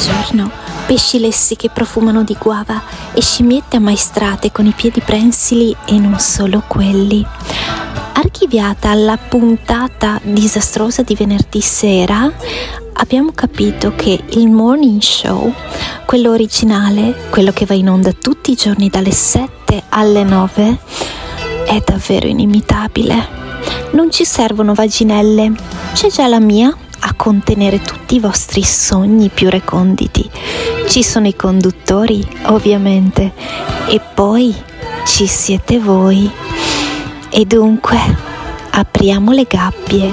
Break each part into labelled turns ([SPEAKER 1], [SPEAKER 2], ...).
[SPEAKER 1] giorno, pesci lessi che profumano di guava e scimmiette ammaestrate con i piedi prensili e non solo quelli. Archiviata alla puntata disastrosa di venerdì sera, abbiamo capito che il morning show, quello originale, quello che va in onda tutti i giorni dalle 7 alle 9, è davvero inimitabile. Non ci servono vaginelle, c'è già la mia a contenere tutti i vostri sogni più reconditi. Ci sono i conduttori, ovviamente, e poi ci siete voi. E dunque, apriamo le gabbie,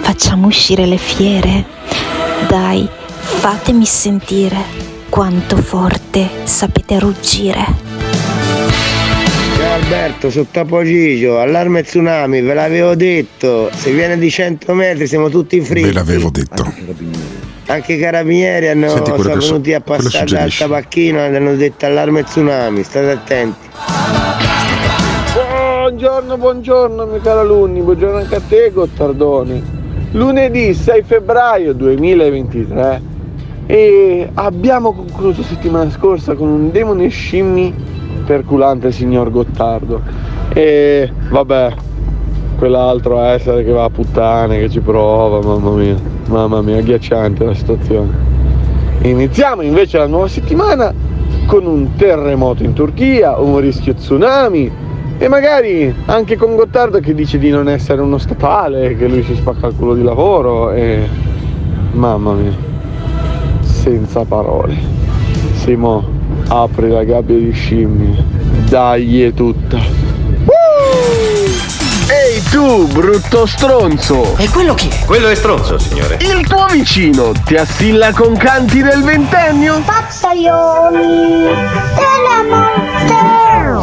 [SPEAKER 1] facciamo uscire le fiere. Dai, fatemi sentire quanto forte sapete ruggire.
[SPEAKER 2] Ciao Alberto, sotto Gigio, allarme tsunami, ve l'avevo detto, se viene di 100 metri siamo tutti fritti.
[SPEAKER 3] Ve l'avevo detto.
[SPEAKER 2] Anche i carabinieri hanno,
[SPEAKER 3] Senti,
[SPEAKER 2] sono
[SPEAKER 3] che so-
[SPEAKER 2] venuti a passare dal tabacchino e hanno detto allarme tsunami, state attenti.
[SPEAKER 4] Buongiorno, buongiorno miei cari alunni, buongiorno anche a te Gottardoni. Lunedì 6 febbraio 2023 e abbiamo concluso settimana scorsa con un demone scimmie perculante signor Gottardo. E vabbè, quell'altro essere che va a puttane, che ci prova, mamma mia, mamma mia, agghiacciante la situazione. Iniziamo invece la nuova settimana con un terremoto in Turchia, un rischio tsunami e magari anche con Gottardo che dice di non essere uno statale, che lui si spacca il culo di lavoro e mamma mia, senza parole. Simo, apri la gabbia di scimmie, dai è tutta. Ehi tu, brutto stronzo!
[SPEAKER 5] E quello chi è? Quello è stronzo, signore.
[SPEAKER 4] Il tuo vicino ti assilla con canti del ventennio?
[SPEAKER 6] Pazzaioli della morte.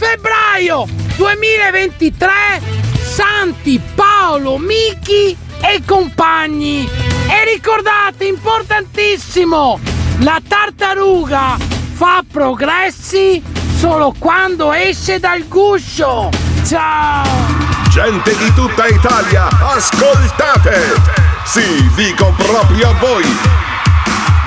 [SPEAKER 7] Febbraio 2023 Santi Paolo Michi e compagni. E ricordate, importantissimo, la tartaruga fa progressi solo quando esce dal guscio. Ciao!
[SPEAKER 3] Gente di tutta Italia, ascoltate! Sì, dico proprio a voi!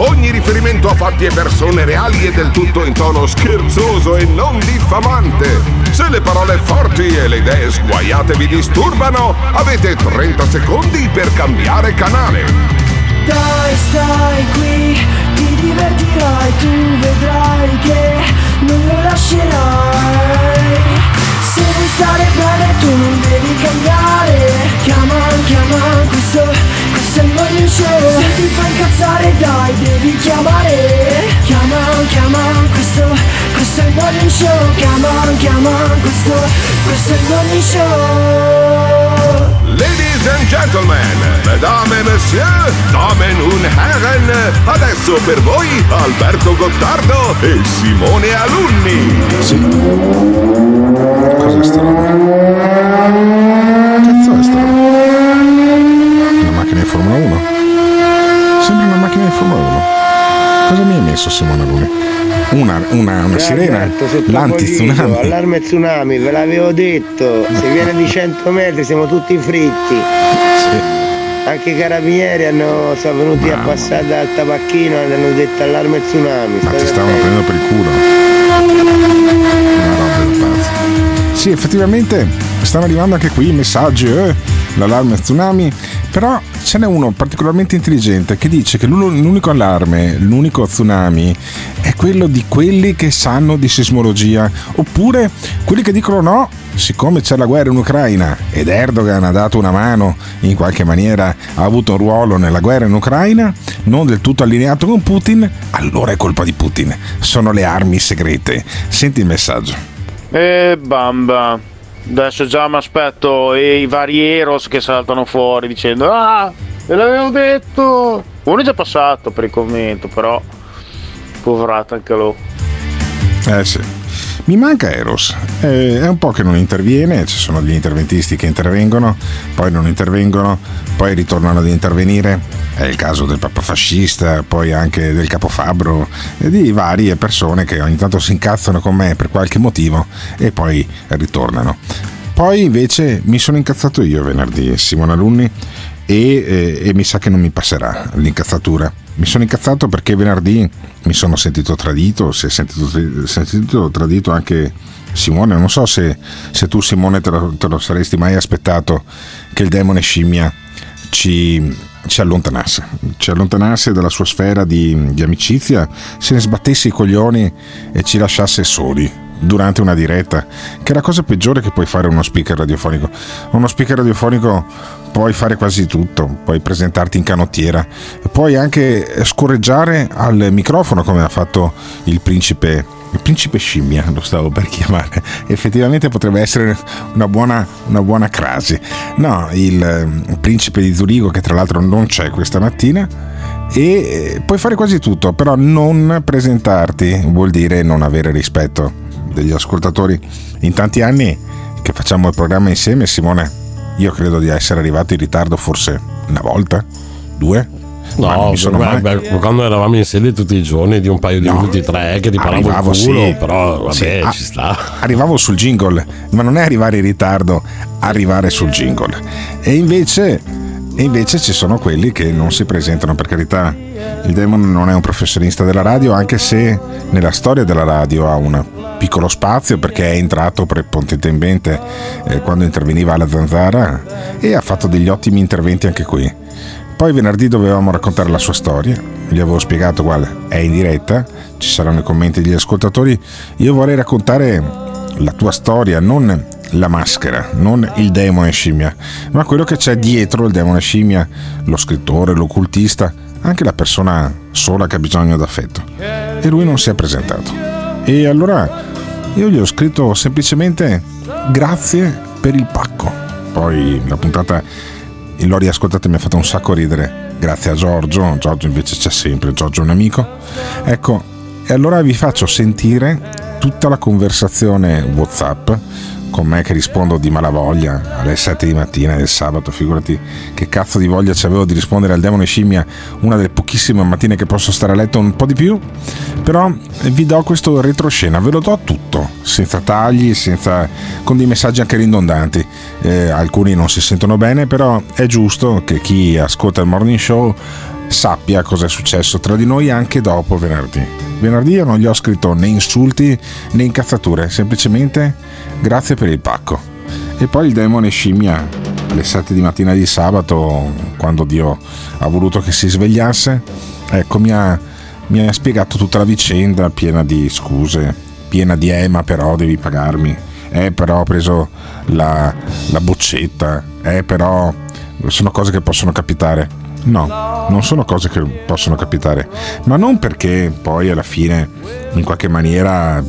[SPEAKER 3] Ogni riferimento a fatti e persone reali è del tutto in tono scherzoso e non diffamante. Se le parole forti e le idee sguaiate vi disturbano, avete 30 secondi per cambiare canale.
[SPEAKER 6] Dai, stai qui, ti divertirai, tu vedrai che non lo lascerai. Se vuoi stare bene tu non devi cambiare. Chiama, chiama, questo, questo è il morning show. Se ti fa incazzare dai, devi chiamare. Chiama, chiama, questo, questo è il morning show. Chiama, chiama, questo, questo è il morning show.
[SPEAKER 3] Ladies and gentlemen, mesdames et messieurs, damen und herren, adesso per voi Alberto Gottardo e Simone Alunni. Sì. Cos'è sta roba? Cazzo è roba? Una macchina di Formula 1? Sembra una macchina di Formula 1. Cosa mi hai messo Simone Alunni?
[SPEAKER 8] una, una, una sirena, l'anti-tsunami.
[SPEAKER 2] Allarme tsunami, ve l'avevo detto. Se viene di 100 metri siamo tutti fritti. Anche i carabinieri hanno, sono venuti a passare dal tabacchino e hanno detto allarme tsunami.
[SPEAKER 8] Ma ti stavano prendendo per il culo. Una roba da pazzi. Sì, effettivamente stanno arrivando anche qui i messaggi, eh, l'allarme tsunami, però ce n'è uno particolarmente intelligente che dice che l'un- l'unico allarme, l'unico tsunami è quello di quelli che sanno di sismologia, oppure quelli che dicono no, siccome c'è la guerra in Ucraina ed Erdogan ha dato una mano in qualche maniera, ha avuto un ruolo nella guerra in Ucraina, non del tutto allineato con Putin, allora è colpa di Putin, sono le armi segrete. Senti il messaggio.
[SPEAKER 9] E bamba. Adesso già mi aspetto i vari Eros che saltano fuori dicendo Ah, ve l'avevo detto. Uno è già passato per il commento, però. Poverata anche lo.
[SPEAKER 8] Eh sì. Mi manca Eros, Eh, è un po' che non interviene, ci sono degli interventisti che intervengono, poi non intervengono, poi ritornano ad intervenire, è il caso del Papa fascista, poi anche del capofabbro e di varie persone che ogni tanto si incazzano con me per qualche motivo e poi ritornano. Poi invece mi sono incazzato io venerdì, Simone Alunni, e, eh, e mi sa che non mi passerà l'incazzatura. Mi sono incazzato perché venerdì mi sono sentito tradito, si è sentito, sentito tradito anche Simone. Non so se, se tu Simone te lo, te lo saresti mai aspettato che il demone scimmia ci, ci allontanasse, ci allontanasse dalla sua sfera di, di amicizia, se ne sbattesse i coglioni e ci lasciasse soli durante una diretta, che è la cosa peggiore che puoi fare uno speaker radiofonico. Uno speaker radiofonico puoi fare quasi tutto, puoi presentarti in canottiera, puoi anche scorreggiare al microfono come ha fatto il principe il principe scimmia lo stavo per chiamare. Effettivamente potrebbe essere una buona, una buona crasi. No il, eh, principe di Zurigo che tra l'altro non c'è questa mattina e eh, puoi fare quasi tutto però non presentarti vuol dire non avere rispetto degli ascoltatori. In tanti anni che facciamo il programma insieme Simone io credo di essere arrivato in ritardo forse una volta due
[SPEAKER 10] No, beh, beh, quando eravamo in sede tutti i giorni di un paio di minuti, tre, che ti parlavo il
[SPEAKER 8] Arrivavo,
[SPEAKER 10] culo,
[SPEAKER 8] sì.
[SPEAKER 10] però vabbè,
[SPEAKER 8] Sì, ah,
[SPEAKER 10] ci sta.
[SPEAKER 8] Arrivavo sul jingle, ma non è arrivare in ritardo, arrivare sul jingle. E invece, e invece ci sono quelli che non si presentano, per carità. Il Demon non è un professionista della radio, anche se nella storia della radio ha un piccolo spazio perché è entrato prepotentemente eh, quando interveniva alla zanzara e ha fatto degli ottimi interventi anche qui. Poi venerdì dovevamo raccontare la sua storia, gli avevo spiegato, guarda, è in diretta, ci saranno i commenti degli ascoltatori, io vorrei raccontare la tua storia, non la maschera, non il demone scimmia, ma quello che c'è dietro il demone scimmia, lo scrittore, l'occultista, anche la persona sola che ha bisogno d'affetto. E lui non si è presentato. E allora io gli ho scritto semplicemente grazie per il pacco. Poi la puntata l'ho riascoltata e mi ha fatto un sacco ridere. Grazie a Giorgio, Giorgio invece c'è sempre, Giorgio è un amico. Ecco, e allora vi faccio sentire tutta la conversazione WhatsApp con me che rispondo di malavoglia alle 7 di mattina del sabato, figurati che cazzo di voglia c'avevo di rispondere al demone scimmia, una delle pochissime mattine che posso stare a letto un po' di più, però vi do questo retroscena, ve lo do tutto, senza tagli, senza, con dei messaggi anche ridondanti, Eh, alcuni non si sentono bene, però è giusto che chi ascolta il morning show sappia cosa è successo tra di noi anche dopo venerdì. Venerdì io non gli ho scritto né insulti né incazzature, semplicemente grazie per il pacco. E poi il demone scimmia alle 7 di mattina di sabato, quando Dio ha voluto che si svegliasse, ecco mi ha, mi ha spiegato tutta la vicenda piena di scuse, piena di eh ma però devi pagarmi, eh però ho preso la, la boccetta, eh però sono cose che possono capitare. No, non sono cose che possono capitare, ma non perché poi alla fine in qualche maniera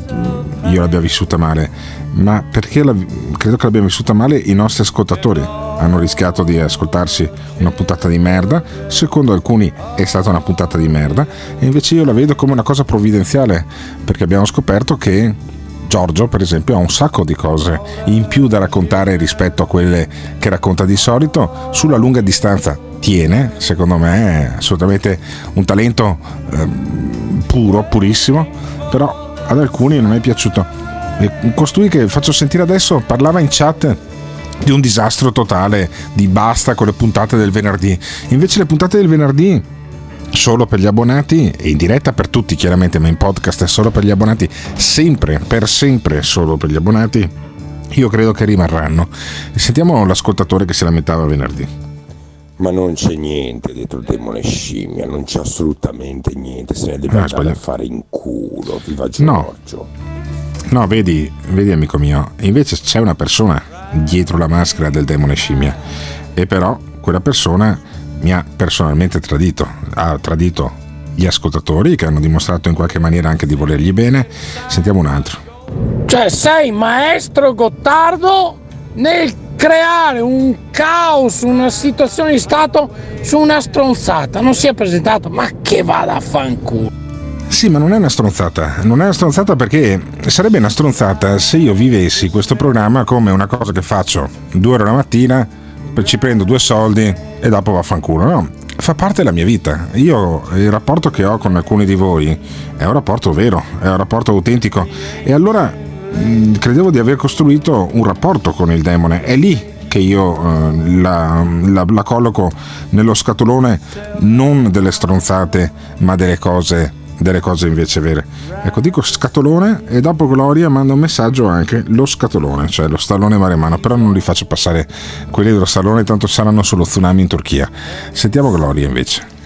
[SPEAKER 8] io l'abbia vissuta male, ma perché la- credo che l'abbia vissuta male i nostri ascoltatori. Hanno rischiato di ascoltarsi una puntata di merda, secondo alcuni è stata una puntata di merda, e invece io la vedo come una cosa provvidenziale, perché abbiamo scoperto che Giorgio, per esempio, ha un sacco di cose in più da raccontare rispetto a quelle che racconta di solito. Sulla lunga distanza tiene, secondo me, è assolutamente un talento ehm, puro, purissimo. però ad alcuni non è piaciuto. E costui che faccio sentire adesso parlava in chat di un disastro totale, di basta con le puntate del venerdì. Invece le puntate del venerdì solo per gli abbonati e in diretta per tutti chiaramente, ma in podcast è solo per gli abbonati, sempre, per sempre solo per gli abbonati. Io credo che rimarranno. Sentiamo l'ascoltatore che si lamentava venerdì.
[SPEAKER 11] Ma non c'è niente dietro il demone scimmia, non c'è assolutamente niente, se ne deve
[SPEAKER 8] No,
[SPEAKER 11] andare a fare in culo, viva
[SPEAKER 8] No.
[SPEAKER 11] Giorgio.
[SPEAKER 8] No, vedi, vedi amico mio, invece c'è una persona dietro la maschera del demone scimmia e però quella persona mi ha personalmente tradito, ha tradito gli ascoltatori che hanno dimostrato in qualche maniera anche di volergli bene. Sentiamo un altro.
[SPEAKER 7] Cioè, sei maestro Gottardo nel creare un caos, una situazione di stato su una stronzata. Non si è presentato, ma che vada a fanculo.
[SPEAKER 8] Sì, ma non è una stronzata, non è una stronzata perché sarebbe una stronzata se io vivessi questo programma come una cosa che faccio due ore la mattina, ci prendo due soldi e dopo vaffanculo, no? Fa parte della mia vita. Io il rapporto che ho con alcuni di voi è un rapporto vero, è un rapporto autentico e allora mh, credevo di aver costruito un rapporto con il demone. È lì che io eh, la, la- la colloco nello scatolone non delle stronzate, ma delle cose, delle cose invece vere. Ecco, dico scatolone e dopo Gloria manda un messaggio anche lo scatolone, cioè lo stallone maremano, però non li faccio passare quelli dello stallone, tanto saranno sullo tsunami in Turchia. Sentiamo Gloria invece.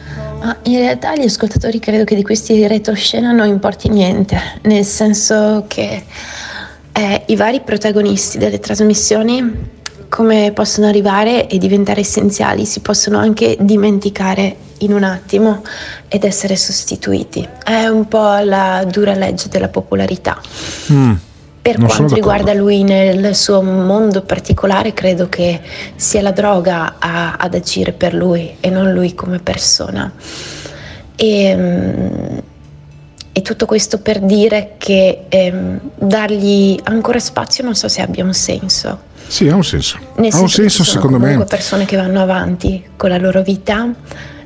[SPEAKER 12] In realtà agli ascoltatori credo che di questi retroscena non importi niente, nel senso che eh, i vari protagonisti delle trasmissioni come possono arrivare e diventare essenziali, si possono anche dimenticare in un attimo ed essere sostituiti. È un po' la dura legge della popolarità.
[SPEAKER 8] Mm,
[SPEAKER 12] Per quanto riguarda lui nel suo mondo particolare, credo che sia la droga a- ad agire per lui e non lui come persona. E, mm, e tutto questo per dire che ehm, dargli ancora spazio non so se abbia un senso.
[SPEAKER 8] Sì, ha un senso.
[SPEAKER 12] Nel
[SPEAKER 8] ha un
[SPEAKER 12] senso sono
[SPEAKER 8] secondo me.
[SPEAKER 12] comunque persone che vanno avanti con la loro vita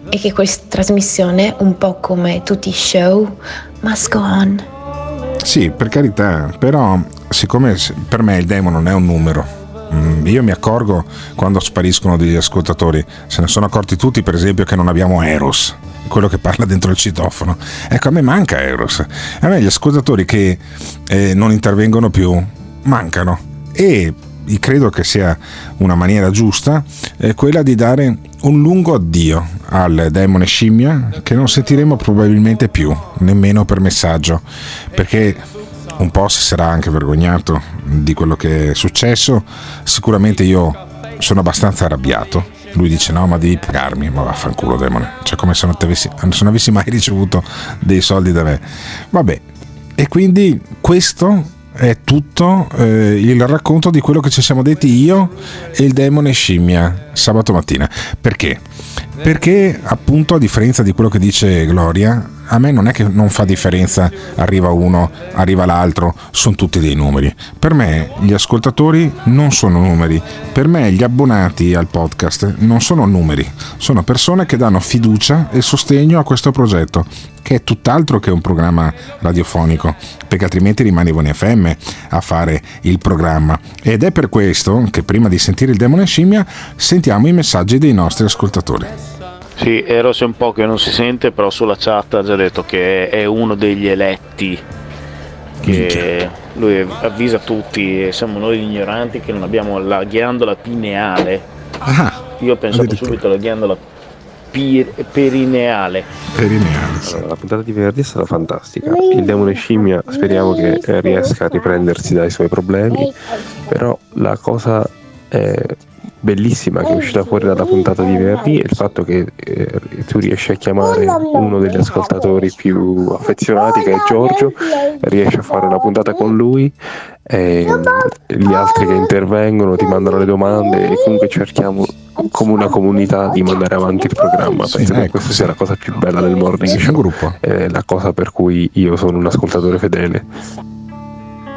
[SPEAKER 12] e che questa trasmissione, un po' come tutti i show, must go on.
[SPEAKER 8] Sì, per carità, però siccome per me il demo non è un numero, mm, io mi accorgo quando spariscono degli ascoltatori, se ne sono accorti tutti per esempio che non abbiamo Eros, quello che parla dentro il citofono. Ecco, a me manca Eros, a me gli ascoltatori che eh, non intervengono più mancano e credo che sia una maniera giusta eh, quella di dare un lungo addio al demone scimmia che non sentiremo probabilmente più, nemmeno per messaggio, perché un po' si sarà anche vergognato di quello che è successo, sicuramente io sono abbastanza arrabbiato. Lui dice no ma devi pagarmi, ma vaffanculo demone, cioè come se non, avessi, se non avessi mai ricevuto dei soldi da me. Vabbè, e quindi questo è tutto eh, il racconto di quello che ci siamo detti io e il demone scimmia sabato mattina. Perché? Perché appunto a differenza di quello che dice Gloria, a me non è che non fa differenza, arriva uno, arriva l'altro, sono tutti dei numeri. Per me gli ascoltatori non sono numeri, per me gli abbonati al podcast non sono numeri, sono persone che danno fiducia e sostegno a questo progetto, che è tutt'altro che un programma radiofonico, perché altrimenti rimanevo in FM a fare il programma. Ed è per questo che prima di sentire il demone scimmia sentiamo i messaggi dei nostri ascoltatori.
[SPEAKER 9] Sì, Eros è un po' che non si sente, però sulla chat ha già detto che è uno degli eletti. Che lui avvisa tutti siamo noi gli ignoranti che non abbiamo la ghiandola pineale. Io ho pensato subito alla ghiandola pi- perineale.
[SPEAKER 13] Allora, la puntata di venerdì è stata fantastica. Il demone scimmia speriamo che riesca a riprendersi dai suoi problemi. Però la cosa eh, bellissima che è uscita fuori dalla puntata di venerdì è il fatto che eh, tu riesci a chiamare uno degli ascoltatori più affezionati che è Giorgio, riesci a fare una puntata con lui e gli altri che intervengono ti mandano le domande e comunque cerchiamo come una comunità di mandare avanti il programma. Penso che questa sia la cosa più bella del morning show. È la cosa per cui io sono un ascoltatore fedele.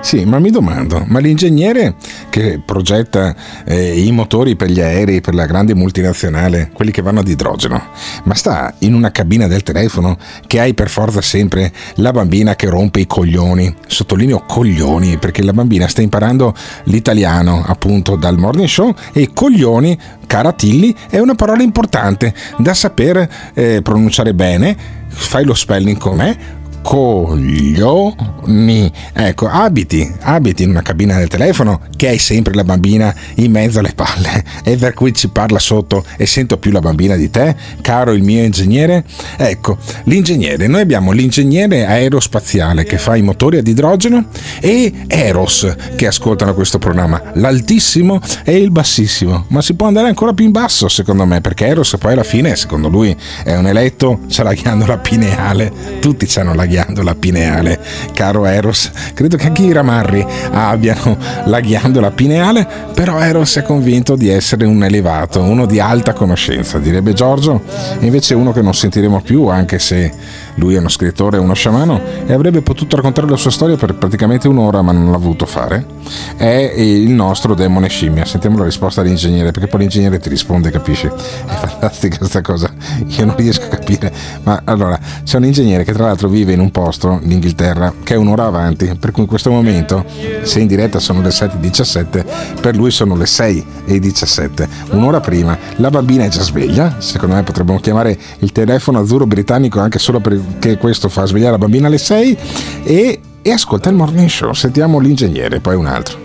[SPEAKER 8] Sì, ma mi domando, ma l'ingegnere che progetta eh, i motori per gli aerei, per la grande multinazionale, quelli che vanno ad idrogeno, ma sta in una cabina del telefono che hai per forza sempre? La bambina che rompe i coglioni, sottolineo coglioni, perché la bambina sta imparando l'italiano appunto dal morning show e coglioni, cara Tilly, è una parola importante da saper eh, pronunciare bene, fai lo spelling con me, coglioni. Ecco, abiti, abiti in una cabina del telefono che hai sempre la bambina in mezzo alle palle e per cui ci parla sotto e sento più la bambina di te, caro il mio ingegnere. Ecco, l'ingegnere, noi abbiamo l'ingegnere aerospaziale che fa i motori ad idrogeno e Eros che ascoltano questo programma, l'altissimo e il bassissimo, ma si può andare ancora più in basso secondo me perché Eros poi alla fine secondo lui è un eletto, c'ha la ghiandola pineale, tutti hanno la ghiandola pineale, caro Eros. Credo che anche i ramarri abbiano la ghiandola pineale, però Eros è convinto di essere un elevato, uno di alta conoscenza, direbbe Giorgio, invece uno che non sentiremo più, anche se lui è uno scrittore uno sciamano, e avrebbe potuto raccontare la sua storia per praticamente un'ora, ma non l'ha voluto fare, è il nostro demone scimmia. Sentiamo la risposta dell'ingegnere, perché poi l'ingegnere ti risponde, capisci? È fantastica questa cosa, io non riesco a capire. Ma allora, c'è un ingegnere che tra l'altro vive in un posto, l'Inghilterra, che è un'ora avanti, per cui in questo momento, se in diretta sono le 7.17, per lui sono le 6.17, un'ora prima. La bambina è già sveglia, secondo me potremmo chiamare il telefono azzurro britannico anche solo perché questo fa svegliare la bambina alle 6 e, e ascolta il morning show. Sentiamo l'ingegnere, poi un altro.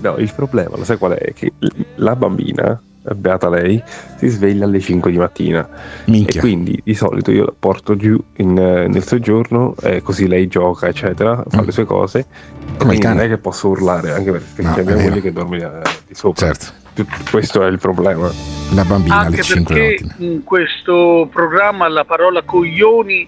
[SPEAKER 13] No, il problema, lo sai qual è? Che la bambina, beata lei, si sveglia alle 5 di mattina.
[SPEAKER 8] Minchia.
[SPEAKER 13] E quindi di solito io la porto giù in, nel soggiorno, eh, così lei gioca, eccetera, fa le sue cose.
[SPEAKER 8] Mm. Come il
[SPEAKER 13] Quindi
[SPEAKER 8] cane.
[SPEAKER 13] non è che posso urlare, anche perché
[SPEAKER 8] No,
[SPEAKER 13] ci
[SPEAKER 8] è
[SPEAKER 13] abbiamo
[SPEAKER 8] vero.
[SPEAKER 13] quelli che dormono eh, di sopra.
[SPEAKER 8] Certo.
[SPEAKER 13] Questo è il problema.
[SPEAKER 8] La bambina alle
[SPEAKER 7] Anche
[SPEAKER 8] 5
[SPEAKER 7] perché in questo programma la parola coglioni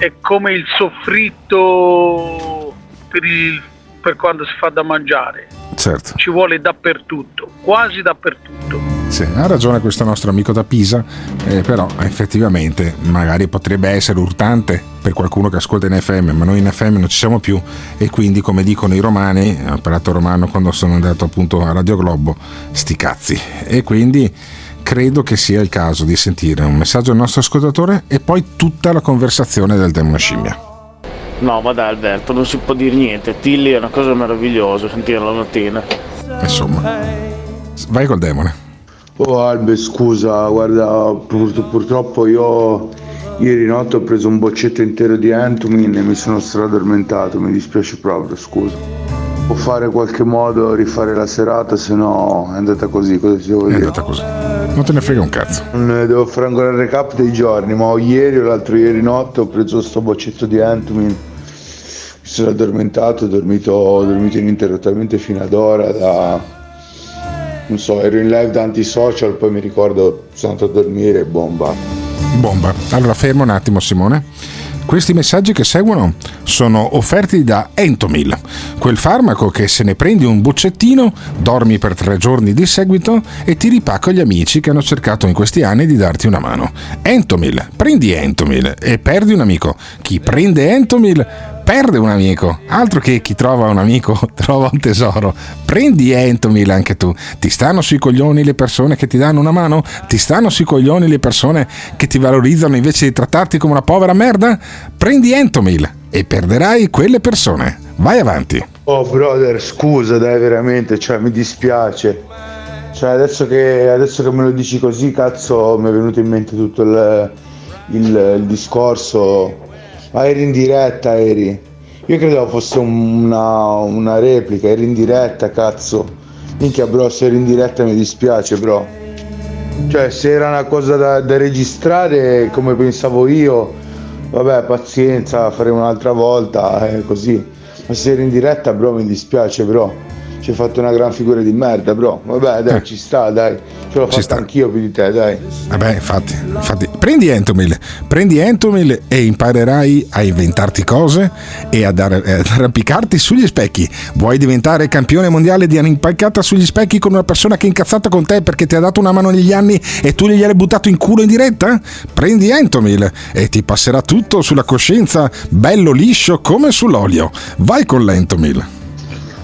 [SPEAKER 7] è come il soffritto per, il- per quando si fa da mangiare.
[SPEAKER 8] Certo.
[SPEAKER 7] Ci vuole dappertutto, quasi dappertutto.
[SPEAKER 8] Sì, ha ragione questo nostro amico da Pisa, eh, però effettivamente magari potrebbe essere urtante per qualcuno che ascolta in FM, ma noi in FM non ci siamo più e quindi come dicono i romani, ho imparato romano quando sono andato appunto a Radio Globo, sti cazzi. E quindi credo che sia il caso di sentire un messaggio del nostro ascoltatore e poi tutta la conversazione del demone scimmia.
[SPEAKER 9] No, ma dai Alberto, non si può dire niente. Tilly è una cosa meravigliosa sentirla la mattina.
[SPEAKER 8] Insomma, vai col demone.
[SPEAKER 14] Oh Albe, scusa, guarda, pur- purtroppo io ieri notte ho preso un boccetto intero di Entumin e mi sono stradormentato, mi dispiace proprio, scusa. Può fare qualche modo rifare la serata, se no è andata così, cosa ti devo
[SPEAKER 8] È
[SPEAKER 14] dire?
[SPEAKER 8] andata così. Non te ne frega un cazzo.
[SPEAKER 14] Non eh, devo fare ancora il recap dei giorni, ma ieri o l'altro ieri notte ho preso sto boccetto di Entumin, mi sono addormentato, ho dormito, ho dormito ininterrottamente fino ad ora da... Non so, ero in live da antisocial, poi mi ricordo, sono andato a dormire, bomba.
[SPEAKER 8] Bomba. Allora fermo un attimo Simone. Questi messaggi che seguono sono offerti da Entomil, quel farmaco che se ne prendi un boccettino, dormi per tre giorni di seguito e ti ripacco gli amici che hanno cercato in questi anni di darti una mano. Entomil, prendi Entomil e perdi un amico. Chi prende Entomil perde un amico, altro che chi trova un amico trova un tesoro. Prendi Entomil anche tu. Ti stanno sui coglioni le persone che ti danno una mano? Ti stanno sui coglioni le persone che ti valorizzano invece di trattarti come una povera merda? Prendi Entomil e perderai quelle persone. Vai avanti.
[SPEAKER 14] Oh brother, scusa dai veramente, cioè mi dispiace. Cioè adesso che, adesso che me lo dici così, cazzo, mi è venuto in mente tutto il, il- il discorso. Ma eri in diretta, eri. Io credevo fosse una, una replica, eri in diretta, cazzo. Minchia bro, se eri in diretta mi dispiace, bro. Cioè, se era una cosa da, da registrare come pensavo io, vabbè, pazienza, faremo un'altra volta, eh, così. Ma se eri in diretta, bro, mi dispiace, bro. Ci hai fatto una gran figura di merda, bro. Vabbè, dai, ci sta, dai. Ce l'ho fatta anch'io più di te, dai.
[SPEAKER 8] Vabbè, infatti, infatti, prendi Entomil, prendi Entomil e imparerai a inventarti cose e ad, ar- ad arrampicarti sugli specchi. Vuoi diventare campione mondiale di arrampicata sugli specchi con una persona che è incazzata con te perché ti ha dato una mano negli anni e tu gliel'hai buttato in culo in diretta? Prendi Entomil e ti passerà tutto sulla coscienza bello liscio come sull'olio. Vai con l'Entomil.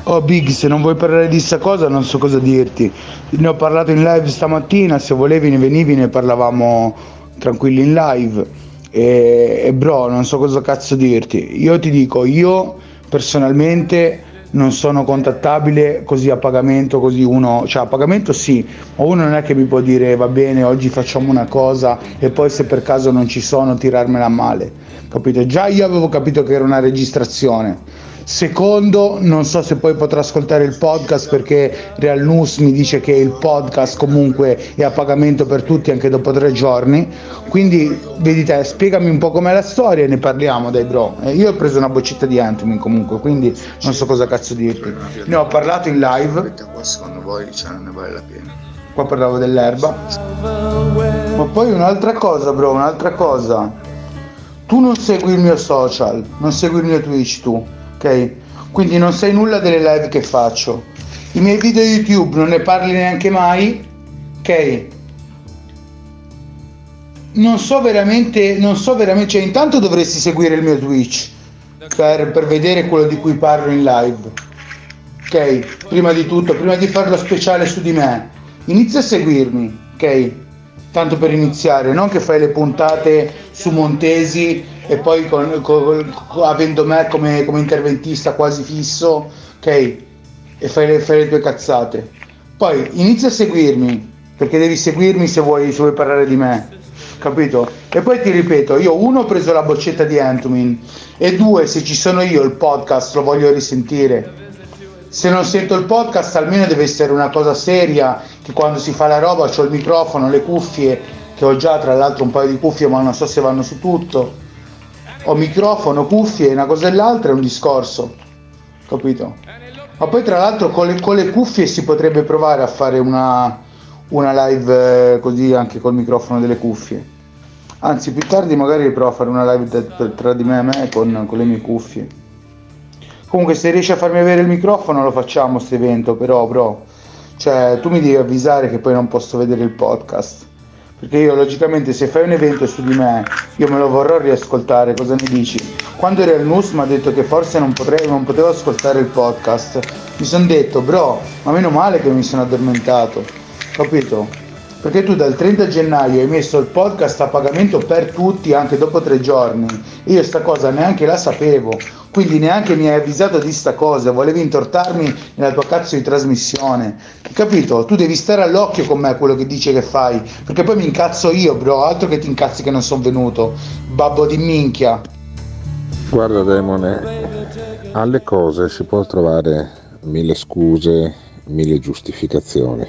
[SPEAKER 14] Oh Big, se non vuoi parlare di sta cosa non so cosa dirti. Ne ho parlato in live stamattina, se volevi ne venivi ne parlavamo tranquilli in live. E, e bro, non so cosa cazzo dirti. Io ti dico, io personalmente non sono contattabile così a pagamento, così uno, cioè a pagamento sì, ma uno non è che mi può dire va bene, oggi facciamo una cosa e poi se per caso non ci sono tirarmela a male. Capito? Già io avevo capito che era una registrazione. Secondo, non so se poi potrò ascoltare il podcast perché Real News mi dice che il podcast comunque è a pagamento per tutti anche dopo tre giorni. Quindi, vedi te, spiegami un po' com'è la storia e ne parliamo, dai bro. Eh, io ho preso una boccetta di Anthony comunque, quindi non so cosa cazzo dirti. Ne ho parlato in live.
[SPEAKER 2] Qua secondo voi cioè, non ne vale la pena.
[SPEAKER 14] Qua parlavo dell'erba. Ma poi un'altra cosa, bro, un'altra cosa. Tu non segui il mio social, non segui il mio Twitch tu, Quindi non sai nulla delle live che faccio. I miei video YouTube non ne parli neanche mai, ok? Non so veramente, non so veramente, cioè intanto dovresti seguire il mio Twitch per, per vedere quello di cui parlo in live. Ok? Prima di tutto, prima di farlo speciale su di me, inizia a seguirmi, ok? Tanto per iniziare, non che fai le puntate su Montesi e poi con- con- con- avendo me come, come interventista quasi fisso, ok? E fai le, fai le tue cazzate. Poi inizia a seguirmi, perché devi seguirmi se vuoi, se vuoi parlare di me, capito? E poi ti ripeto, io uno ho preso la boccetta di Antumin e due, se ci sono io il podcast lo voglio risentire. Se non sento il podcast almeno deve essere una cosa seria, che quando si fa la roba ho il microfono, le cuffie, che ho già tra l'altro un paio di cuffie ma non so se vanno su tutto. Ho microfono, cuffie, una cosa e l'altra è un discorso, capito? Ma poi tra l'altro con le, con le cuffie si potrebbe provare a fare una, una live eh, così anche col microfono delle cuffie. Anzi, più tardi magari provo a fare una live tra di me e me con, con le mie cuffie. Comunque se riesci a farmi avere il microfono lo facciamo questo evento, però bro, cioè tu mi devi avvisare che poi non posso vedere il podcast. Perché io logicamente se fai un evento su di me, io me lo vorrò riascoltare, cosa ne dici? Quando ero al NUS mi ha detto che forse non, potrei, non potevo ascoltare il podcast. Mi sono detto, bro, ma meno male che mi sono addormentato, capito? Perché tu dal 30 gennaio hai messo il podcast a pagamento per tutti anche dopo tre giorni. Io sta cosa neanche la sapevo, quindi neanche mi hai avvisato di sta cosa, volevi intortarmi nella tua cazzo di trasmissione. Capito? Tu devi stare all'occhio con me quello che dice che fai, perché poi mi incazzo io, bro, altro che ti incazzi che non sono venuto. Babbo di minchia.
[SPEAKER 15] Guarda Demone, alle cose si può trovare mille scuse, mille giustificazioni.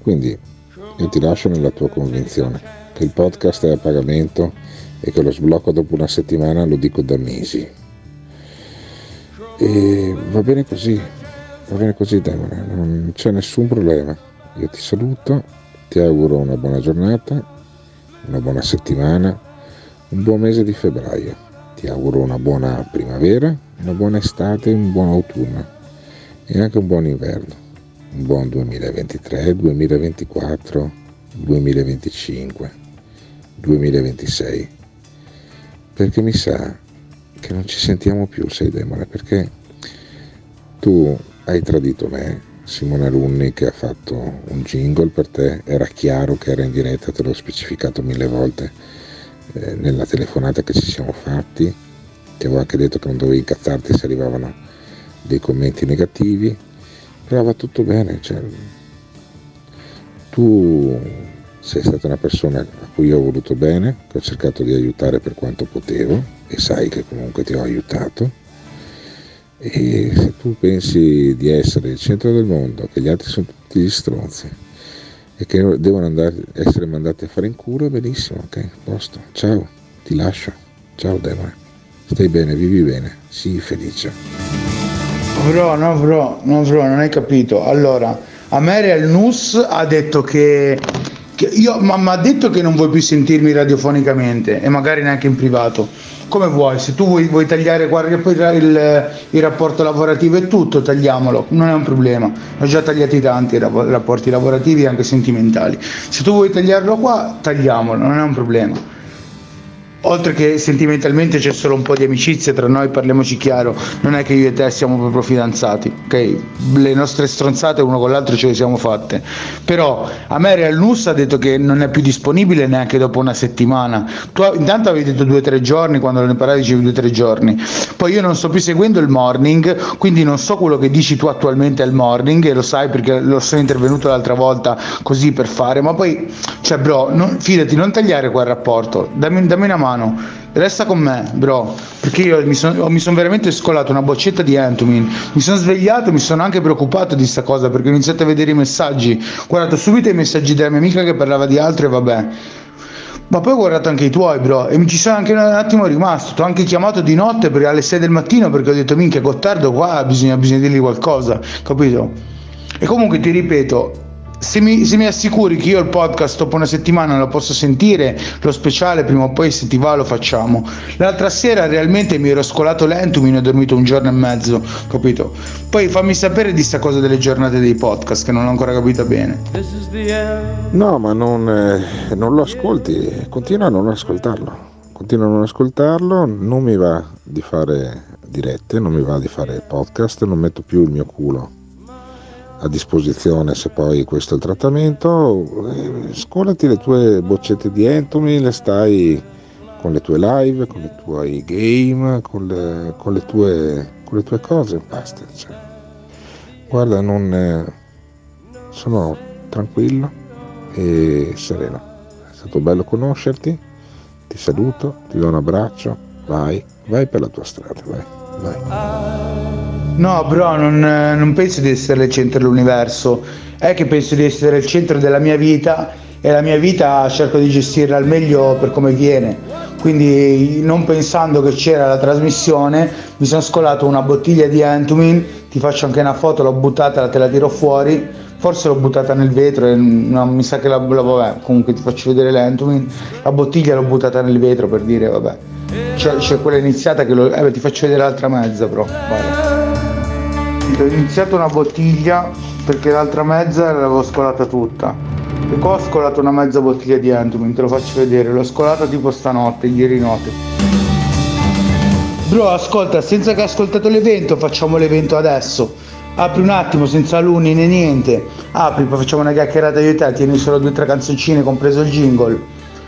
[SPEAKER 15] Quindi io ti lascio nella tua convinzione che il podcast è a pagamento e che lo sblocco dopo una settimana lo dico da mesi. E va bene così, va bene così Demone, non c'è nessun problema. Io ti saluto, ti auguro una buona giornata, una buona settimana, un buon mese di febbraio. Ti auguro una buona primavera, una buona estate, un buon autunno e anche un buon inverno. Un buon 2023, 2024, 2025, 2026. Perché mi sa che non ci sentiamo più, sei demone, perché tu hai tradito me, Simone Alunni che ha fatto un jingle per te, era chiaro che era in diretta, te l'ho specificato mille volte eh, nella telefonata che ci siamo fatti, ti avevo anche detto che non dovevi incazzarti se arrivavano dei commenti negativi, però va tutto bene, cioè, tu sei stata una persona a cui ho voluto bene, che ho cercato di aiutare per quanto potevo e sai che comunque ti ho aiutato. E se tu pensi di essere il centro del mondo, che gli altri sono tutti gli stronzi e che devono andare, essere mandati a fare in culo, benissimo, ok, posto. Ciao, ti lascio. Ciao Demone. Stai bene, vivi bene, sii felice.
[SPEAKER 14] Bro, no bro, no bro, non hai capito. Allora, a me Real Nus ha detto che, che io, ma mi ha detto che non vuoi più sentirmi radiofonicamente e magari neanche in privato. Come vuoi, se tu vuoi, vuoi tagliare guarda, poi il, il rapporto lavorativo e tutto, tagliamolo, non è un problema. Ho già tagliati tanti rapporti lavorativi e anche sentimentali. Se tu vuoi tagliarlo qua, tagliamolo, non è un problema. Oltre che sentimentalmente c'è solo un po' di amicizia tra noi, parliamoci chiaro, non è che io e te siamo proprio fidanzati, ok? Le nostre stronzate uno con l'altro ce le siamo fatte. Però a me Real Nus ha detto che non è più disponibile neanche dopo una settimana. Tu intanto avevi detto due o tre giorni, quando ne parlavi dicevi due o tre giorni. Poi io non sto più seguendo il morning, quindi non so quello che dici tu attualmente al morning e lo sai perché lo sono intervenuto l'altra volta così per fare, ma poi, cioè bro, non, fidati, non tagliare quel rapporto, dammi, dammi una mano, resta con me, bro, perché io mi sono son veramente scolato una boccetta di Entumin, mi sono svegliato, mi sono anche preoccupato di sta cosa perché ho iniziato a vedere i messaggi, ho guardato subito i messaggi della mia amica che parlava di altro e vabbè. Ma poi ho guardato anche i tuoi, bro, e mi ci sono anche un attimo rimasto. Ti ho anche chiamato di notte per alle 6 del mattino perché ho detto, minchia, Gottardo, qua bisogna, bisogna dirgli qualcosa, capito? E comunque ti ripeto, se mi, se mi, assicuri che io il podcast dopo una settimana lo posso sentire, lo speciale prima o poi se ti va lo facciamo. L'altra sera realmente mi ero scolato lento, mi ne ho dormito un giorno e mezzo, capito? Poi fammi sapere di sta cosa delle giornate dei podcast che non l'ho ancora capita bene.
[SPEAKER 15] No, ma non, eh, non lo ascolti, continua a non ascoltarlo. Continua a non ascoltarlo, non mi va di fare dirette, non mi va di fare podcast, non metto più il mio culo a disposizione se poi questo è il trattamento. Eh, scolati le tue boccette di Entomy, le stai con le tue live, con i tuoi game, con le, con le, tue, con le tue, cose, basta. Cioè. Guarda, non, eh, sono tranquillo e sereno. È stato bello conoscerti, ti saluto, ti do un abbraccio, vai, vai per la tua strada, vai, vai.
[SPEAKER 14] No, bro, non, non penso di essere il centro dell'universo, è che penso di essere il centro della mia vita e la mia vita cerco di gestirla al meglio per come viene. Quindi non pensando che c'era la trasmissione, mi sono scolato una bottiglia di Entumin, ti faccio anche una foto, l'ho buttata, te la tiro fuori, forse l'ho buttata nel vetro e no, mi sa che la, la vabbè, comunque ti faccio vedere l'Entumin, la bottiglia l'ho buttata nel vetro per dire vabbè. C'è, c'è quella iniziata che lo, eh, ti faccio vedere l'altra mezza però. Guarda ho iniziato una bottiglia perché l'altra mezza l'avevo scolata tutta. E qua ho scolato una mezza bottiglia di Entomin te lo faccio vedere. L'ho scolata tipo stanotte ieri notte. Bro ascolta senza che hai ascoltato l'evento facciamo l'evento adesso. Apri un attimo senza alunni né niente. Apri poi facciamo una chiacchierata io e te tieni solo due o tre canzoncine compreso il jingle.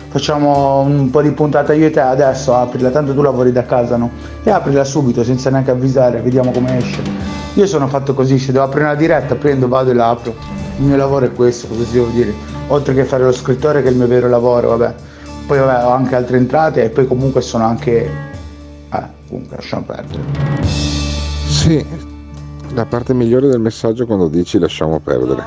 [SPEAKER 14] Facciamo un po' di puntata io e te adesso aprila tanto tu lavori da casa no? e aprila subito senza neanche avvisare vediamo come esce io sono fatto così, se devo aprire una diretta prendo, vado e la apro. Il mio lavoro è questo, cosa devo dire? Oltre che fare lo scrittore che è il mio vero lavoro, vabbè. Poi vabbè, ho anche altre entrate e poi comunque sono anche... Eh, comunque lasciamo perdere.
[SPEAKER 15] Sì, la parte migliore del messaggio è quando dici lasciamo perdere.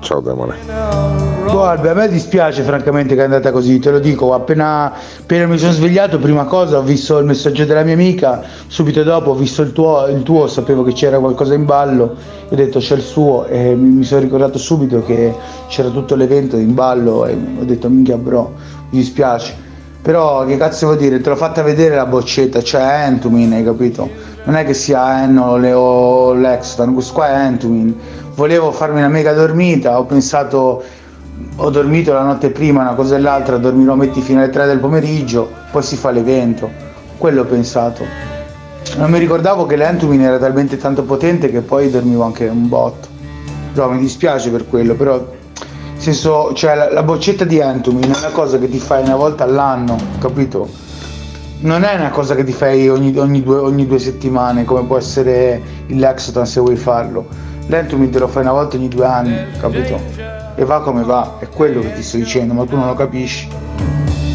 [SPEAKER 15] Ciao demone.
[SPEAKER 14] Guarda, a me dispiace francamente che è andata così, te lo dico, appena, appena mi sono svegliato, prima cosa ho visto il messaggio della mia amica, subito dopo ho visto il tuo, il tuo sapevo che c'era qualcosa in ballo, ho detto c'è il suo e mi, mi sono ricordato subito che c'era tutto l'evento in ballo e ho detto minchia bro, mi dispiace. Però che cazzo vuol dire? Te l'ho fatta vedere la boccetta, c'è Entumin, hai capito? Non è che sia Enno o Lexton, questo qua è Entumin. Volevo farmi una mega dormita, ho pensato ho dormito la notte prima, una cosa e l'altra, dormirò metti fino alle 3 del pomeriggio, poi si fa l'evento. Quello ho pensato. Non mi ricordavo che l'Entumin era talmente tanto potente che poi dormivo anche un botto. Però mi dispiace per quello, però nel senso, cioè la, la boccetta di Entumin è una cosa che ti fai una volta all'anno, capito? Non è una cosa che ti fai ogni, ogni, due, ogni due, settimane, come può essere il Lexotan se vuoi farlo. L'Entumin te lo fai una volta ogni due anni, capito? E va come va, è quello che ti sto dicendo, ma tu non lo capisci.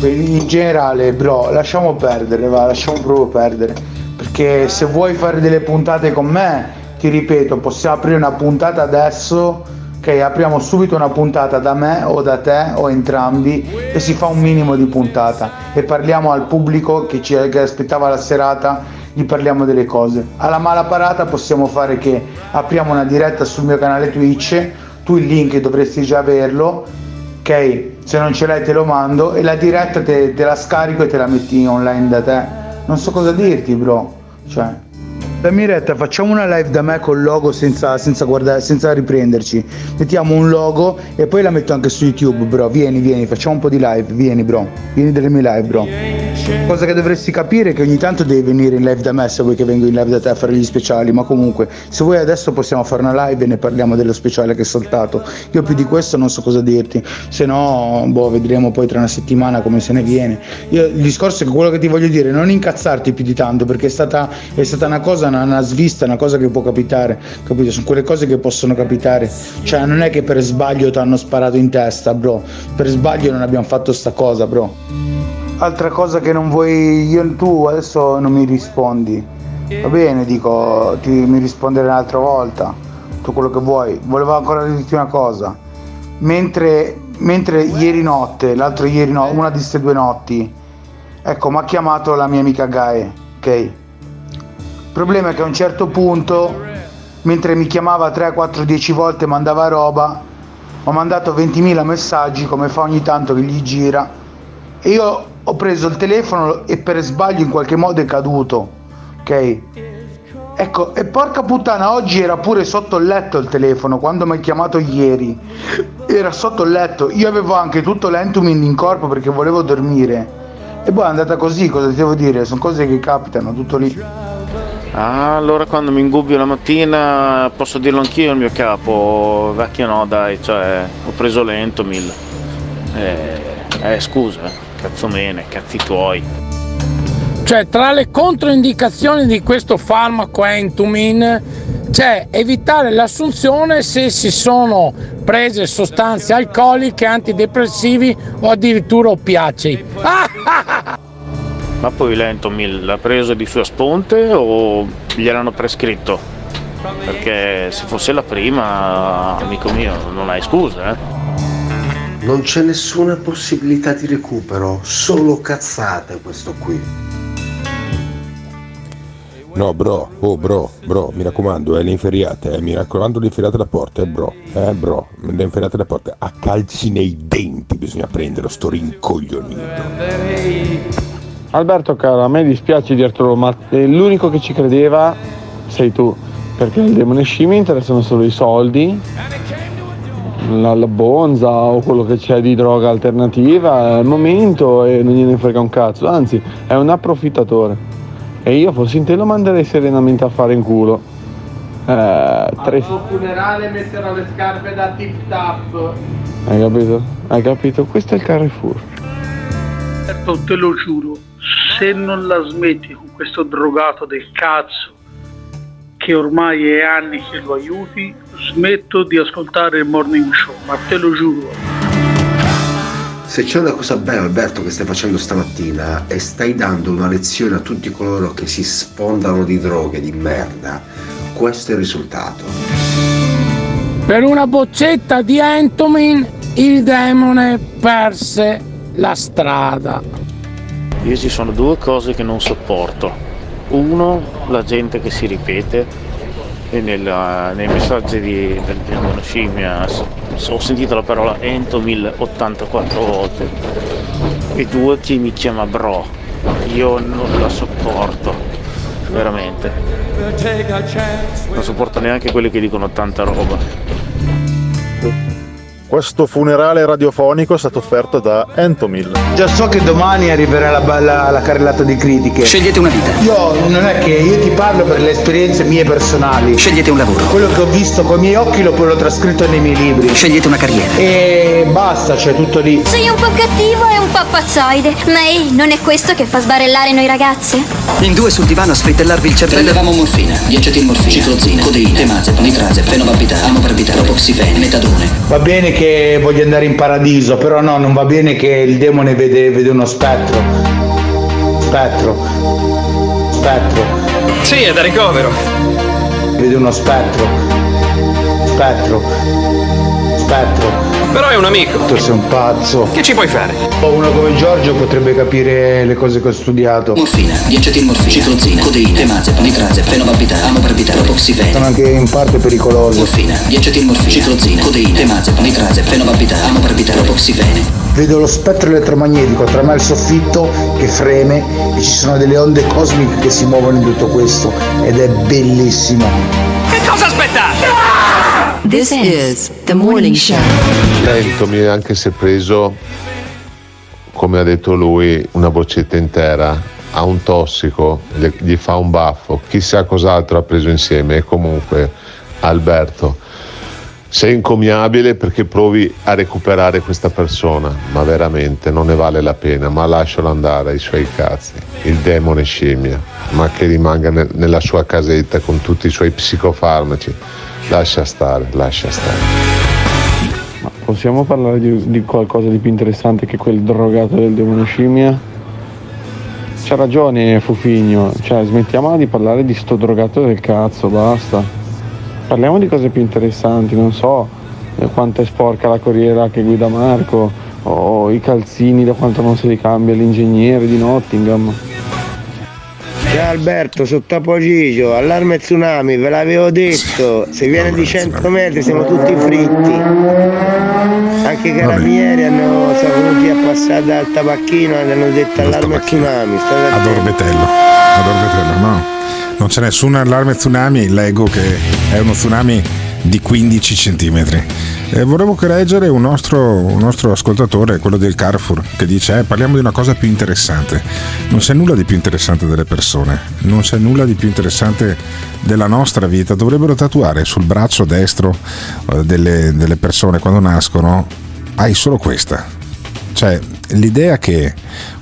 [SPEAKER 14] In generale, bro, lasciamo perdere, va, lasciamo proprio perdere. Perché se vuoi fare delle puntate con me, ti ripeto, possiamo aprire una puntata adesso. Ok, apriamo subito una puntata da me o da te o entrambi e si fa un minimo di puntata e parliamo al pubblico che ci che aspettava la serata, gli parliamo delle cose. Alla mala parata possiamo fare che apriamo una diretta sul mio canale Twitch tu il link dovresti già averlo, ok? Se non ce l'hai te lo mando e la diretta te, te la scarico e te la metti online da te. Non so cosa dirti, bro. Cioè, dammi retta, facciamo una live da me col logo senza, senza, guardare, senza riprenderci. Mettiamo un logo e poi la metto anche su YouTube, bro. Vieni, vieni, facciamo un po' di live. Vieni, bro. Vieni delle mie live, bro. Cosa che dovresti capire è che ogni tanto devi venire in live da me se vuoi che vengo in live da te a fare gli speciali, ma comunque se vuoi adesso possiamo fare una live e ne parliamo dello speciale che è saltato. Io più di questo non so cosa dirti, se no boh, vedremo poi tra una settimana come se ne viene. Io, il discorso è che quello che ti voglio dire, non incazzarti più di tanto perché è stata, è stata una cosa, una, una svista, una cosa che può capitare, capito? Sono quelle cose che possono capitare, cioè non è che per sbaglio ti hanno sparato in testa, bro, per sbaglio non abbiamo fatto sta cosa, bro. Altra cosa che non vuoi, io, tu adesso non mi rispondi. Va bene, dico, ti, mi risponderai un'altra volta. Tu quello che vuoi. Volevo ancora dirti una cosa. Mentre, mentre ieri notte, l'altro ieri no, una di queste due notti, ecco, mi ha chiamato la mia amica Gae, ok? Il problema è che a un certo punto, mentre mi chiamava 3, 4, 10 volte, mandava roba, ho mandato 20.000 messaggi come fa ogni tanto che gli gira e io ho preso il telefono e per sbaglio in qualche modo è caduto, ok? Ecco, e porca puttana, oggi era pure sotto il letto il telefono, quando mi hai chiamato ieri. Era sotto il letto, io avevo anche tutto l'entumin in corpo perché volevo dormire. E poi è andata così, cosa devo dire? Sono cose che capitano, tutto lì.
[SPEAKER 9] Ah, allora quando mi ingubbio la mattina posso dirlo anch'io al mio capo, vecchio no dai, cioè ho preso lento mille. Eh, eh scusa, eh, cazzo mene, cazzi tuoi.
[SPEAKER 7] Cioè, tra le controindicazioni di questo farmaco Entumin c'è evitare l'assunzione se si sono prese sostanze alcoliche, antidepressivi o addirittura oppiacei.
[SPEAKER 9] Ma poi l'Entomil l'ha preso di sua sponte o gliel'hanno prescritto? Perché se fosse la prima, amico mio, non hai scusa, eh?
[SPEAKER 16] Non c'è nessuna possibilità di recupero, solo cazzate questo qui.
[SPEAKER 11] No, bro, oh bro, bro, mi raccomando, eh, le inferiate, eh, mi raccomando le inferiate alla porta, eh, bro, eh, bro, le inferiate alla porta, a calci nei denti bisogna prenderlo, sto rincoglionito.
[SPEAKER 4] Alberto caro, a me dispiace dirtelo, ma l'unico che ci credeva sei tu, perché il demone scimmia interessano solo i soldi, la, la bonza o quello che c'è di droga alternativa, al momento e non gliene frega un cazzo, anzi è un approfittatore. E io fossi in te lo manderei serenamente a fare in culo. Eh, tre...
[SPEAKER 7] Al funerale metterò le scarpe da tip tap.
[SPEAKER 4] Hai capito? Hai capito? Questo è il Carrefour.
[SPEAKER 17] Certo, te lo giuro, se non la smetti con questo drogato del cazzo, che ormai è anni che lo aiuti, smetto di ascoltare il morning show, ma te lo giuro.
[SPEAKER 16] Se c'è una cosa bella Alberto che stai facendo stamattina e stai dando una lezione a tutti coloro che si sfondano di droghe di merda, questo è il risultato.
[SPEAKER 7] Per una boccetta di Entomin il demone perse la strada.
[SPEAKER 9] Io ci sono due cose che non sopporto. Uno, la gente che si ripete e nella- nei messaggi di, del demone scimmia ho sentito la parola Entomil 84 volte. E due, chi mi chiama bro. Io non la sopporto, veramente. Non sopporto neanche quelli che dicono tanta roba.
[SPEAKER 18] Questo funerale radiofonico è stato offerto da Entomil.
[SPEAKER 14] Già so che domani arriverà la, la, la carrellata di critiche.
[SPEAKER 5] Scegliete una vita.
[SPEAKER 14] Io non è che io ti parlo per le esperienze mie personali.
[SPEAKER 5] Scegliete un lavoro.
[SPEAKER 14] Quello che ho visto con i miei occhi lo, l'ho trascritto nei miei libri.
[SPEAKER 5] Scegliete una carriera.
[SPEAKER 14] E basta, c'è tutto lì.
[SPEAKER 19] Sei un po' cattivo e un po' pazzoide, ma ehi, non è questo che fa sbarellare noi ragazze?
[SPEAKER 5] In due sul divano a sfrittellarvi il cervello.
[SPEAKER 20] Prendevamo morfina, diacetilmorfina, ciclozina, codeina, temazepam, nitrazepam, fenobarbital, amobarbital, propoxifene, metadone.
[SPEAKER 14] Va bene che voglio andare in paradiso, però no, non va bene che il demone vede, vede uno spettro. Spettro. Spettro.
[SPEAKER 5] Sì, è da ricovero.
[SPEAKER 14] Vede uno spettro. Spettro. Spettro.
[SPEAKER 5] Però è un amico.
[SPEAKER 14] Tu sei un pazzo.
[SPEAKER 5] Che ci puoi fare?
[SPEAKER 14] Uno come Giorgio potrebbe capire le cose che ho studiato.
[SPEAKER 20] Morfina, diacetilmorfina, ciclozina, codeina, temazepam, nitrazepam, fenobarbital, amobarbital, propoxifene.
[SPEAKER 14] Sono anche in parte pericolosi.
[SPEAKER 20] Morfina, diacetilmorfina, ciclozina, codeina, temazepam, nitrazepam, fenobarbital, amobarbital, propoxifene.
[SPEAKER 14] Vedo lo spettro elettromagnetico tra me e il soffitto che freme e ci sono delle onde cosmiche che si muovono in tutto questo ed è bellissimo.
[SPEAKER 5] Che cosa aspettate?
[SPEAKER 21] This is the morning show.
[SPEAKER 22] Entomi, anche se preso
[SPEAKER 23] come ha detto lui, una boccetta intera, ha un tossico, gli- fa un baffo, chissà cos'altro ha preso insieme. E comunque Alberto sei incommiabile perché provi a recuperare questa persona, ma veramente non ne vale la pena, ma lascialo andare ai suoi cazzi. Il demone scimmia, ma che rimanga nel- nella sua casetta con tutti i suoi psicofarmaci. Lascia stare, lascia stare.
[SPEAKER 4] Ma possiamo parlare di, di qualcosa di più interessante che quel drogato del demone scimmia? C'ha ragione Fufigno, cioè smettiamola di parlare di sto drogato del cazzo, basta. Parliamo di cose più interessanti, non so eh, quanto è sporca la corriera che guida Marco, o i calzini da quanto non si ricambia l'ingegnere di Nottingham.
[SPEAKER 2] Ciao Alberto, sotto Apogigio, allarme tsunami, ve l'avevo detto, se viene di 100 metri siamo tutti fritti. Anche i carabinieri hanno, sono venuti a passare dal tabacchino e hanno detto allarme tsunami.
[SPEAKER 8] Orbetello. Ad Orbetello, no. Non c'è nessun allarme tsunami, leggo che è uno tsunami di 15 centimetri. E volevo correggere un nostro, un nostro ascoltatore, quello del Carrefour, che dice: eh, parliamo di una cosa più interessante. Non c'è nulla di più interessante delle persone, non c'è nulla di più interessante della nostra vita. Dovrebbero tatuare sul braccio destro eh, delle, delle persone quando nascono, hai solo questa. Cioè, l'idea che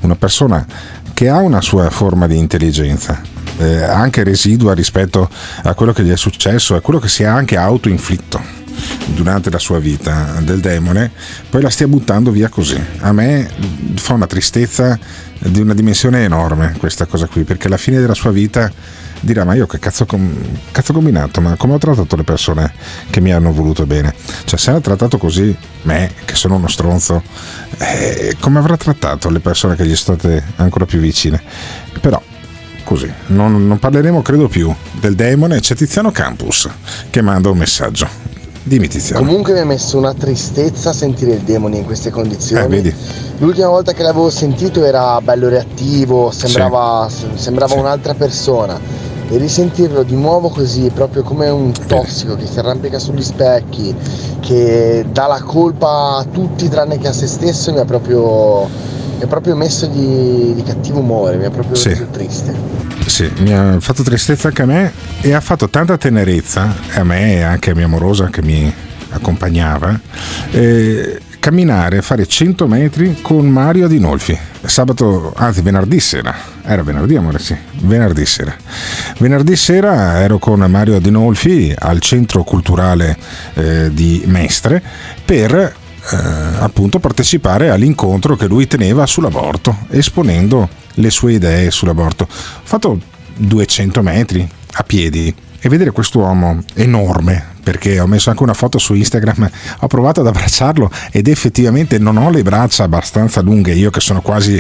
[SPEAKER 8] una persona che ha una sua forma di intelligenza, eh, anche residua rispetto a quello che gli è successo, a quello che si è anche autoinflitto durante la sua vita del demone, poi la stia buttando via così. A me fa una tristezza di una dimensione enorme questa cosa qui, perché alla fine della sua vita dirà ma io che cazzo, com- cazzo combinato, ma come ho trattato le persone che mi hanno voluto bene? Cioè se ha trattato così me, che sono uno stronzo, eh, come avrà trattato le persone che gli sono state ancora più vicine? Però così, non, non parleremo credo più del demone, c'è Tiziano Campus che manda un messaggio. Dimmi Tiziano.
[SPEAKER 21] Comunque mi ha messo una tristezza sentire il demone in queste condizioni.
[SPEAKER 8] Eh.
[SPEAKER 21] L'ultima volta che l'avevo sentito era bello reattivo, sembrava, sembrava un'altra persona. E risentirlo di nuovo così, proprio come un tossico che si arrampica sugli specchi, che dà la colpa a tutti tranne che a se stesso, mi ha proprio, mi ha proprio messo di, di cattivo umore, mi ha proprio
[SPEAKER 8] Sì.
[SPEAKER 21] reso triste.
[SPEAKER 8] Sì, mi ha fatto tristezza anche a me e ha fatto tanta tenerezza a me e anche a mia amorosa che mi accompagnava. eh, camminare, fare 100 metri con Mario Adinolfi. Sabato, anzi venerdì sera, era venerdì amore sì, venerdì sera. Venerdì sera ero con Mario Adinolfi al centro culturale eh, di Mestre per appunto partecipare all'incontro che lui teneva sull'aborto, esponendo le sue idee sull'aborto. Ho fatto 200 metri a piedi e vedere quest'uomo enorme, perché ho messo anche una foto su Instagram, ho provato ad abbracciarlo ed effettivamente non ho le braccia abbastanza lunghe, io che sono quasi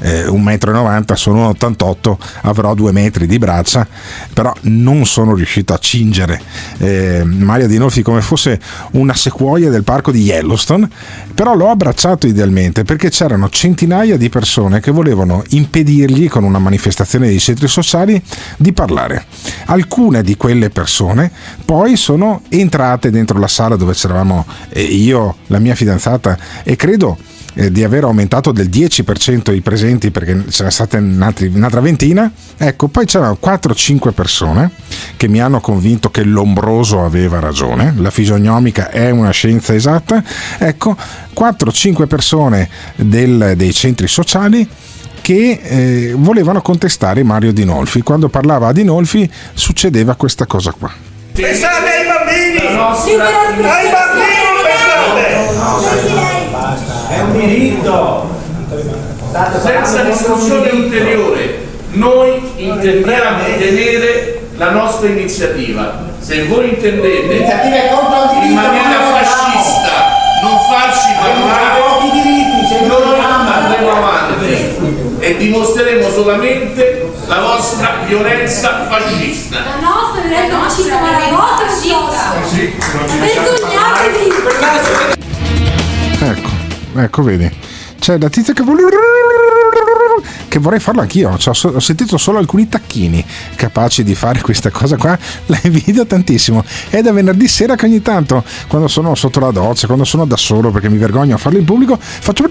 [SPEAKER 8] eh, 1,90 m, sono 88, avrò 2 metri di braccia, però non sono riuscito a cingere eh, Mario Dinolfi come fosse una sequoia del parco di Yellowstone, però l'ho abbracciato idealmente perché c'erano centinaia di persone che volevano impedirgli con una manifestazione dei centri sociali di parlare. Alcune di quelle persone poi sono entrate dentro la sala dove c'eravamo eh, io, la mia fidanzata e credo eh, di aver aumentato del 10% i presenti perché c'era stata un'altra ventina. Ecco, poi c'erano 4-5 persone che mi hanno convinto che l'ombroso aveva ragione, la fisionomica è una scienza esatta. Ecco, 4-5 persone del- dei centri sociali che eh, volevano contestare Mario Dinolfi. Quando parlava a Dinolfi succedeva questa cosa qua.
[SPEAKER 24] Pensate ai bambini! Ai bambini pensate!
[SPEAKER 22] È un diritto. Senza discussione ulteriore, noi intendiamo tenere la nostra iniziativa. Se voi intendete in maniera fascista non farci parlare,
[SPEAKER 24] pochi diritti, se non
[SPEAKER 22] noi andremo avanti e dimostreremo solamente la vostra violenza fascista.
[SPEAKER 25] La nostra violenza fascista, ma la vostra fascista. Vergognatevi!
[SPEAKER 8] Ecco, ecco, vedi. C'è la tizia che vuole. Che vorrei farlo anch'io. Cioè, ho, ho sentito solo alcuni tacchini capaci di fare questa cosa qua. La invidio tantissimo. È da venerdì sera che ogni tanto, quando sono sotto la doccia, quando sono da solo perché mi vergogno a farlo in pubblico, faccio.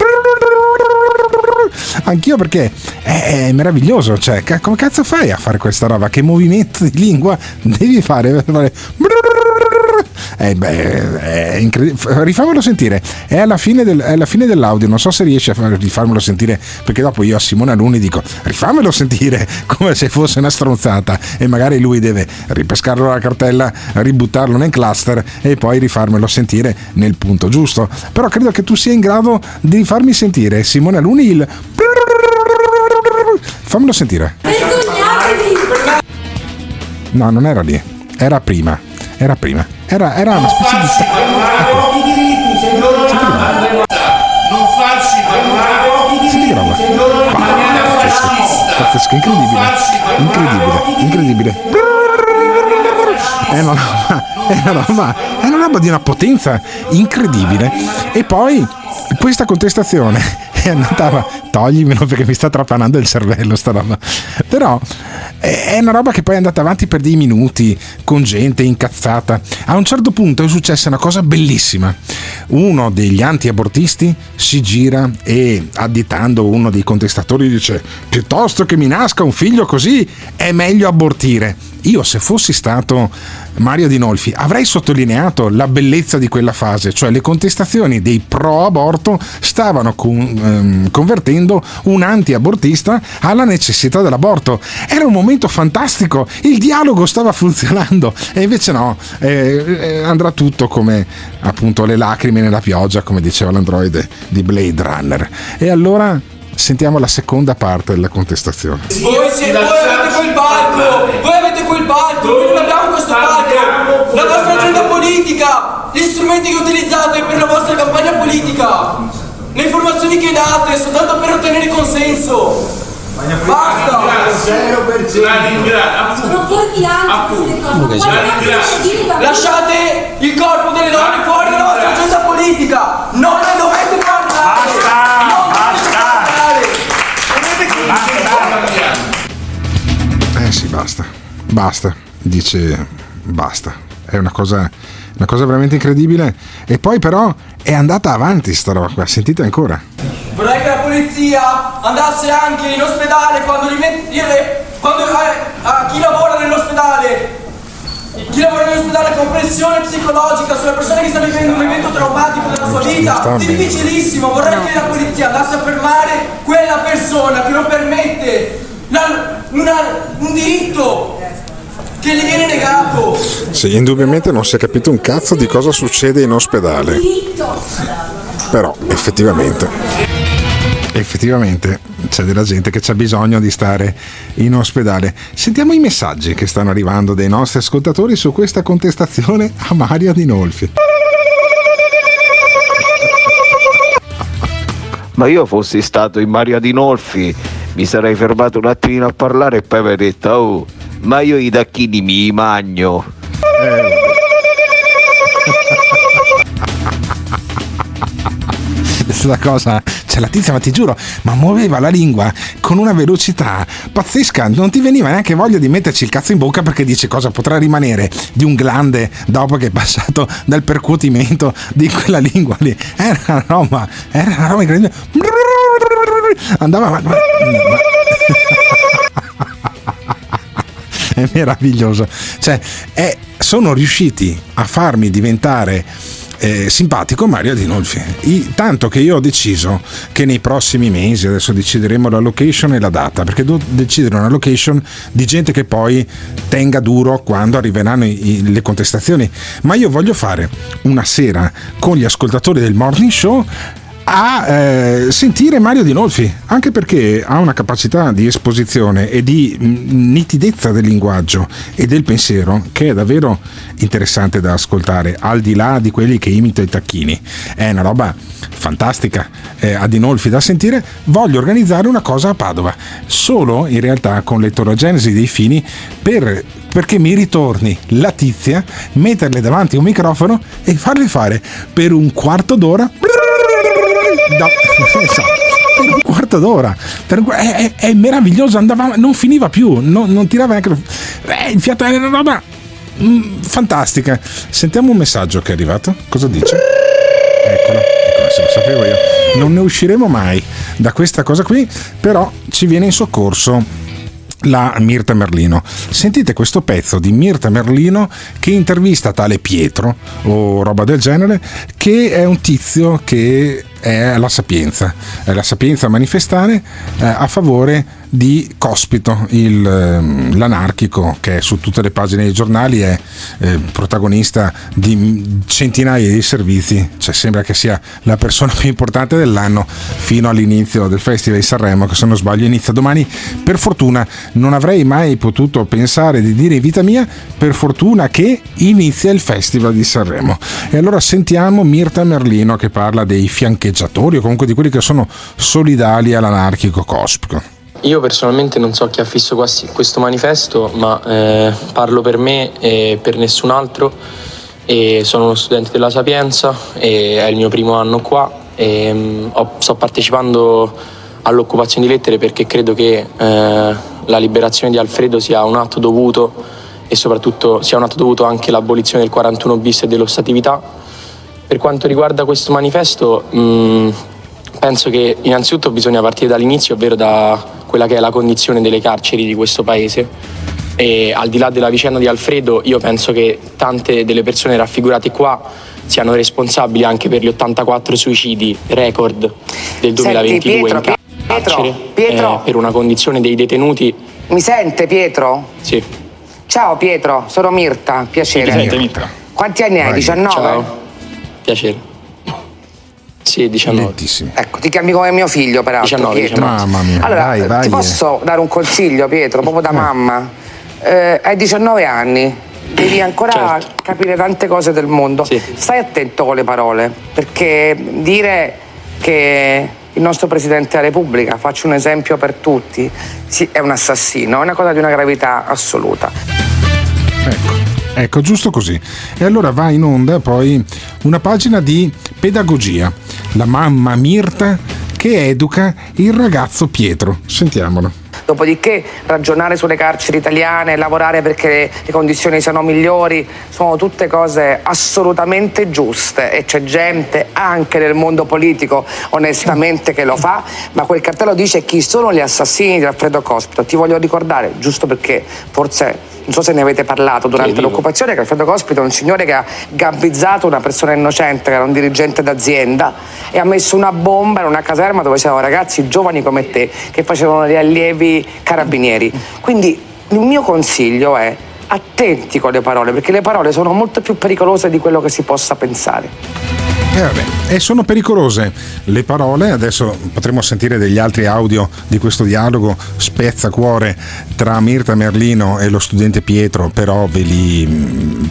[SPEAKER 8] Anch'io perché è, è meraviglioso, cioè, come cazzo fai a fare questa roba? Che movimento di lingua devi fare? Per fare... Eh, beh, è incredibile. Rifamelo sentire. È alla, fine del- è alla fine dell'audio. Non so se riesci a far- rifarmelo sentire. Perché dopo io a Simone Aluni dico: rifamelo sentire come se fosse una stronzata. E magari lui deve ripescarlo dalla cartella, ributtarlo nel cluster e poi rifarmelo sentire nel punto giusto. Però credo che tu sia in grado di farmi sentire Simone Aluni il. Fammelo sentire. No, non era lì. Era prima. Era prima. Era, era una specie di.
[SPEAKER 22] parlare
[SPEAKER 8] Senti che roba. Pazzesco, pazzesco, incredibile. Incredibile, incredibile. È una roba, è una roba, è una roba di una potenza incredibile. E poi questa contestazione è andata. Toglimelo perché mi sta trapanando il cervello sta roba. Però è una roba che poi è andata avanti per dei minuti con gente incazzata. A un certo punto è successa una cosa bellissima. Uno degli anti-abortisti si gira e additando uno dei contestatori dice piuttosto che mi nasca un figlio così è meglio abortire. Io se fossi stato Mario Dinolfi avrei sottolineato la bellezza di quella fase, cioè le contestazioni dei pro aborto stavano con- ehm, convertendo un anti-abortista alla necessità dell'aborto. Era un momento fantastico, il dialogo stava funzionando e invece no, eh, eh, andrà tutto come appunto le lacrime nella pioggia, come diceva l'androide di Blade Runner. E allora sentiamo la seconda parte della contestazione.
[SPEAKER 24] Voi, siete, voi avete quel palco, voi avete quel palco, noi non abbiamo questo palco. La vostra agenda politica, gli strumenti che utilizzate per la vostra campagna politica, le informazioni che date soltanto per ottenere consenso. Basta!
[SPEAKER 22] La ringrazio.
[SPEAKER 25] Sono fuorvianti queste cose. Ma
[SPEAKER 22] la ringrazio.
[SPEAKER 24] Lasciate il corpo delle donne fuori dalla vostra agenda politica! Non ne dovete parlare! Non dovete parlare!
[SPEAKER 8] Eh sì, basta. Basta. Dice basta. È una cosa, una cosa veramente incredibile. E poi però è andata avanti sta roba qua. Sentite ancora.
[SPEAKER 24] Vorrei che la polizia andasse anche in ospedale quando, dire- quando eh, a chi lavora nell'ospedale chi lavora nell'ospedale con pressione psicologica sulle persone che stanno vivendo un evento traumatico nella sua vita
[SPEAKER 8] sta bene.
[SPEAKER 24] difficilissimo vorrei che la polizia andasse a fermare quella persona che non permette la- una- un diritto che le viene negato
[SPEAKER 8] Sì, indubbiamente non si è capito un cazzo di cosa succede in ospedale. Però effettivamente. Effettivamente c'è della gente che c'ha bisogno di stare in ospedale. Sentiamo i messaggi che stanno arrivando dai nostri ascoltatori su questa contestazione a Mario Dinolfi.
[SPEAKER 26] Ma io fossi stato in Mario Adinolfi, mi sarei fermato un attimino a parlare e poi avrei detto, oh, ma io i tacchini mi magno.
[SPEAKER 8] Questa cosa, c'è la tizia, ma ti giuro, ma muoveva la lingua con una velocità pazzesca. Non ti veniva neanche voglia di metterci il cazzo in bocca perché dici cosa potrà rimanere di un glande dopo che è passato dal percuotimento di quella lingua lì. Era una roba, era una roba incredibile. Andava. ma- ma- è meraviglioso. Cioè, è- sono riusciti a farmi diventare eh, simpatico Mario Adinolfi. I- tanto che io ho deciso che nei prossimi mesi, adesso decideremo la location e la data, perché devo decidere una location di gente che poi tenga duro quando arriveranno i- i- le contestazioni. Ma io voglio fare una sera con gli ascoltatori del morning show a eh, sentire Mario Dinolfi, anche perché ha una capacità di esposizione e di mm, nitidezza del linguaggio e del pensiero che è davvero interessante da ascoltare, al di là di quelli che imita i tacchini. È una roba fantastica eh, a Dinolfi da sentire. Voglio organizzare una cosa a Padova, solo in realtà con l'eterogenesi dei fini per perché mi ritorni la tizia, metterle davanti un microfono e farle fare per un quarto d'ora No, esatto, un quarto d'ora. È, è- è meraviglioso andava, non finiva più non, non tirava neanche eh, il fiato era una roba mm, fantastica. Sentiamo un messaggio che è arrivato. Cosa dice? Eccola eccola se lo sapevo io. Non ne usciremo mai da questa cosa qui, però ci viene in soccorso la Mirta Merlino. Sentite questo pezzo di Mirta Merlino che intervista tale Pietro o roba del genere, che è un tizio che è la sapienza, è la sapienza a manifestare eh, a favore di Cospito, il, ehm, l'anarchico che su tutte le pagine dei giornali è eh, protagonista di centinaia di servizi, cioè sembra che sia la persona più importante dell'anno fino all'inizio del Festival di Sanremo, che se non sbaglio inizia domani. Per fortuna non avrei mai potuto pensare di dire in vita mia, per fortuna che inizia il Festival di Sanremo. E allora sentiamo Mirta Merlino che parla dei fiancheggiatori o comunque di quelli che sono solidali all'anarchico Cospito.
[SPEAKER 27] Io personalmente non so chi ha fisso questo manifesto, ma eh, parlo per me e per nessun altro. E sono uno studente della Sapienza è il mio primo anno qua e mm, ho- sto partecipando all'occupazione di lettere perché credo che eh, la liberazione di Alfredo sia un atto dovuto e soprattutto sia un atto dovuto anche l'abolizione del 41 bis e dell'ostatività. Per quanto riguarda questo manifesto, mh, penso che innanzitutto bisogna partire dall'inizio, ovvero da quella che è la condizione delle carceri di questo paese. E al di là della vicenda di Alfredo, io penso che tante delle persone raffigurate qua siano responsabili anche per gli 84 suicidi record del 2022
[SPEAKER 28] Pietro,
[SPEAKER 27] in carcere
[SPEAKER 28] Pietro.
[SPEAKER 27] eh, per una condizione dei detenuti.
[SPEAKER 28] Mi sente Pietro?
[SPEAKER 27] Sì.
[SPEAKER 28] Ciao Pietro, sono Mirta, piacere.
[SPEAKER 27] Mi sente, Mirta.
[SPEAKER 28] Quanti anni hai?
[SPEAKER 27] Vai.
[SPEAKER 28] 19?
[SPEAKER 27] Ciao. Piacere. Sì, 19.
[SPEAKER 28] Ecco, ti chiami come mio figlio peraltro,
[SPEAKER 27] 19,
[SPEAKER 28] Pietro.
[SPEAKER 8] Mamma mia,
[SPEAKER 28] Allora,
[SPEAKER 8] vai,
[SPEAKER 28] eh,
[SPEAKER 8] vai.
[SPEAKER 28] ti posso dare un consiglio, Pietro, proprio da mamma? Eh, hai 19 anni, devi ancora
[SPEAKER 27] Certo.
[SPEAKER 28] capire tante cose del mondo. Stai attento con le parole, perché dire che il nostro Presidente della Repubblica, faccio un esempio per tutti, sì, è un assassino, è una cosa di una gravità assoluta.
[SPEAKER 8] Ecco, ecco, giusto così. E allora va in onda poi una pagina di pedagogia, la mamma Mirta che educa il ragazzo Pietro. Sentiamolo.
[SPEAKER 28] Dopodiché ragionare sulle carceri italiane, lavorare perché le, condizioni siano migliori, sono tutte cose assolutamente giuste e c'è gente anche nel mondo politico onestamente che lo fa, ma quel cartello dice chi sono gli assassini di Alfredo Cospito. Ti voglio ricordare, giusto perché forse non so se ne avete parlato durante l'occupazione, che Alfredo Cospito è un signore che ha gabbizzato una persona innocente, che era un dirigente d'azienda, e ha messo una bomba in una caserma dove c'erano ragazzi giovani come te che facevano gli allievi carabinieri. Quindi il mio consiglio è attenti con le parole, perché le parole sono molto più pericolose di quello che si possa pensare.
[SPEAKER 8] E vabbè, e sono pericolose le parole, adesso potremo sentire degli altri audio di questo dialogo spezzacuore tra Mirta Merlino e lo studente Pietro, però ve li,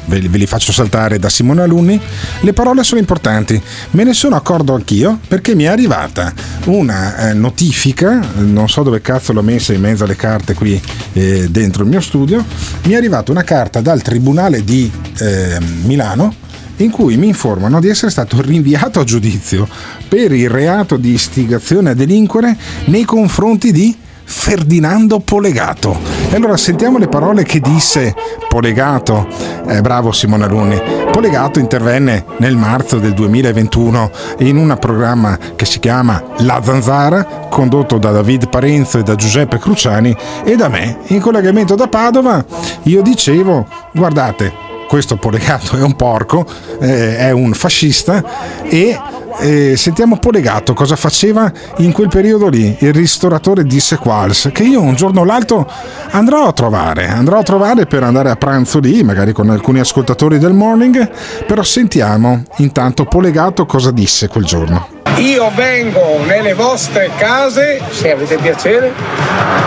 [SPEAKER 8] ve li- ve li faccio saltare da Simone Alunni. Le parole sono importanti, me ne sono accorto anch'io perché mi è arrivata una eh, notifica, non so dove cazzo l'ho messa in mezzo alle carte qui eh, dentro il mio studio, mi è arrivata una carta dal Tribunale di eh, Milano in cui mi informano di essere stato rinviato a giudizio per il reato di istigazione a delinquere nei confronti di Ferdinando Polegato. E allora sentiamo le parole che disse Polegato. Eh, bravo Simone Alunni. Polegato intervenne nel marzo del 2021 in un programma che si chiama La Zanzara, condotto da David Parenzo e da Giuseppe Cruciani e da me, in collegamento da Padova. Io dicevo, guardate, questo Polegato è un porco, eh, è un fascista e eh, sentiamo Polegato cosa faceva in quel periodo lì, il ristoratore di Sequals, che io un giorno o l'altro andrò a trovare, andrò a trovare per andare a pranzo lì, magari con alcuni ascoltatori del morning, però sentiamo intanto Polegato cosa disse quel giorno.
[SPEAKER 29] Io vengo nelle vostre case, se avete piacere,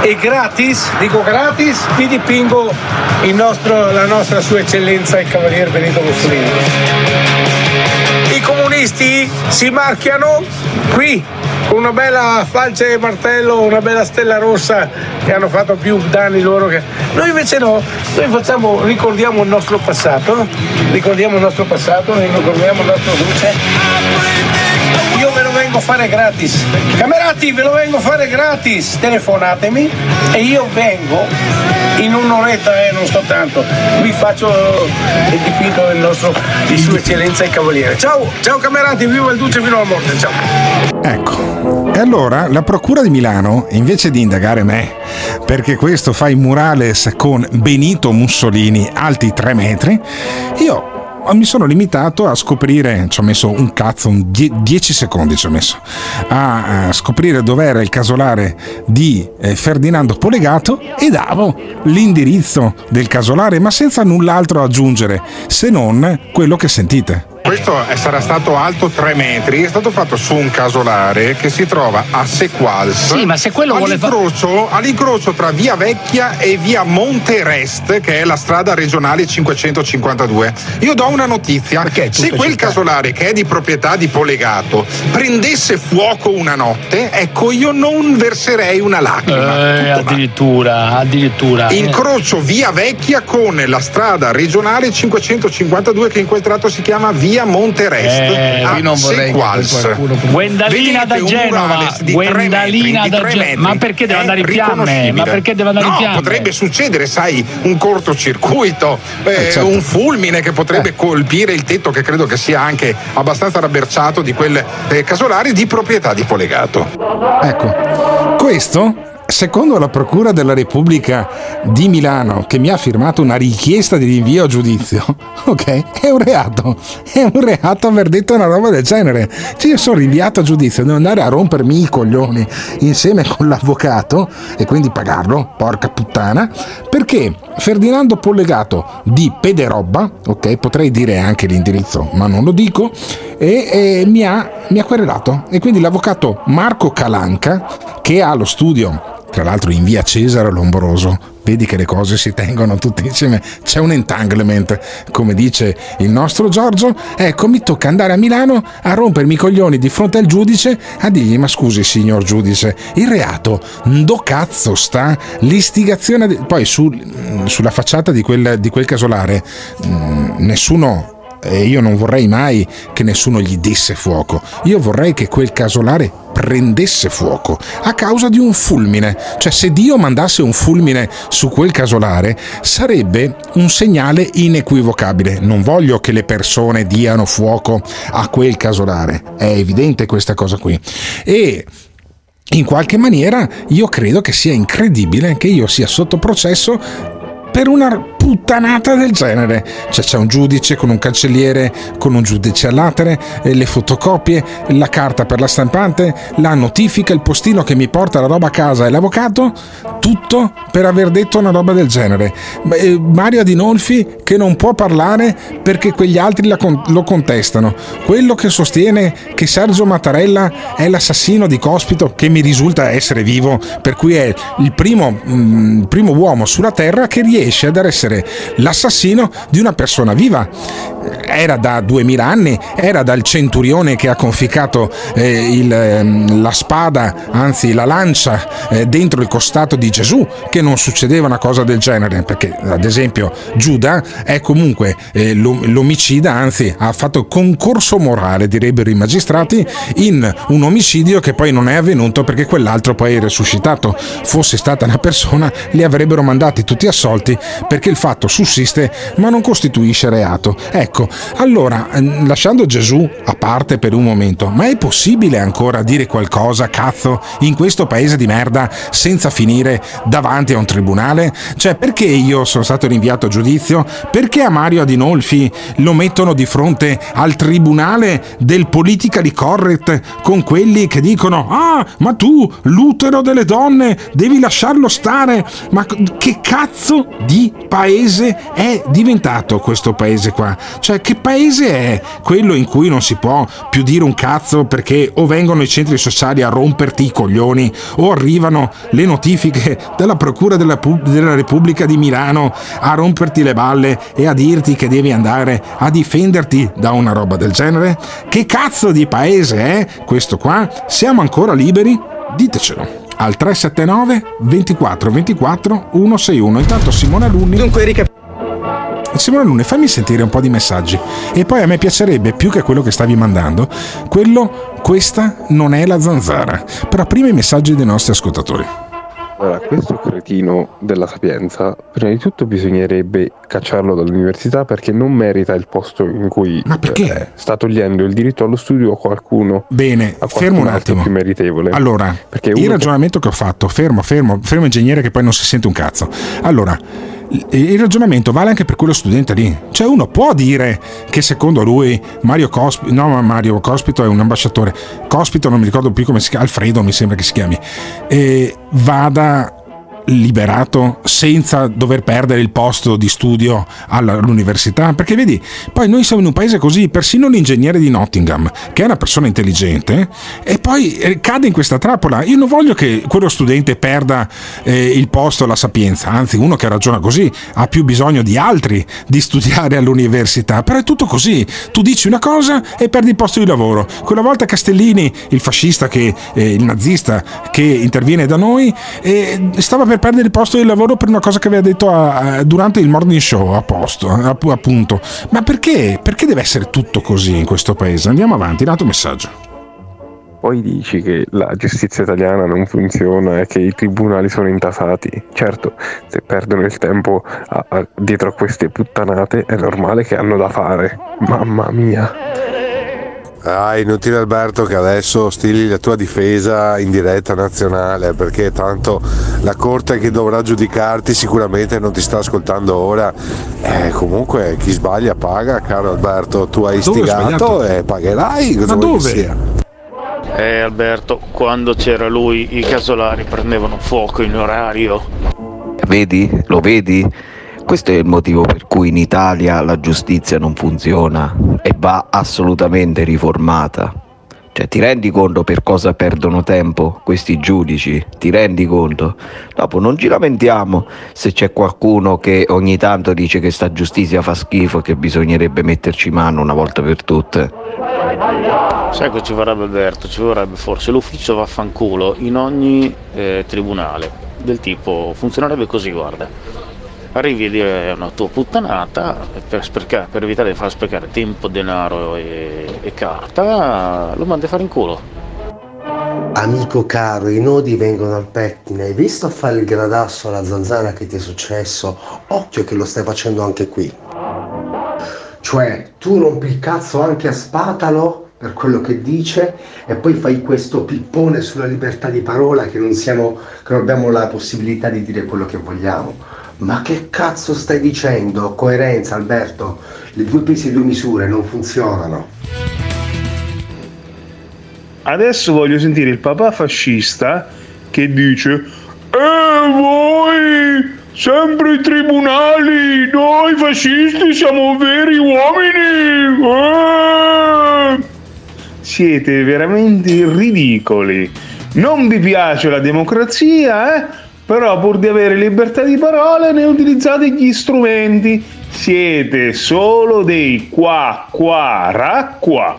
[SPEAKER 29] e gratis, dico gratis, vi dipingo nostro- la nostra Sua Eccellenza il Cavalier Benito Mussolini. I comunisti si marchiano qui, con una bella falce e martello, una bella stella rossa che hanno fatto più danni loro che. Noi invece no, noi facciamo, ricordiamo il nostro passato, ricordiamo il nostro passato, ricordiamo il nostro luce. Io ve lo vengo a fare gratis. Camerati, ve lo vengo a fare gratis. Telefonatemi e io vengo in un'oretta, eh, non sto tanto. Vi faccio il dipinto del nostro, di Sua Eccellenza il Cavaliere. Ciao, ciao camerati, viva il Duce fino alla morte. Ciao.
[SPEAKER 8] Ecco, allora la Procura di Milano, invece di indagare me, perché questo fa i murales con Benito Mussolini alti 3 metri, io mi sono limitato a scoprire, ci ho messo un cazzo, un 10 secondi ci ho messo, a, a scoprire dov'era il casolare di eh, Ferdinando Polegato e davo l'indirizzo del casolare, ma senza null'altro aggiungere, se non quello che sentite.
[SPEAKER 30] Questo sarà stato alto 3 metri, è stato fatto su un casolare che si trova a Sequals.
[SPEAKER 31] Sì, ma se quello vuole fa-
[SPEAKER 30] all'incrocio, all'incrocio tra via Vecchia e via Monterest, che è la strada regionale 552. Io do una notizia: se quel casolare che è di proprietà di Polegato prendesse fuoco una notte, ecco, io non verserei una lacrima.
[SPEAKER 31] Eh, addirittura, addirittura.
[SPEAKER 30] Incrocio via Vecchia con la strada regionale 552 che in quel tratto si chiama via Monterest
[SPEAKER 31] Eh,
[SPEAKER 30] a
[SPEAKER 31] io non
[SPEAKER 30] Sequals. Vedete
[SPEAKER 31] da Genova,
[SPEAKER 30] di
[SPEAKER 31] da
[SPEAKER 30] tre
[SPEAKER 31] Ge-
[SPEAKER 30] metri.
[SPEAKER 31] ma perché deve andare in fiamme? Ma perché deve andare in
[SPEAKER 30] no,
[SPEAKER 31] fiamme?
[SPEAKER 30] potrebbe succedere, sai, un cortocircuito, eh,
[SPEAKER 8] Eh, certo.
[SPEAKER 30] un fulmine che potrebbe colpire il tetto che credo che sia anche abbastanza rabberciato di quel eh, casolare di proprietà di Polegato.
[SPEAKER 8] Ecco, questo, secondo la Procura della Repubblica di Milano, che mi ha firmato una richiesta di rinvio a giudizio, ok, è un reato. È un reato aver detto una roba del genere. Cioè, io sono rinviato a giudizio, devo andare a rompermi i coglioni insieme con l'avvocato e quindi pagarlo, porca puttana, perché Ferdinando Pollegato di Pederobba, ok, potrei dire anche l'indirizzo, ma non lo dico, e, e mi, ha, mi ha querelato. E quindi l'avvocato Marco Calanca, che ha lo studio, tra l'altro in via Cesare Lombroso, vedi che le cose si tengono tutte insieme, c'è un entanglement, come dice il nostro Giorgio, ecco mi tocca andare a Milano a rompermi i coglioni di fronte al giudice a dirgli ma scusi signor giudice, il reato do cazzo sta l'istigazione, de-" poi sul- sulla facciata di quel, di quel casolare mm, nessuno e io non vorrei mai che nessuno gli desse fuoco. Io vorrei che quel casolare prendesse fuoco a causa di un fulmine. Cioè, se Dio mandasse un fulmine su quel casolare, sarebbe un segnale inequivocabile. Non voglio che le persone diano fuoco a quel casolare. È evidente questa cosa qui. E in qualche maniera io credo che sia incredibile che io sia sotto processo per una puttanata del genere. Cioè c'è un giudice con un cancelliere, con un giudice all'atere, le fotocopie, la carta per la stampante, la notifica, il postino che mi porta la roba a casa e l'avvocato, tutto per aver detto una roba del genere. Eh, Mario Adinolfi che non può parlare perché quegli altri lo contestano. Quello che sostiene che Sergio Mattarella è l'assassino di Cospito, che mi risulta essere vivo, per cui è il primo, mm, il primo uomo sulla Terra che riesce ad essere l'assassino di una persona viva. Era da 2000 anni, era dal centurione che ha conficcato eh, il, ehm, la spada, anzi la lancia, eh, dentro il costato di Gesù, che non succedeva una cosa del genere, perché ad esempio Giuda è comunque eh, l'om- l'omicida, anzi ha fatto concorso morale, direbbero i magistrati, in un omicidio che poi non è avvenuto perché quell'altro poi è risuscitato. Fosse stata una persona, li avrebbero mandati tutti assolti perché il fatto sussiste ma non costituisce reato. Ecco, allora, ehm, lasciando Gesù a parte per un momento, ma è possibile ancora dire qualcosa, cazzo, in questo paese di merda senza finire davanti a un tribunale? Cioè, perché io sono stato rinviato a giudizio? Perché a Mario Adinolfi lo mettono di fronte al tribunale del politically correct con quelli che dicono ah, ma tu, l'utero delle donne, devi lasciarlo stare? Ma che cazzo di paese è diventato questo paese qua? Cioè, che paese è quello in cui non si può più dire un cazzo perché o vengono i centri sociali a romperti i coglioni o arrivano le notifiche della Procura della, Pu- della Repubblica di Milano a romperti le balle e a dirti che devi andare a difenderti da una roba del genere? Che cazzo di paese è questo qua? Siamo ancora liberi? Ditecelo al 379 24 24 161. Intanto Simone Alunni. Dunque, rica- Simone Alunni, fammi sentire un po' di messaggi. E poi a me piacerebbe, più che quello che stavi mandando, quello, questa non è la zanzara. Però prima i messaggi dei nostri ascoltatori.
[SPEAKER 32] Allora, questo cretino della Sapienza, prima di tutto bisognerebbe cacciarlo dall'università perché non merita il posto in cui eh, sta togliendo il diritto allo studio a qualcuno.
[SPEAKER 8] Bene,
[SPEAKER 32] a
[SPEAKER 8] fermo un attimo.
[SPEAKER 32] più meritevole.
[SPEAKER 8] Allora, il
[SPEAKER 32] uno che-
[SPEAKER 8] ragionamento che ho fatto, fermo, fermo, fermo ingegnere che poi non si sente un cazzo. Allora, il- ragionamento vale anche per quello studente lì. Cioè uno può dire che secondo lui Mario Cospito, no ma Mario Cospito è un ambasciatore, Cospito non mi ricordo più come si chiama, Alfredo mi sembra che si chiami, vada liberato senza dover perdere il posto di studio all'università? Perché vedi poi noi siamo in un paese così persino l'ingegnere di Nottingham che è una persona intelligente e poi eh, cade in questa trappola. Io non voglio che quello studente perda eh, il posto alla sapienza. Anzi uno che ragiona così ha più bisogno di altri di studiare all'università. Però è tutto così. Tu dici una cosa e perdi il posto di lavoro. Quella volta Castellini il fascista che eh, il nazista che interviene da noi eh, stava per perdere il posto di lavoro per una cosa che aveva detto a- a- durante il morning show a posto app- appunto ma perché perché deve essere tutto così in questo paese andiamo avanti altro messaggio
[SPEAKER 32] Poi dici che la giustizia italiana non funziona e che i tribunali sono intasati. Certo, se perdono il tempo a- a- dietro a queste puttanate è normale che hanno da fare. Mamma mia.
[SPEAKER 23] Ah, inutile Alberto che adesso stili la tua difesa in diretta nazionale perché tanto la corte che dovrà giudicarti sicuramente non ti sta ascoltando ora. Eh, comunque chi sbaglia paga, caro Alberto, tu hai istigato e pagherai. cosa
[SPEAKER 9] Ma dove?
[SPEAKER 23] sia?
[SPEAKER 9] Eh Alberto, quando c'era lui i casolari prendevano fuoco in orario.
[SPEAKER 26] Vedi? Lo vedi? Questo è il motivo per cui in Italia la giustizia non funziona e va assolutamente riformata. Cioè, ti rendi conto per cosa perdono tempo questi giudici? Ti rendi conto? Dopo non ci lamentiamo se c'è qualcuno che ogni tanto dice che sta giustizia fa schifo e che bisognerebbe metterci mano una volta per tutte.
[SPEAKER 9] Sai cosa ci vorrebbe Alberto? Ci vorrebbe forse l'ufficio vaffanculo in ogni eh, tribunale. Del tipo, funzionerebbe così, guarda. Arrivi a dire una tua puttanata per, spreca- per evitare di far sprecare tempo, denaro e, e carta, lo mandi a fare in culo.
[SPEAKER 33] Amico caro, i nodi vengono al pettine. Hai visto a fare il gradasso alla zanzara che ti è successo? Occhio che lo stai facendo anche qui. Cioè, tu rompi il cazzo anche a Spatalo per quello che dice e poi fai questo pippone sulla libertà di parola che non siamo, che non abbiamo la possibilità di dire quello che vogliamo. Ma che cazzo stai dicendo? Coerenza, Alberto. Le due pesi e due misure non funzionano.
[SPEAKER 34] Adesso voglio sentire il papà fascista che dice Eh voi, sempre i tribunali, noi fascisti siamo veri uomini! Eh! Siete veramente ridicoli. Non vi piace la democrazia, eh? Però pur di avere libertà di parola ne utilizzate gli strumenti. Siete solo dei qua qua ra qua.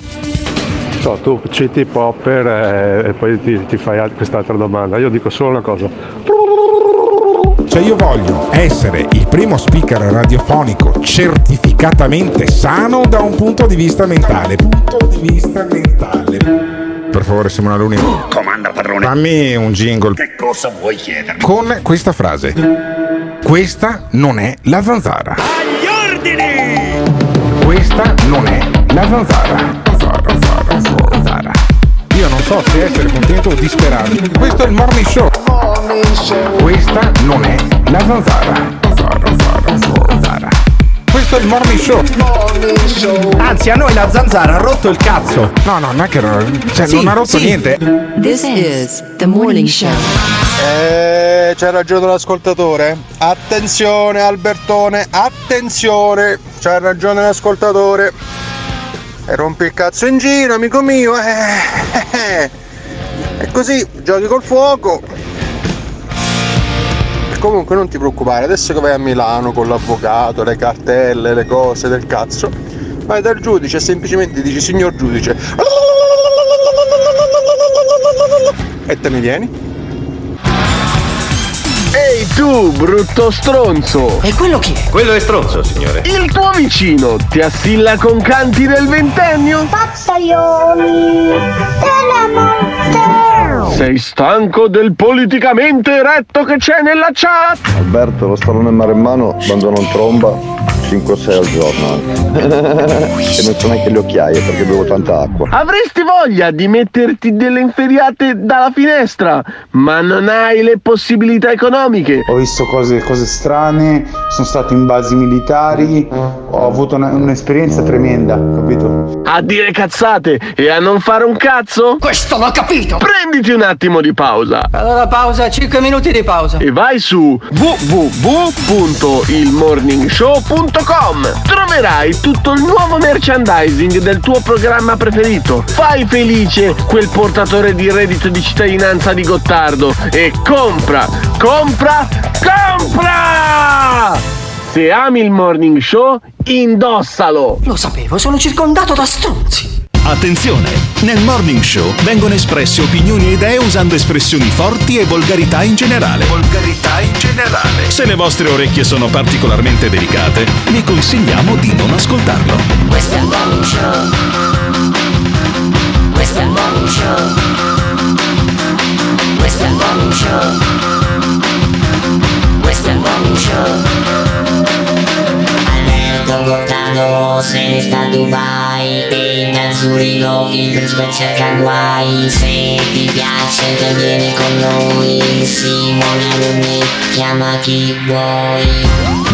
[SPEAKER 35] So, tu citi Popper eh, e poi ti, ti fai al- quest'altra domanda. Io dico solo una cosa.
[SPEAKER 8] Cioè io voglio essere il primo speaker radiofonico certificatamente sano da un punto di vista mentale. Punto di vista mentale. Per favore Simona Luni.
[SPEAKER 36] Comanda padrone.
[SPEAKER 8] Fammi un jingle
[SPEAKER 36] Che cosa vuoi chiedermi?
[SPEAKER 8] con questa frase. Questa non è la zanzara.
[SPEAKER 36] Agli ordini!
[SPEAKER 8] Questa non è la zanzara. Zanzara, zanzara, zanzara. Io non so se essere contento o disperato. Questo è il morning show. Questa non è la zanzara. Zanzara, zanzara, zanzara. Questo è il morning show.
[SPEAKER 37] Anzi, a noi la zanzara ha rotto il cazzo.
[SPEAKER 8] No, no, non è che cioè,
[SPEAKER 37] Sì,
[SPEAKER 8] non ha rotto
[SPEAKER 37] sì.
[SPEAKER 8] niente.
[SPEAKER 38] This is the morning show.
[SPEAKER 39] Eh, c'ha ragione l'ascoltatore. Attenzione Albertone, attenzione. C'ha ragione l'ascoltatore. E rompi il cazzo in giro, amico mio. Eh, E così, giochi col fuoco. Comunque non ti preoccupare, adesso che vai a Milano con l'avvocato, le cartelle, le cose del cazzo, vai dal giudice e semplicemente dici signor giudice. E te ne vieni?
[SPEAKER 4] Ehi tu, brutto stronzo!
[SPEAKER 40] E quello chi è?
[SPEAKER 4] Quello è stronzo, signore. Il tuo vicino ti assilla con canti del ventennio?
[SPEAKER 41] Pazzaioli della morte.
[SPEAKER 4] Sei stanco del politicamente eretto che c'è nella chat?
[SPEAKER 42] Alberto, lo stallone maremmano quando non tromba 5-6 al giorno. eh. e non so neanche le occhiaie perché bevo tanta acqua.
[SPEAKER 4] Avresti voglia di metterti delle inferiate dalla finestra, ma non hai le possibilità economiche.
[SPEAKER 43] Ho visto cose, cose strane, sono stato in basi militari, ho avuto una- un'esperienza tremenda, capito?
[SPEAKER 4] A dire cazzate e a non fare un cazzo?
[SPEAKER 40] Questo l'ho capito!
[SPEAKER 4] Prenditi un attimo di pausa.
[SPEAKER 40] Allora pausa, 5 minuti di pausa.
[SPEAKER 4] e vai su www.ilmorningshow.com Troverai tutto il nuovo merchandising del tuo programma preferito. Fai felice quel portatore di reddito di cittadinanza di Gottardo e compra, compra, compra! Se ami il morning show, indossalo!
[SPEAKER 40] Lo sapevo, sono circondato da stronzi.
[SPEAKER 43] Attenzione! Nel morning show vengono espresse opinioni e idee usando espressioni forti e volgarità in generale. Volgarità in generale. Se le vostre orecchie sono particolarmente delicate, vi consigliamo di non ascoltarlo.
[SPEAKER 38] Questo è il morning show. Questo è il morning show. Questo è il morning show. Questo è il morning show. Alberto Gottardo se ne sta Dubai E da Zurigo il principe cerca guai Se ti piace te vieni con noi. Simone Alunni chiama chi vuoi.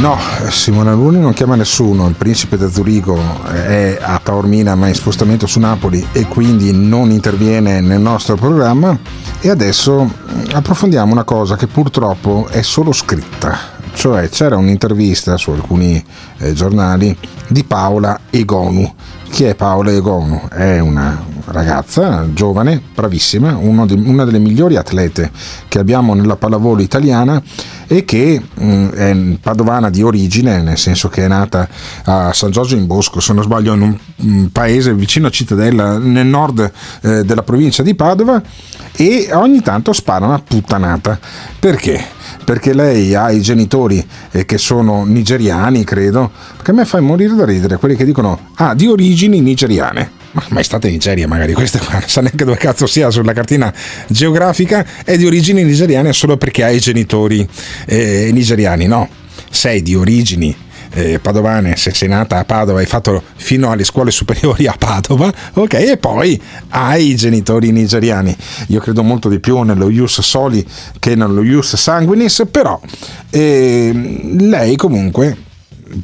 [SPEAKER 8] No, Simone Aluni non chiama nessuno, il principe da Zurigo è a Taormina ma in spostamento su Napoli e quindi non interviene nel nostro programma. E adesso mm, approfondiamo una cosa che purtroppo è solo scritta, cioè c'era un'intervista su alcuni eh, giornali di Paola Egonu. Chi è Paola Egonu? È una ragazza giovane, bravissima, di- una delle migliori atlete che abbiamo nella pallavolo italiana e che mh, è padovana di origine, nel senso che è nata a San Giorgio in Bosco, se non sbaglio, in un, un paese vicino a Cittadella, nel nord eh, della provincia di Padova, e ogni tanto spara una puttanata. Perché? Perché lei ha i genitori eh, che sono nigeriani, credo, che a me fa morire da ridere, quelli che dicono, ah, di origini nigeriane. Ma mai state in Nigeria magari, questa qua non sa neanche dove cazzo sia sulla cartina geografica, è di origini nigeriane solo perché ha i genitori eh, nigeriani, no, sei di origini eh, padovane, se sei nata a Padova, hai fatto fino alle scuole superiori a Padova, ok, e poi hai i genitori nigeriani. Io credo molto di più nello ius soli che nello ius sanguinis, però eh, lei comunque,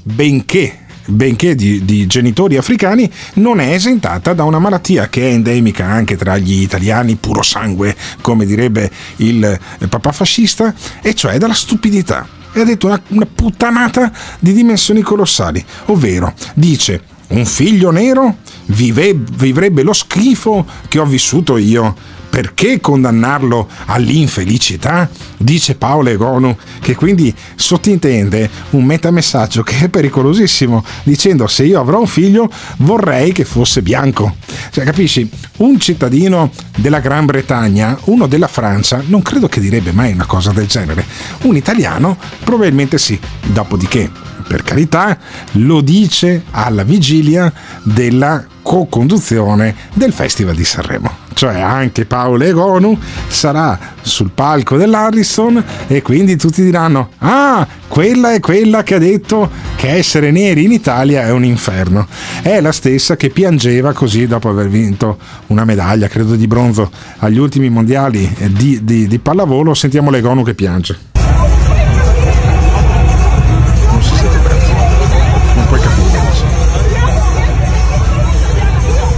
[SPEAKER 8] benché benché di, di genitori africani, non è esentata da una malattia che è endemica anche tra gli italiani, puro sangue, come direbbe il eh, papà fascista, e cioè dalla stupidità. E ha detto una, una puttanata di dimensioni colossali, ovvero dice un figlio nero vive- vivrebbe lo schifo che ho vissuto io. Perché condannarlo all'infelicità? Dice Paolo Egonu, che quindi sottintende un metamessaggio che è pericolosissimo, dicendo se io avrò un figlio vorrei che fosse bianco. Cioè, capisci? Un cittadino della Gran Bretagna, uno della Francia, non credo che direbbe mai una cosa del genere. Un italiano probabilmente sì. Dopodiché, per carità, lo dice alla vigilia della co-conduzione del Festival di Sanremo. Cioè anche Paolo Egonu sarà sul palco dell'Ariston e quindi tutti diranno ah, quella è quella che ha detto che essere neri in Italia è un inferno. È la stessa che piangeva così dopo aver vinto una medaglia, credo di bronzo, agli ultimi mondiali di, di, di pallavolo. Sentiamo l'Egonu che piange.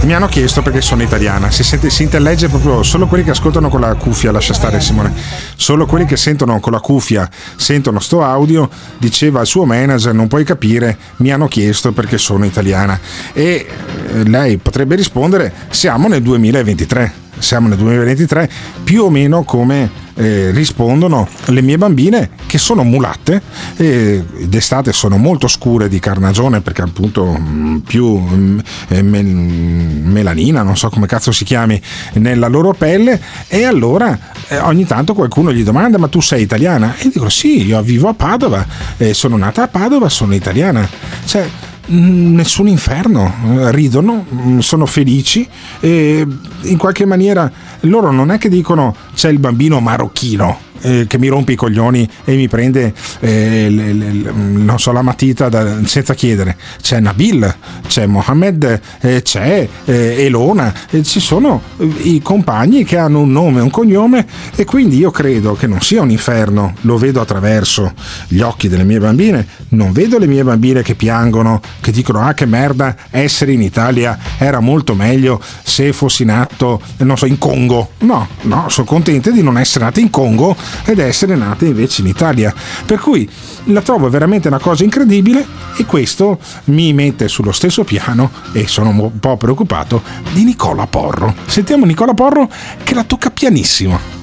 [SPEAKER 8] Mi hanno chiesto perché sono italiana. Si, sente, si intellegge proprio solo quelli che ascoltano con la cuffia, lascia stare Simone. Solo quelli che sentono con la cuffia, sentono sto audio, diceva il suo manager, non puoi capire, mi hanno chiesto perché sono italiana. E eh, lei potrebbe rispondere, siamo nel 2023 siamo nel 2023, più o meno come eh, rispondono le mie bambine che sono mulatte e d'estate sono molto scure di carnagione perché appunto mh, più mh, eh, mel- melanina, non so come cazzo si chiami, nella loro pelle e allora eh, ogni tanto qualcuno gli domanda ma tu sei italiana? E dico sì, io vivo a Padova, eh, sono nata a Padova, sono italiana. Cioè, Mm, nessun inferno, eh, ridono, mm, sono felici e in qualche maniera loro non è che dicono c'è il bambino marocchino eh, che mi rompe i coglioni e mi prende eh, le, le, le, non so, la matita da, senza chiedere. C'è Nabil, c'è Mohamed, eh, c'è eh, Elona, ci sono eh, i compagni che hanno un nome un cognome e quindi io credo che non sia un inferno, lo vedo attraverso gli occhi delle mie bambine, non vedo le mie bambine che piangono, che dicono ah che merda, essere in Italia era molto meglio se fossi nato, non so, in Congo. No, no, sono contente di non essere nata in Congo ed essere nata invece in Italia. Per cui la trovo veramente una cosa incredibile e questo mi mette sullo stesso piano e sono un po' preoccupato di Nicola Porro. Sentiamo Nicola Porro che la tocca pianissimo.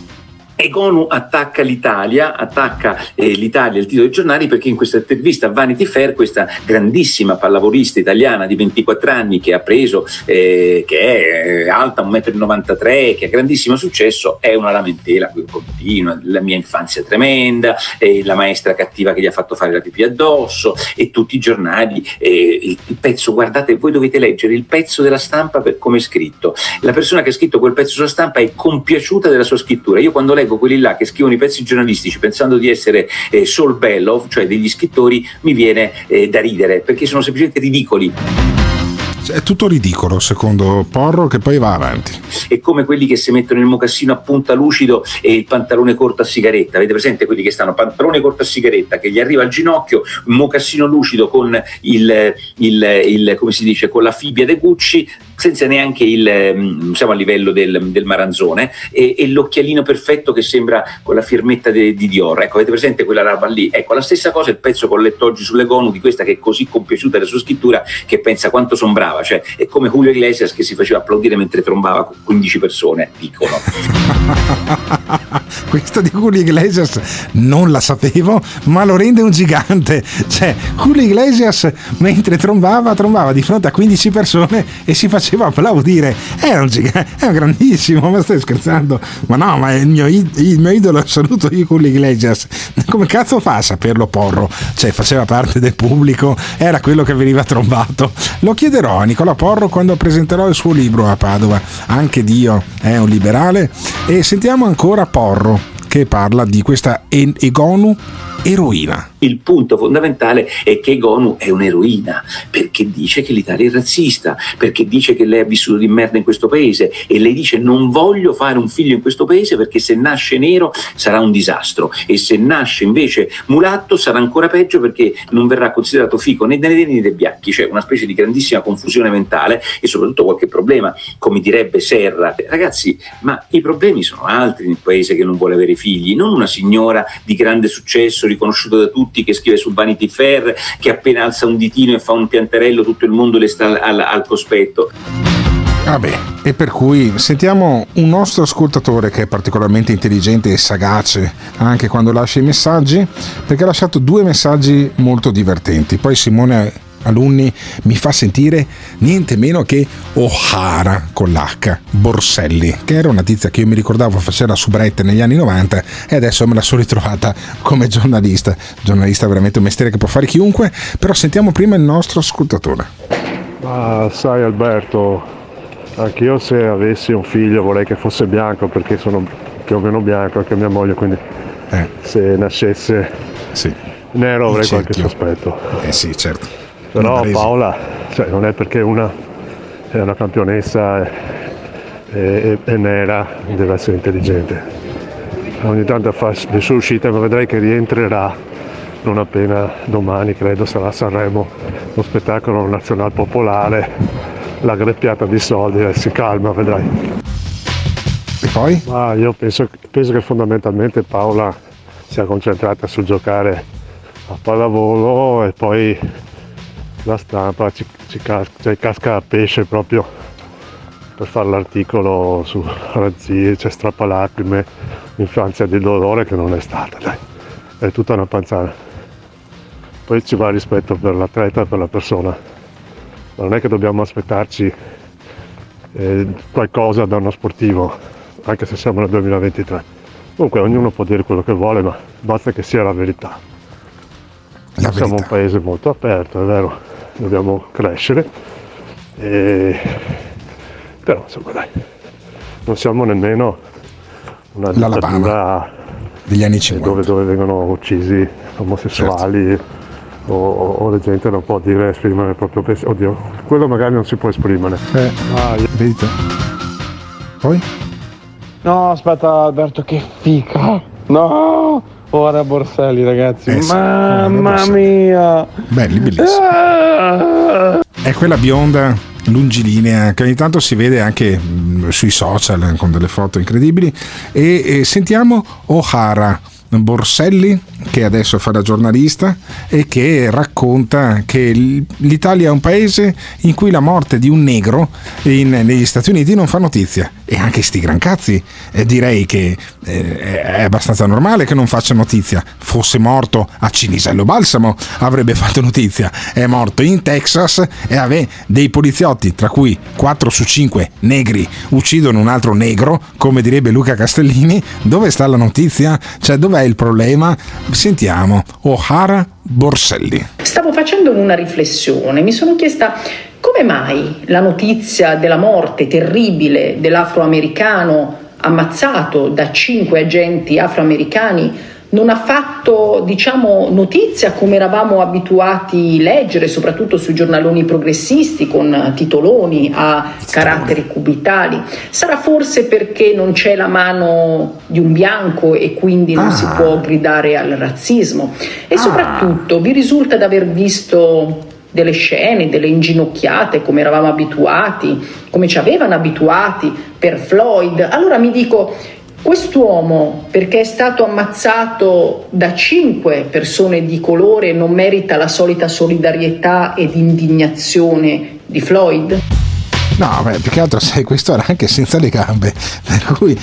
[SPEAKER 44] Egonu attacca l'Italia, attacca eh, l'Italia il titolo dei giornali perché in questa intervista a Vanity Fair questa grandissima pallavolista italiana di 24 anni che ha preso, eh, che è eh, alta 1,93 m, che ha grandissimo successo, è una lamentela continua, la mia infanzia è tremenda, eh, la maestra cattiva che gli ha fatto fare la pipì addosso e tutti i giornali, eh, il, il pezzo, guardate, voi dovete leggere il pezzo della stampa per come è scritto. La persona che ha scritto quel pezzo sulla stampa è compiaciuta della sua scrittura. Io quando leggo quelli là che scrivono i pezzi giornalistici pensando di essere eh, Saul Bellow, cioè degli scrittori, mi viene eh, da ridere perché sono semplicemente ridicoli.
[SPEAKER 8] È tutto ridicolo secondo Porro che poi va avanti.
[SPEAKER 44] È come quelli che si mettono il mocassino a punta lucido e il pantalone corto a sigaretta. Avete presente quelli che stanno pantalone corto a sigaretta che gli arriva al ginocchio, un mocassino lucido con il, il, il come si dice, con la fibbia dei Gucci, senza neanche il, siamo a livello del, del maranzone, e, e, l'occhialino perfetto che sembra con la firmetta de, di Dior. Ecco, avete presente quella roba lì? Ecco, la stessa cosa il pezzo che ho letto oggi sulle Gonu di questa che è così compiaciuta della sua scrittura che pensa quanto son brava, cioè è come Julio Iglesias che si faceva applaudire mentre trombava 15 persone, dicono.
[SPEAKER 8] Questa di Julio Iglesias non la sapevo, ma lo rende un gigante. Cioè, Julio Iglesias mentre trombava, trombava di fronte a 15 persone e si faceva applaudire. È un gigante, è un grandissimo, ma stai scherzando? Ma no, ma il mio, il mio idolo assoluto io Julio Iglesias. Come cazzo fa a saperlo Porro? Cioè, faceva parte del pubblico, era quello che veniva trombato. Lo chiederò a Nicola Porro quando presenterò il suo libro a Padova. Anche Dio è un liberale. E sentiamo ancora Porro che parla di questa Egonu eroina.
[SPEAKER 44] Il punto fondamentale è che Gonu è un'eroina perché dice che l'Italia è razzista, perché dice che lei ha vissuto di merda in questo paese e lei dice non voglio fare un figlio in questo paese perché se nasce nero sarà un disastro e se nasce invece mulatto sarà ancora peggio perché non verrà considerato fico né dei neri né dei bianchi, cioè una specie di grandissima confusione mentale e soprattutto qualche problema, come direbbe Serra. Ragazzi, ma i problemi sono altri nel paese che non vuole avere figli, non una signora di grande successo riconosciuto da tutti che scrive su Vanity Fair, che appena alza un ditino e fa un pianterello tutto il mondo le sta al, al cospetto.
[SPEAKER 8] Vabbè, e per cui sentiamo un nostro ascoltatore che è particolarmente intelligente e sagace anche quando lascia i messaggi, perché ha lasciato due messaggi molto divertenti. Poi Simone alunni mi fa sentire niente meno che O'Hara con l'H, Borselli, che era una tizia che io mi ricordavo faceva la subrette negli anni 90 e adesso me la sono ritrovata come giornalista. Giornalista è veramente un mestiere che può fare chiunque, però sentiamo prima il nostro ascoltatore.
[SPEAKER 35] Ma sai Alberto, anch'io se avessi un figlio vorrei che fosse bianco perché sono più o meno bianco anche mia moglie, quindi
[SPEAKER 8] eh.
[SPEAKER 35] se nascesse
[SPEAKER 8] sì.
[SPEAKER 35] nero avrei qualche sospetto.
[SPEAKER 8] Eh sì, certo.
[SPEAKER 35] Però Paola, cioè, non è perché una è una campionessa e, e- e nera deve essere intelligente. Ogni tanto fa le sue uscite, ma vedrai che rientrerà non appena domani, credo, sarà a Sanremo lo spettacolo nazional popolare la greppiata di soldi e si calma, vedrai.
[SPEAKER 8] E poi?
[SPEAKER 35] Ma io penso, penso che fondamentalmente Paola sia concentrata sul giocare a pallavolo e poi la stampa ci, ci cas- cioè, casca a pesce proprio per fare l'articolo su razzie, c'è strappalacrime, infanzia di dolore che non è stata, dai, è tutta una panzana. Poi ci va rispetto per l'atleta e per la persona, ma non è che dobbiamo aspettarci eh, qualcosa da uno sportivo, anche se siamo nel 2023. Comunque ognuno può dire quello che vuole, ma basta che sia la verità.
[SPEAKER 8] La
[SPEAKER 35] siamo un paese molto aperto, è vero, dobbiamo crescere, e... però insomma dai, non siamo nemmeno una dittatura
[SPEAKER 8] degli anni
[SPEAKER 35] eh,
[SPEAKER 8] 50.
[SPEAKER 35] dove, dove vengono uccisi omosessuali
[SPEAKER 8] Certo.
[SPEAKER 35] o, o- o la gente non può dire esprimere il proprio pensiero. Oddio, quello magari non si può esprimere.
[SPEAKER 8] Eh,
[SPEAKER 35] Ah, io-
[SPEAKER 8] vedi te. Poi?
[SPEAKER 45] No, aspetta Alberto, che fica. No, ora Borselli ragazzi.
[SPEAKER 8] Sì,
[SPEAKER 45] Mamma mia.
[SPEAKER 8] Belli, bellissimi.
[SPEAKER 45] Ah!
[SPEAKER 8] È quella bionda lungilinea che ogni tanto si vede anche mh, sui social eh, con delle foto incredibili e, e sentiamo O'Hara Borselli che adesso fa da giornalista e che racconta che l'Italia è un paese in cui la morte di un negro in- negli Stati Uniti non fa notizia e anche sti gran cazzi eh, direi che eh, è abbastanza normale che non faccia notizia fosse morto a Cinisello Balsamo avrebbe fatto notizia è morto in Texas e ave dei poliziotti tra cui 4 su 5 negri uccidono un altro negro come direbbe Luca Castellini dove sta la notizia? cioè dov'è il problema? Sentiamo O'Hara Borselli.
[SPEAKER 46] Stavo facendo una riflessione, mi sono chiesta come mai la notizia della morte terribile dell'afroamericano ammazzato da cinque agenti afroamericani non ha fatto, diciamo, notizia come eravamo abituati a leggere, soprattutto sui giornaloni progressisti con titoloni a caratteri cubitali. Sarà forse perché non c'è la mano di un bianco e quindi non si
[SPEAKER 47] Ah.
[SPEAKER 46] può gridare al razzismo. E soprattutto vi risulta di aver visto delle scene, delle inginocchiate come eravamo abituati, come ci avevano abituati per Floyd. Allora mi dico, quest'uomo, perché è stato ammazzato da cinque persone di colore, non merita la solita solidarietà ed indignazione di Floyd?
[SPEAKER 8] No, beh, più che altro sai, questo era anche senza le gambe, per cui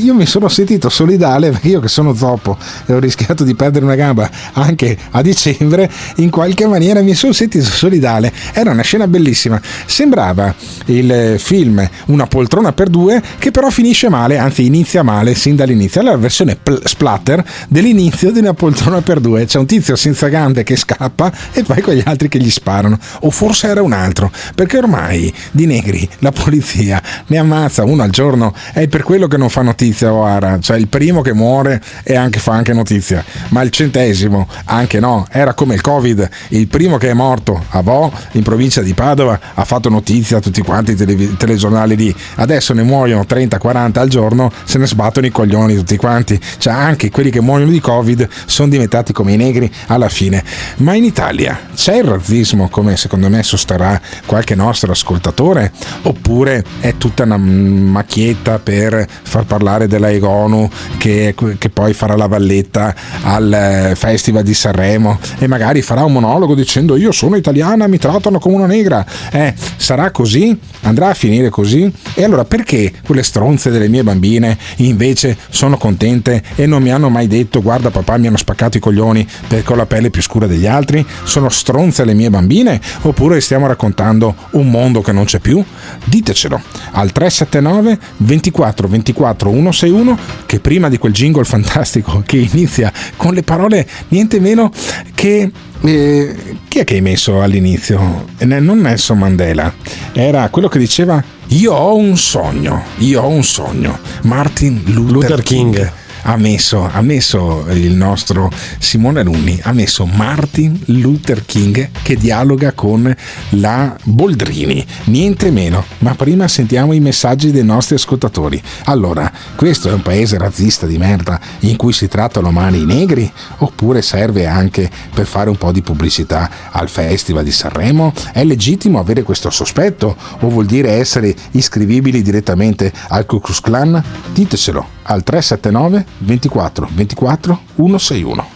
[SPEAKER 8] io mi sono sentito solidale perché io che sono zoppo e ho rischiato di perdere una gamba anche a dicembre, in qualche maniera mi sono sentito solidale. Era una scena bellissima. Sembrava il film Una poltrona per due che però finisce male, anzi inizia male sin dall'inizio. Allora la versione pl- splatter dell'inizio di Una poltrona per due. C'è un tizio senza gambe che scappa e poi quegli altri che gli sparano. O forse era un altro, perché ormai di negri la polizia ne ammazza uno al giorno. È per quello che non fa notizia O'Hara cioè il primo che muore e anche, fa anche notizia. Ma il centesimo anche no. Era come il covid. Il primo che è morto a Vo in provincia di Padova ha fatto notizia a tutti quanti i televi- telegiornali lì. Adesso ne muoiono 30-40 al giorno se ne sbattono i coglioni tutti quanti. Cioè anche quelli che muoiono di covid sono diventati come i negri alla fine. Ma in Italia c'è il razzismo come secondo me sosterrà qualche nostro ascoltatore oppure è tutta una macchietta per far parlare della Egonu che, che poi farà la valletta al eh, festival di Sanremo e magari farà un monologo dicendo io sono italiana mi trattano come una negra eh, sarà così? andrà a finire così? e allora perché quelle stronze delle mie bambine invece sono contente e non mi hanno mai detto guarda papà mi hanno spaccato i coglioni perché ho la pelle più scura degli altri sono stronze le mie bambine oppure stiamo raccontando un mondo che non c'è più? Ditecelo al 379 24 24 161 che prima di quel jingle fantastico che inizia con le parole niente meno che eh, chi è che hai messo all'inizio? Non Nelson Mandela, era quello che diceva io ho un sogno, io ho un sogno. Martin Luther, King. Ha messo, ha messo il nostro Simone Alunni, ha messo Martin Luther King che dialoga con la Boldrini, niente meno. Ma prima sentiamo i messaggi dei nostri ascoltatori. Allora, questo è un paese razzista di merda in cui si trattano male i negri? Oppure serve anche per fare un po' di pubblicità al Festival di Sanremo? È legittimo avere questo sospetto o vuol dire essere iscrivibili direttamente al Ku Klux Klan? Ditecelo al 379 24 24 161.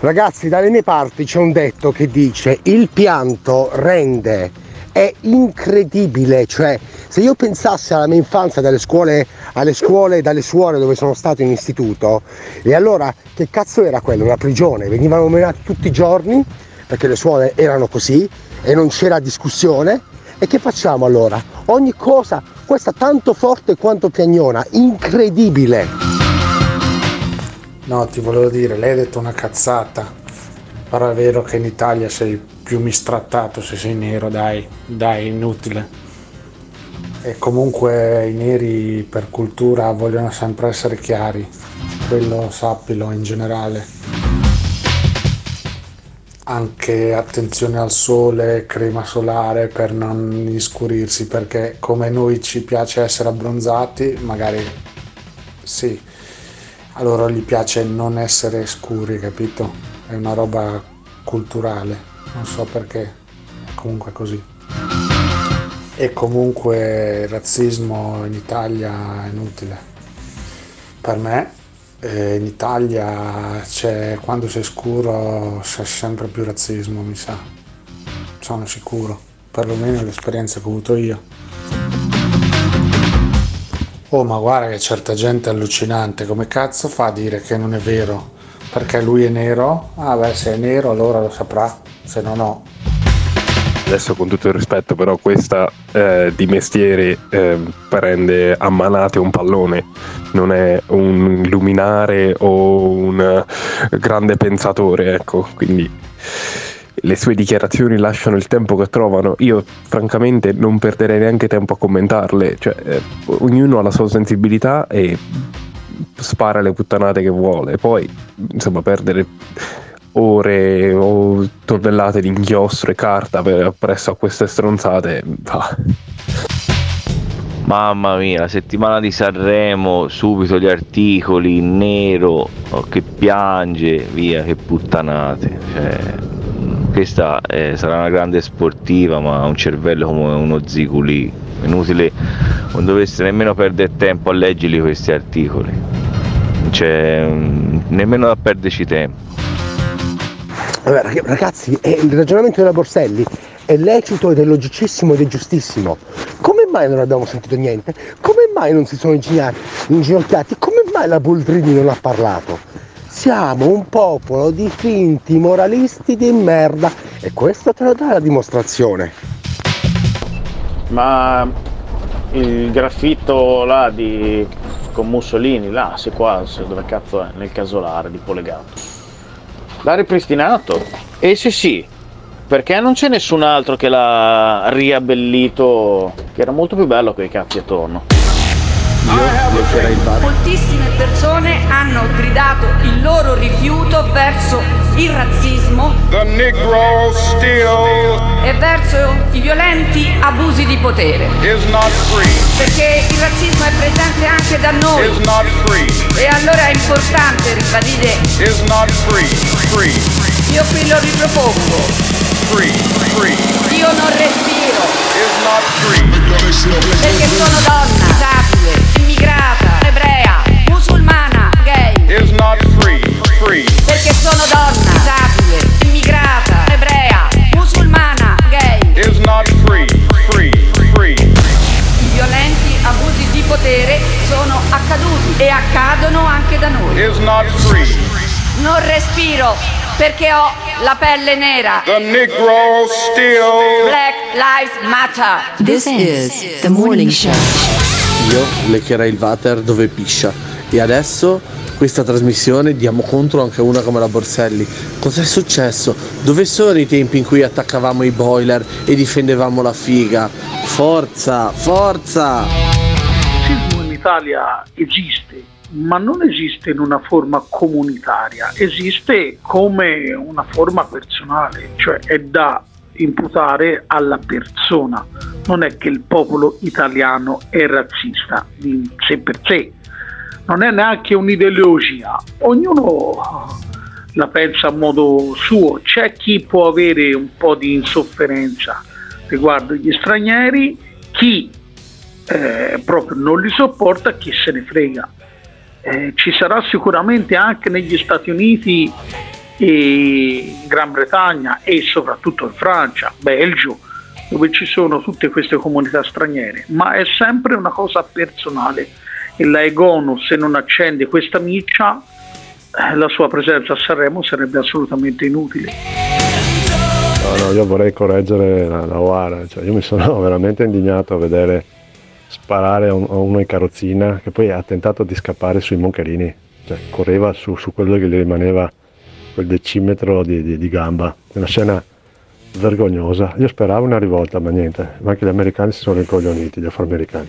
[SPEAKER 33] Ragazzi, dalle mie parti c'è un detto che dice il pianto rende, è incredibile, cioè se io pensassi alla mia infanzia dalle scuole, alle scuole, dalle suore dove sono stato in istituto, e allora che cazzo era quello? Una prigione, venivano menati tutti i giorni perché le suore erano così e non c'era discussione. E che facciamo allora? Ogni cosa, questa tanto forte quanto piagnona, incredibile.
[SPEAKER 48] No, ti volevo dire, lei ha detto una cazzata. Però è vero che in Italia sei più mistrattato se sei nero, dai, dai, inutile. E comunque i neri per cultura vogliono sempre essere chiari, quello sappilo in generale. Anche attenzione al sole, crema solare per non inscurirsi, perché come noi ci piace essere abbronzati, magari sì, a loro gli piace non essere scuri, capito? È una roba culturale, non so perché, comunque è così. E comunque il razzismo in Italia è inutile. Per me eh, in Italia c'è, quando sei scuro c'è sempre più razzismo, mi sa. Sono sicuro, perlomeno l'esperienza che ho avuto io. Oh, ma guarda che certa gente è allucinante, come cazzo fa a dire che non è vero? Perché lui è nero? Ah beh, se è nero allora lo saprà, se no no.
[SPEAKER 32] Adesso con tutto il rispetto, però questa eh, di mestiere eh, prende a manate un pallone, non è un luminare o un eh, grande pensatore, ecco, quindi le sue dichiarazioni lasciano il tempo che trovano. Io francamente non perderei neanche tempo a commentarle, cioè eh, ognuno ha la sua sensibilità e spara le puttanate che vuole, poi insomma perdere ore o tonnellate di inchiostro e carta per, presso a queste stronzate va.
[SPEAKER 26] Mamma mia, la settimana di Sanremo, subito gli articoli nero, oh, che piange, via, che puttanate. Cioè, mh, questa eh, sarà una grande sportiva, ma ha un cervello come uno ziguli. Inutile, non dovreste nemmeno perdere tempo a leggerli questi articoli. Cioè, mh, nemmeno da perderci tempo.
[SPEAKER 33] Rag- ragazzi, il ragionamento della Borselli è lecito ed è logicissimo ed è giustissimo. Come mai non abbiamo sentito niente? Come mai non si sono inginocchiati? Come mai la Boldrini non ha parlato? Siamo un popolo di finti moralisti di merda e questo te lo dà la dimostrazione.
[SPEAKER 9] Ma il graffitto là di con Mussolini, là, se qua, se dove cazzo è, nel casolare di Polegato. L'ha ripristinato? E se sì, perché non c'è nessun altro che l'ha riabbellito, che era molto più bello quei cazzi attorno. Io.
[SPEAKER 49] Moltissime persone hanno gridato il loro rifiuto verso il razzismo e verso i violenti abusi di potere. Perché il razzismo è presente anche da noi. E allora è importante ribadire. Io qui lo ripropongo. Io non respiro. Perché sono donna, disabile, immigrata, ebrea, musulmana, gay. Perché sono donna, disabile, immigrata, ebrea, musulmana, gay. I violenti abusi di potere sono accaduti e accadono anche da noi. Non respiro perché ho la pelle nera. Black Lives Matter.
[SPEAKER 50] This is the morning show.
[SPEAKER 51] Io leccherei il water dove piscia. E adesso questa trasmissione diamo contro anche una come la Borselli. Cos'è successo? Dove sono i tempi in cui attaccavamo i boiler e difendevamo la figa? Forza, forza!
[SPEAKER 52] Il razzismo in Italia esiste
[SPEAKER 53] ma non esiste in una forma comunitaria, esiste come una forma personale, cioè è da imputare alla persona. Non è che il popolo italiano è razzista di sé per sé, non è neanche un'ideologia, ognuno la pensa a modo suo, c'è chi può avere un po' di insofferenza riguardo gli stranieri, chi eh, proprio non li sopporta, chi se ne frega. Eh, ci sarà sicuramente anche negli Stati Uniti e Gran Bretagna e soprattutto in Francia, Belgio, dove ci sono tutte queste comunità straniere, ma è sempre una cosa personale e la Egono se non accende questa miccia eh, la sua presenza a Sanremo sarebbe assolutamente inutile.
[SPEAKER 35] No, no, io vorrei correggere la, la Oara, cioè, io mi sono veramente indignato a vedere sparare a, un, a uno in carrozzina che poi ha tentato di scappare sui moncherini, cioè correva su, su quello che gli rimaneva quel decimetro di, di, di gamba, è una scena vergognosa. Io speravo una rivolta, ma niente, ma anche gli americani si sono rincoglioniti, gli afroamericani.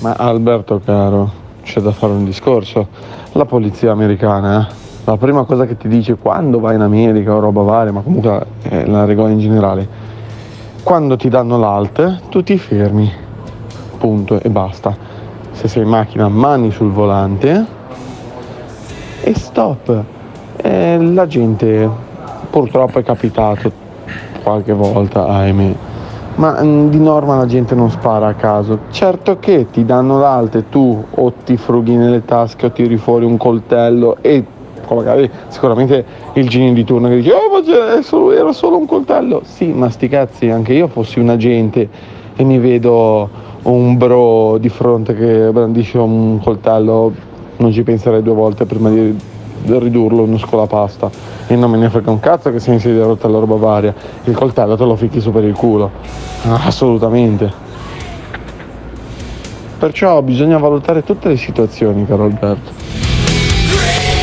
[SPEAKER 45] Ma Alberto caro, c'è da fare un discorso. La polizia americana, eh, la prima cosa che ti dice quando vai in America o roba varia, ma comunque è la regola in generale, quando ti danno l'alt, tu ti fermi, punto e basta. Se sei in macchina, mani sul volante e stop e la gente purtroppo è capitato qualche volta, ahimè. Ma mm, di norma la gente non spara a caso. Certo che ti danno l'alte, tu o ti frughi nelle tasche o tiri fuori un coltello e magari sicuramente il genio di turno che dice oh ma solo, era solo un coltello. Sì, ma sti cazzi, anche io fossi un agente e mi vedo un bro di fronte che brandisce un coltello, non ci penserei due volte prima di ridurlo in scolapasta e non me ne frega un cazzo che se in sedia rotta la roba varia. Il coltello te lo ficchi su per il culo. Assolutamente. Perciò bisogna valutare tutte le situazioni caro Alberto.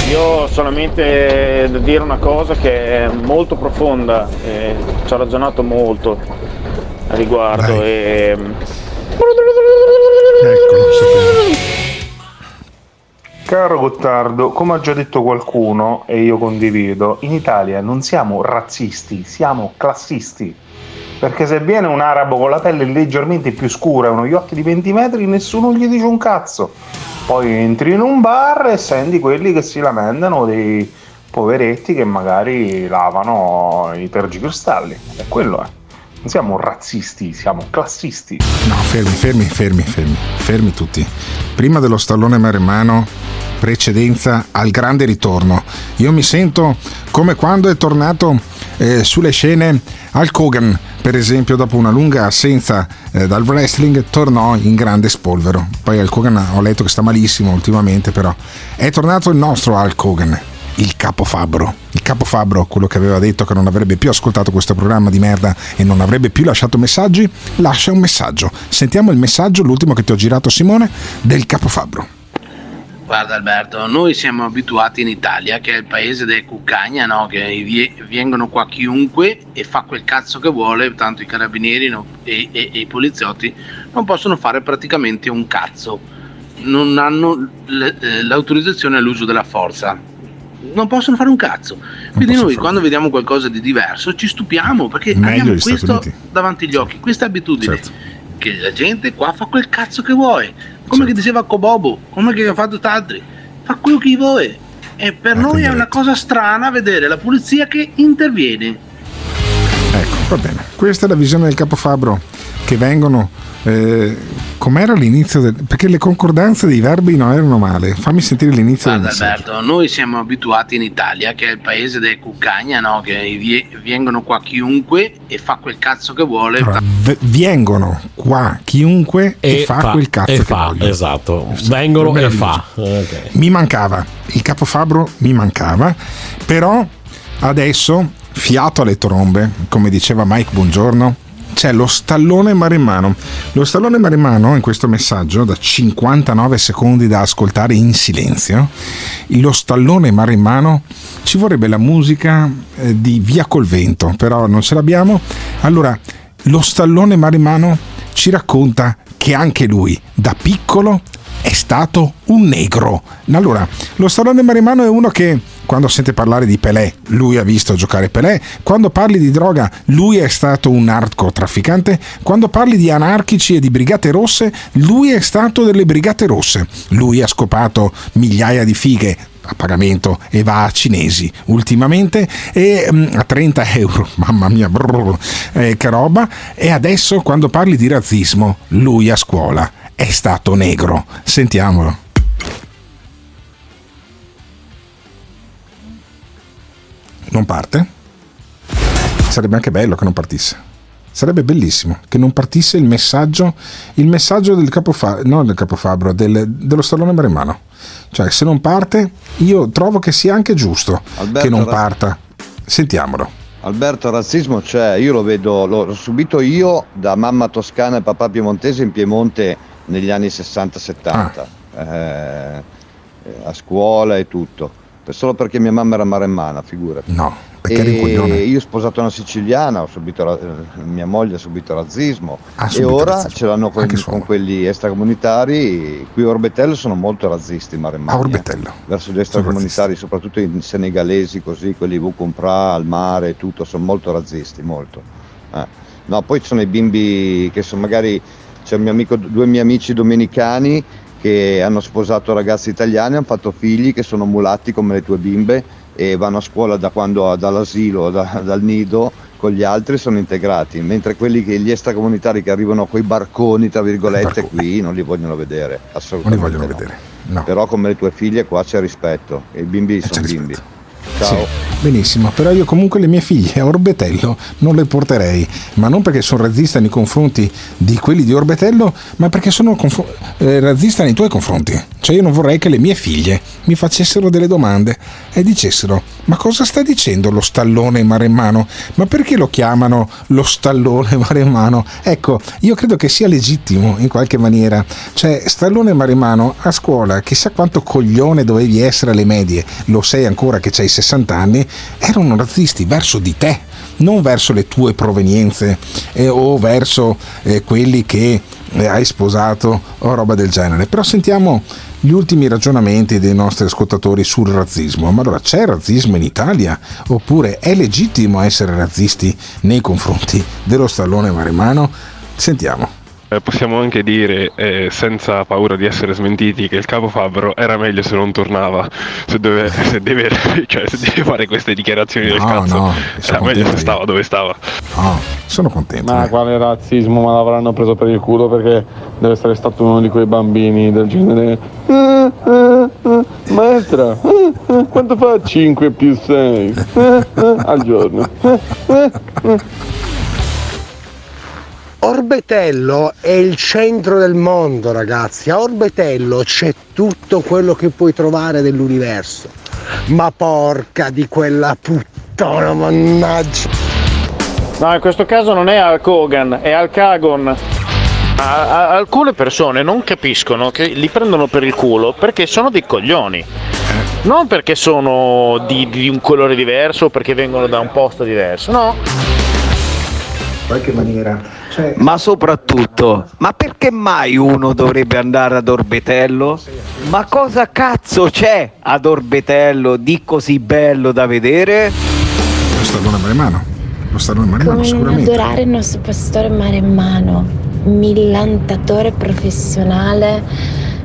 [SPEAKER 9] Io ho solamente da dire una cosa che è molto profonda e ci ho ragionato molto a riguardo e...
[SPEAKER 48] Caro Gottardo, come ha già detto qualcuno, e io condivido, in Italia non siamo razzisti, siamo classisti. Perché se viene un arabo con la pelle leggermente più scura e uno gli occhi di 20 metri, nessuno gli dice un cazzo. Poi entri in un bar e senti quelli che si lamentano dei poveretti che magari lavano i tergicristalli. E quello è. Non siamo razzisti, siamo classisti.
[SPEAKER 8] No, fermi, fermi, fermi, fermi, fermi tutti. Prima dello stallone maremmano precedenza al grande ritorno. Io mi sento come quando è tornato eh, sulle scene Al Kogan, per esempio, dopo una lunga assenza eh, dal wrestling, tornò in grande spolvero. Poi Al Kogan ho letto che sta malissimo ultimamente, però è tornato il nostro Al Kogan. Il capo Fabbro, il capo Fabbro, quello che aveva detto che non avrebbe più ascoltato questo programma di merda e non avrebbe più lasciato messaggi, lascia un messaggio. Sentiamo il messaggio, l'ultimo che ti ho girato Simone, del capo Fabbro.
[SPEAKER 52] Guarda Alberto, noi siamo abituati in Italia, che è il paese delle cuccagna, no? che vengono qua chiunque e fa quel cazzo che vuole, tanto i carabinieri no? e-, e-, e, i poliziotti non possono fare praticamente un cazzo, non hanno eh, l'autorizzazione all'uso della forza, non possono fare un cazzo. Quindi noi fare. quando vediamo qualcosa di diverso ci stupiamo perché
[SPEAKER 8] Meglio
[SPEAKER 52] abbiamo questo davanti agli occhi, questa abitudine.
[SPEAKER 8] Certo.
[SPEAKER 52] Che la gente qua fa quel cazzo che vuole, come che diceva Cobobo, come che ha fatto Tadri, fa quello che vuole. E per noi è una cosa strana vedere la polizia che interviene.
[SPEAKER 8] Ecco, va bene. Questa è la visione del capo Fabbro che vengono. Eh, com'era l'inizio del. perché le concordanze dei verbi non erano male. Fammi sentire l'inizio
[SPEAKER 52] Guarda
[SPEAKER 8] del messaggio.
[SPEAKER 52] Alberto, noi siamo abituati in Italia, che è il paese delle cuccagna, no? che vie- vengono qua chiunque e fa quel cazzo che vuole.
[SPEAKER 8] Allora, v- vengono qua chiunque e, fa, quel cazzo
[SPEAKER 54] e
[SPEAKER 8] che
[SPEAKER 54] fa,
[SPEAKER 8] vogliono.
[SPEAKER 54] esatto. Vengono e fa. Ok.
[SPEAKER 8] Mi mancava, il capo Fabbro mi mancava, però adesso, fiato alle trombe, come diceva Mike Buongiorno, c'è lo stallone maremmano. Lo stallone maremmano, in questo messaggio, da 59 secondi da ascoltare in silenzio, lo stallone maremmano ci vorrebbe la musica eh, di Via col vento, però non ce l'abbiamo. Allora, lo stallone maremmano ci racconta che anche lui, da piccolo, è stato un negro. Allora, lo Stallone Marimano è uno che quando sente parlare di Pelé, lui ha visto giocare Pelé, quando parli di droga, lui è stato un narcotrafficante, quando parli di anarchici e di brigate rosse, lui è stato delle brigate rosse, lui ha scopato migliaia di fighe a pagamento e va a cinesi ultimamente e mm, a 30 euro, mamma mia, brrr, eh, che roba, e adesso quando parli di razzismo, lui a scuola è stato negro. Sentiamolo. Non parte? Sarebbe anche bello che non partisse. Sarebbe bellissimo che non partisse il messaggio, il messaggio del capofa- non del capofabro, del, dello stallone maremmano. Cioè, se non parte, io trovo che sia anche giusto
[SPEAKER 42] Alberto,
[SPEAKER 8] che non parta. Sentiamolo.
[SPEAKER 42] Alberto, il razzismo c'è, io lo vedo, l'ho subito io da mamma toscana e papà piemontese in Piemonte negli anni 60-70, eh, eh, a scuola e tutto, solo perché mia mamma era maremmana, figurati.
[SPEAKER 8] No.
[SPEAKER 42] E io ho sposato una siciliana, ho subito ra- eh, mia moglie ha subito razzismo e
[SPEAKER 8] subito
[SPEAKER 42] ora
[SPEAKER 8] razzismo,
[SPEAKER 42] ce l'hanno con, con quelli extracomunitari. Qui a Orbetello sono molto razzisti i maremmani.
[SPEAKER 8] A
[SPEAKER 42] eh,
[SPEAKER 8] Orbetello.
[SPEAKER 42] verso gli extracomunitari, soprattutto i senegalesi, così, quelli Vucumpra, al mare e tutto, sono molto razzisti, molto. Eh. No, poi ci sono i bimbi che sono magari, c'è un mio amico, due miei amici domenicani che hanno sposato ragazzi italiani, hanno fatto figli che sono mulatti come le tue bimbe e vanno a scuola da quando, dall'asilo, da- dal nido con gli altri sono integrati, mentre quelli che gli extracomunitari che arrivano con i barconi, tra virgolette, qui non li vogliono vedere, assolutamente.
[SPEAKER 8] vogliono
[SPEAKER 42] no.
[SPEAKER 8] vedere, no.
[SPEAKER 42] Però come le tue figlie qua c'è rispetto, e i bimbi sono bimbi. Ciao.
[SPEAKER 8] Sì, benissimo, però io comunque le mie figlie a Orbetello non le porterei, ma non perché sono razzista nei confronti di quelli di Orbetello, ma perché sono confo- eh, razzista nei tuoi confronti. Cioè io non vorrei che le mie figlie mi facessero delle domande e dicessero ma cosa sta dicendo lo stallone maremmano? Ma perché lo chiamano lo stallone maremmano? Ecco, io credo che sia legittimo in qualche maniera. Cioè, stallone maremmano a scuola, chissà quanto coglione dovevi essere alle medie, lo sei ancora che hai 60 anni, erano razzisti verso di te, non verso le tue provenienze eh, o verso eh, quelli che eh, hai sposato o roba del genere. Però sentiamo gli ultimi ragionamenti dei nostri ascoltatori sul razzismo. Ma allora c'è razzismo in Italia? Oppure è legittimo essere razzisti nei confronti dello stallone maremmano? Sentiamo.
[SPEAKER 32] Eh, possiamo anche dire, eh, senza paura di essere smentiti, che il capo Fabbro era meglio se non tornava, se deve, se deve, cioè, se deve fare queste dichiarazioni del
[SPEAKER 8] No,
[SPEAKER 32] cazzo,
[SPEAKER 8] no,
[SPEAKER 32] era
[SPEAKER 8] sono
[SPEAKER 32] meglio se stava dove stava.
[SPEAKER 8] No, sono contento.
[SPEAKER 45] Ma quale razzismo? Ma l'avranno preso per il culo perché deve essere stato uno di quei bambini del genere. "Eh, eh, eh, maestra, eh, eh, quanto fa 5 più 6 al giorno?
[SPEAKER 33] Orbetello è il centro del mondo, ragazzi. A Orbetello c'è tutto quello che puoi trovare dell'universo. Ma porca di quella puttana, mannaggia.
[SPEAKER 9] No, in questo caso non è Hulk Hogan, è Hulk Hagon. A- a- alcune persone non capiscono che li prendono per il culo perché sono dei coglioni. Non perché sono di, di un colore diverso o perché vengono da un posto diverso, no.
[SPEAKER 26] In qualche maniera. Ma soprattutto, ma perché mai uno dovrebbe andare ad Orbetello? Ma cosa cazzo c'è ad Orbetello di così bello da vedere?
[SPEAKER 8] Lo stallone maremmano. Lo stallone maremmano
[SPEAKER 55] Come
[SPEAKER 8] sicuramente.
[SPEAKER 55] adorare il nostro pastore maremmano, millantatore professionale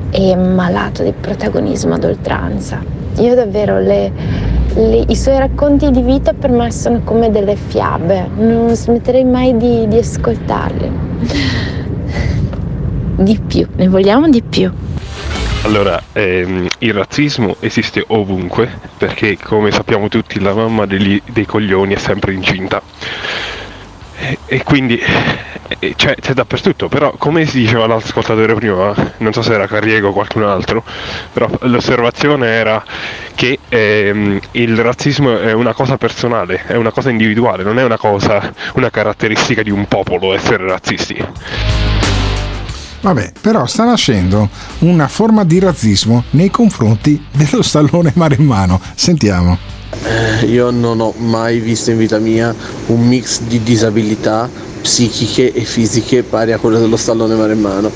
[SPEAKER 55] e malato di protagonismo ad oltranza. Io davvero le- le- i suoi racconti di vita per me sono come delle fiabe, non smetterei mai di, di ascoltarli. Di più, ne vogliamo di più.
[SPEAKER 32] Allora, ehm, il razzismo esiste ovunque, perché come sappiamo tutti la mamma degli- dei coglioni è sempre incinta. E, e quindi eh, c'è, dappertutto, però come si diceva l'ascoltatore prima, non so se era Carriego o qualcun altro, però l'osservazione era che ehm, il razzismo è una cosa personale, è una cosa individuale, non è una cosa, una caratteristica di un popolo essere razzisti.
[SPEAKER 8] Vabbè, però sta nascendo una forma di razzismo nei confronti dello stallone maremmano. Sentiamo.
[SPEAKER 51] Eh, Io non ho mai visto in vita mia un mix di disabilità psichiche e fisiche pari a quello dello stallone maremmano.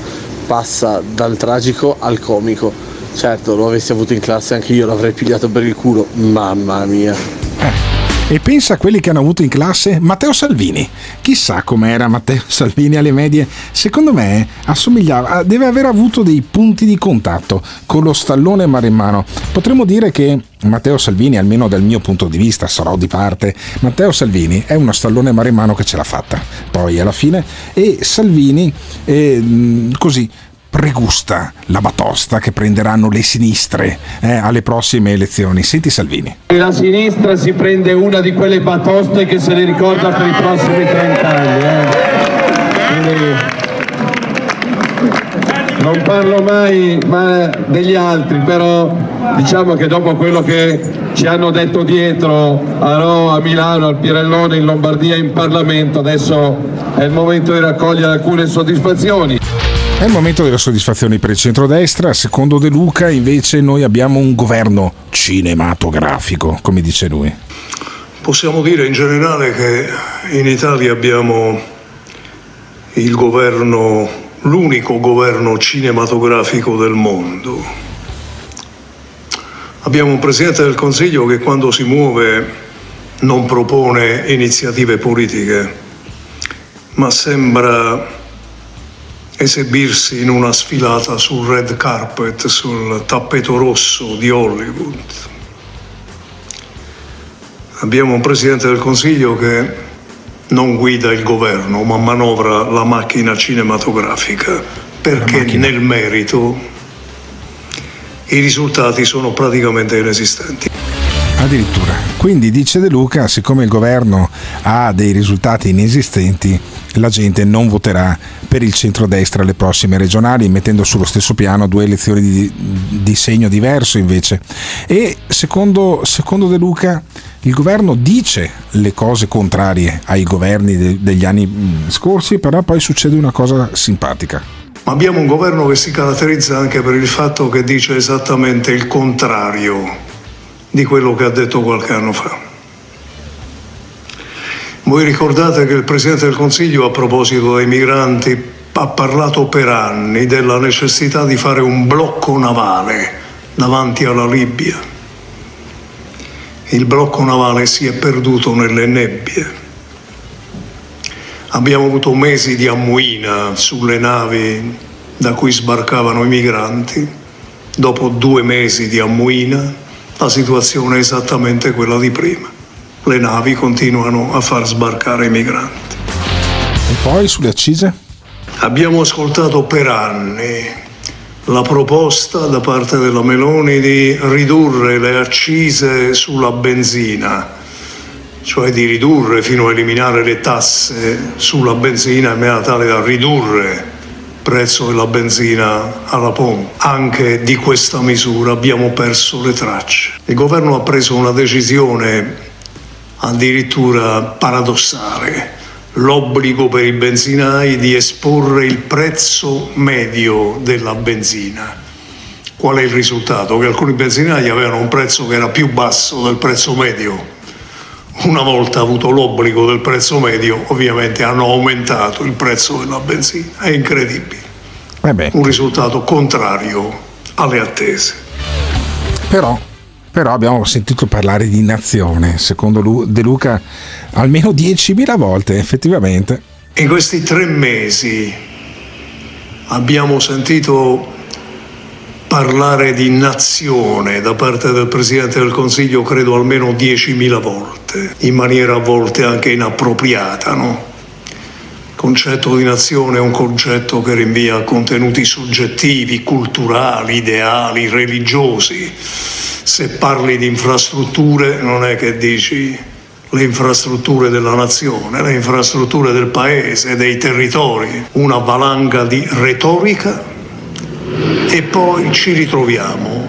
[SPEAKER 51] passa dal tragico al comico. Certo, lo avessi avuto in classe anche io l'avrei pigliato per il culo, mamma mia.
[SPEAKER 8] E pensa a quelli che hanno avuto in classe Matteo Salvini. Chissà com'era Matteo Salvini alle medie. Secondo me assomigliava, deve aver avuto dei punti di contatto con lo stallone maremmano. Potremmo dire che Matteo Salvini, almeno dal mio punto di vista, sarò di parte, Matteo Salvini è uno stallone maremmano che ce l'ha fatta. Poi alla fine, e Salvini, eh, così, pregusta la batosta che prenderanno le sinistre eh, alle prossime elezioni. Senti Salvini.
[SPEAKER 54] La sinistra si prende una di quelle batoste che se le ricorda per i prossimi 30 anni. Eh. Non parlo mai ma degli altri, però diciamo che dopo quello che ci hanno detto dietro a Rho, a Milano, al Pirellone, in Lombardia, in Parlamento, adesso è il momento di raccogliere alcune soddisfazioni.
[SPEAKER 8] È il momento delle soddisfazioni per il centrodestra, secondo De Luca invece noi abbiamo un governo cinematografico, come dice lui.
[SPEAKER 56] Possiamo dire in generale che in Italia abbiamo il governo, l'unico governo cinematografico del mondo. Abbiamo un Presidente del Consiglio che quando si muove non propone iniziative politiche, ma sembra esibirsi in una sfilata sul red carpet, sul tappeto rosso di Hollywood. Abbiamo un Presidente del Consiglio che non guida il governo, ma manovra la macchina cinematografica, perché nel merito i risultati sono praticamente inesistenti.
[SPEAKER 8] Addirittura. Quindi dice De Luca, siccome il governo ha dei risultati inesistenti, la gente non voterà per il centrodestra alle prossime regionali, mettendo sullo stesso piano due elezioni di, di segno diverso invece. E secondo, secondo, De Luca il governo dice le cose contrarie ai governi de, degli anni scorsi, però poi succede una cosa simpatica.
[SPEAKER 56] Abbiamo un governo che si caratterizza anche per il fatto che dice esattamente il contrario di quello che ha detto qualche anno fa. Voi ricordate che il Presidente del Consiglio a proposito dei migranti ha parlato per anni della necessità di fare un blocco navale davanti alla Libia. Il blocco navale si è perduto nelle nebbie. Abbiamo avuto mesi di ammuina sulle navi da cui sbarcavano i migranti. Dopo due mesi di ammuina, la situazione è esattamente quella di prima le navi continuano a far sbarcare i migranti.
[SPEAKER 8] E poi sulle accise?
[SPEAKER 56] Abbiamo ascoltato per anni la proposta da parte della Meloni di ridurre le accise sulla benzina, cioè di ridurre fino a eliminare le tasse sulla benzina in maniera tale da ridurre il prezzo della benzina alla pompa. Anche di questa misura abbiamo perso le tracce. Il governo ha preso una decisione addirittura paradossale l'obbligo per i benzinai di esporre il prezzo medio della benzina. Qual è il risultato? Che alcuni benzinai avevano un prezzo che era più basso del prezzo medio. Una volta avuto l'obbligo del prezzo medio, ovviamente hanno aumentato il prezzo della benzina. È incredibile.
[SPEAKER 8] Eh
[SPEAKER 56] un risultato contrario alle attese.
[SPEAKER 8] Però però abbiamo sentito parlare di nazione, secondo De Luca, almeno 10.000 volte, effettivamente.
[SPEAKER 56] In questi tre mesi abbiamo sentito parlare di nazione da parte del Presidente del Consiglio, credo almeno 10.000 volte, in maniera a volte anche inappropriata, no? Concetto di nazione è un concetto che rinvia a contenuti soggettivi, culturali, ideali, religiosi. Se parli di infrastrutture non è che dici le infrastrutture della nazione, le infrastrutture del paese, dei territori, una valanga di retorica. E poi ci ritroviamo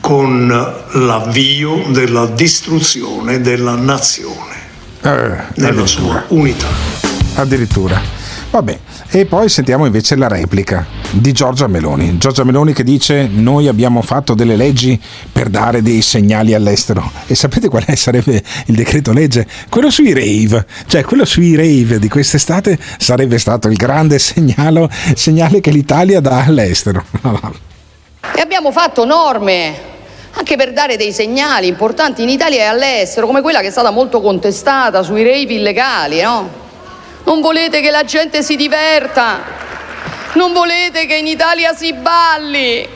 [SPEAKER 56] con l'avvio della distruzione della nazione
[SPEAKER 8] eh,
[SPEAKER 56] nella sua. unità.
[SPEAKER 8] Addirittura. Vabbè, e poi sentiamo invece la replica di Giorgia Meloni. Giorgia Meloni che dice noi abbiamo fatto delle leggi per dare dei segnali all'estero. E sapete qual è, sarebbe il decreto legge? Quello sui rave, cioè quello sui rave di quest'estate sarebbe stato il grande segnalo, segnale che l'Italia dà all'estero.
[SPEAKER 57] E abbiamo fatto norme anche per dare dei segnali importanti in Italia e all'estero, come quella che è stata molto contestata sui rave illegali, no? Non volete che la gente si diverta, non volete che in Italia si balli,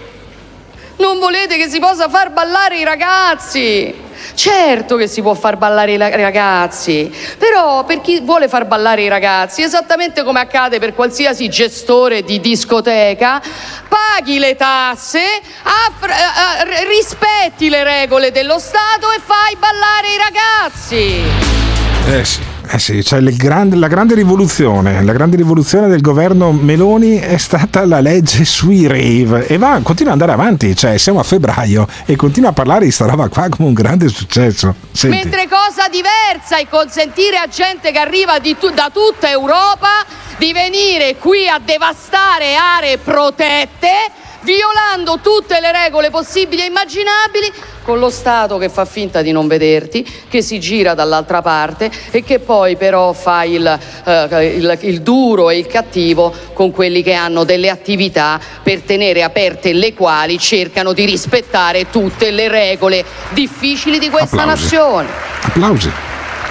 [SPEAKER 57] non volete che si possa far ballare i ragazzi. Certo che si può far ballare i ragazzi, però per chi vuole far ballare i ragazzi, esattamente come accade per qualsiasi gestore di discoteca, paghi le tasse, affr- eh, eh, rispetti le regole dello Stato e fai ballare i ragazzi.
[SPEAKER 8] Eh sì. Eh sì, cioè grande, la grande rivoluzione, la grande rivoluzione del governo Meloni è stata la legge sui rave e va, continua ad andare avanti, cioè siamo a febbraio e continua a parlare di sta roba qua come un grande successo.
[SPEAKER 57] Senti. Mentre cosa diversa è consentire a gente che arriva tu, da tutta Europa di venire qui a devastare aree protette violando tutte le regole possibili e immaginabili, con lo Stato che fa finta di non vederti, che si gira dall'altra parte e che poi però fa il, eh, il, il duro e il cattivo con quelli che hanno delle attività per tenere aperte le quali cercano di rispettare tutte le regole difficili di questa
[SPEAKER 8] Applausi.
[SPEAKER 57] nazione.
[SPEAKER 8] Applausi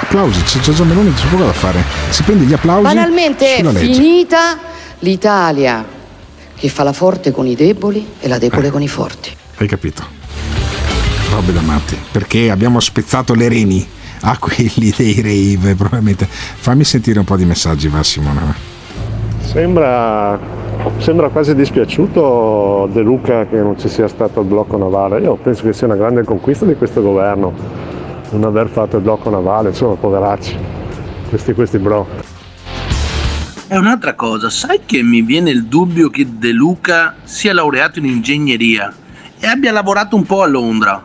[SPEAKER 8] applausi, c'è Giorgio Meloni c'è poco da fare. Si prende gli applausi.
[SPEAKER 57] Banalmente
[SPEAKER 8] è
[SPEAKER 57] finita l'Italia che fa la forte con i deboli e la debole eh. con i forti.
[SPEAKER 8] Hai capito? Robe da matti. Perché abbiamo spezzato le reni a quelli dei rave, probabilmente. Fammi sentire un po' di messaggi, va Simone.
[SPEAKER 35] Sembra, sembra quasi dispiaciuto De Luca che non ci sia stato il blocco navale. Io penso che sia una grande conquista di questo governo non aver fatto il blocco navale, insomma, poveracci, questi, questi bro.
[SPEAKER 52] È un'altra cosa, sai che mi viene il dubbio che De Luca sia laureato in ingegneria e abbia lavorato un po' a Londra.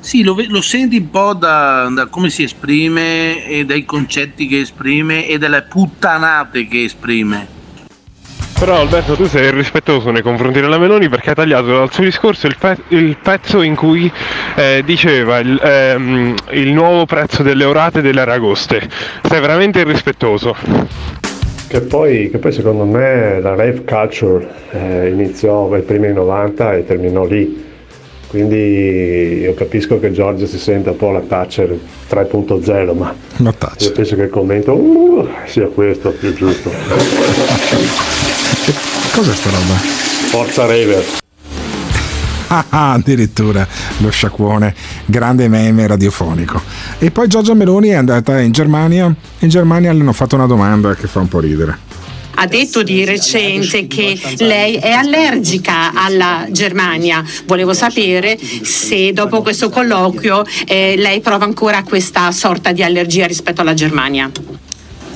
[SPEAKER 52] Sì, lo, lo senti un po' da, da, come si esprime e dai concetti che esprime e dalle puttanate che esprime.
[SPEAKER 32] Però Alberto tu sei rispettoso nei confronti della Meloni perché ha tagliato dal suo discorso il, pe- il pezzo in cui eh, diceva il, ehm, il nuovo prezzo delle orate delle aragoste. Sei veramente irrispettoso.
[SPEAKER 35] Che poi, che poi, secondo me la rave culture eh, iniziò ai primi 90 e terminò lì. Quindi io capisco che Giorgio si senta un po' la Thatcher 3.0, ma io penso che il commento uh, sia questo più giusto.
[SPEAKER 8] Cos'è sta roba?
[SPEAKER 35] Forza Raver.
[SPEAKER 8] Ah, addirittura lo sciacquone, grande meme radiofonico. E poi Giorgia Meloni è andata in Germania. In Germania le hanno fatto una domanda che fa un po' ridere
[SPEAKER 58] ha detto di recente che lei è allergica alla Germania. Volevo sapere se dopo questo colloquio eh, lei prova ancora questa sorta di allergia rispetto alla Germania.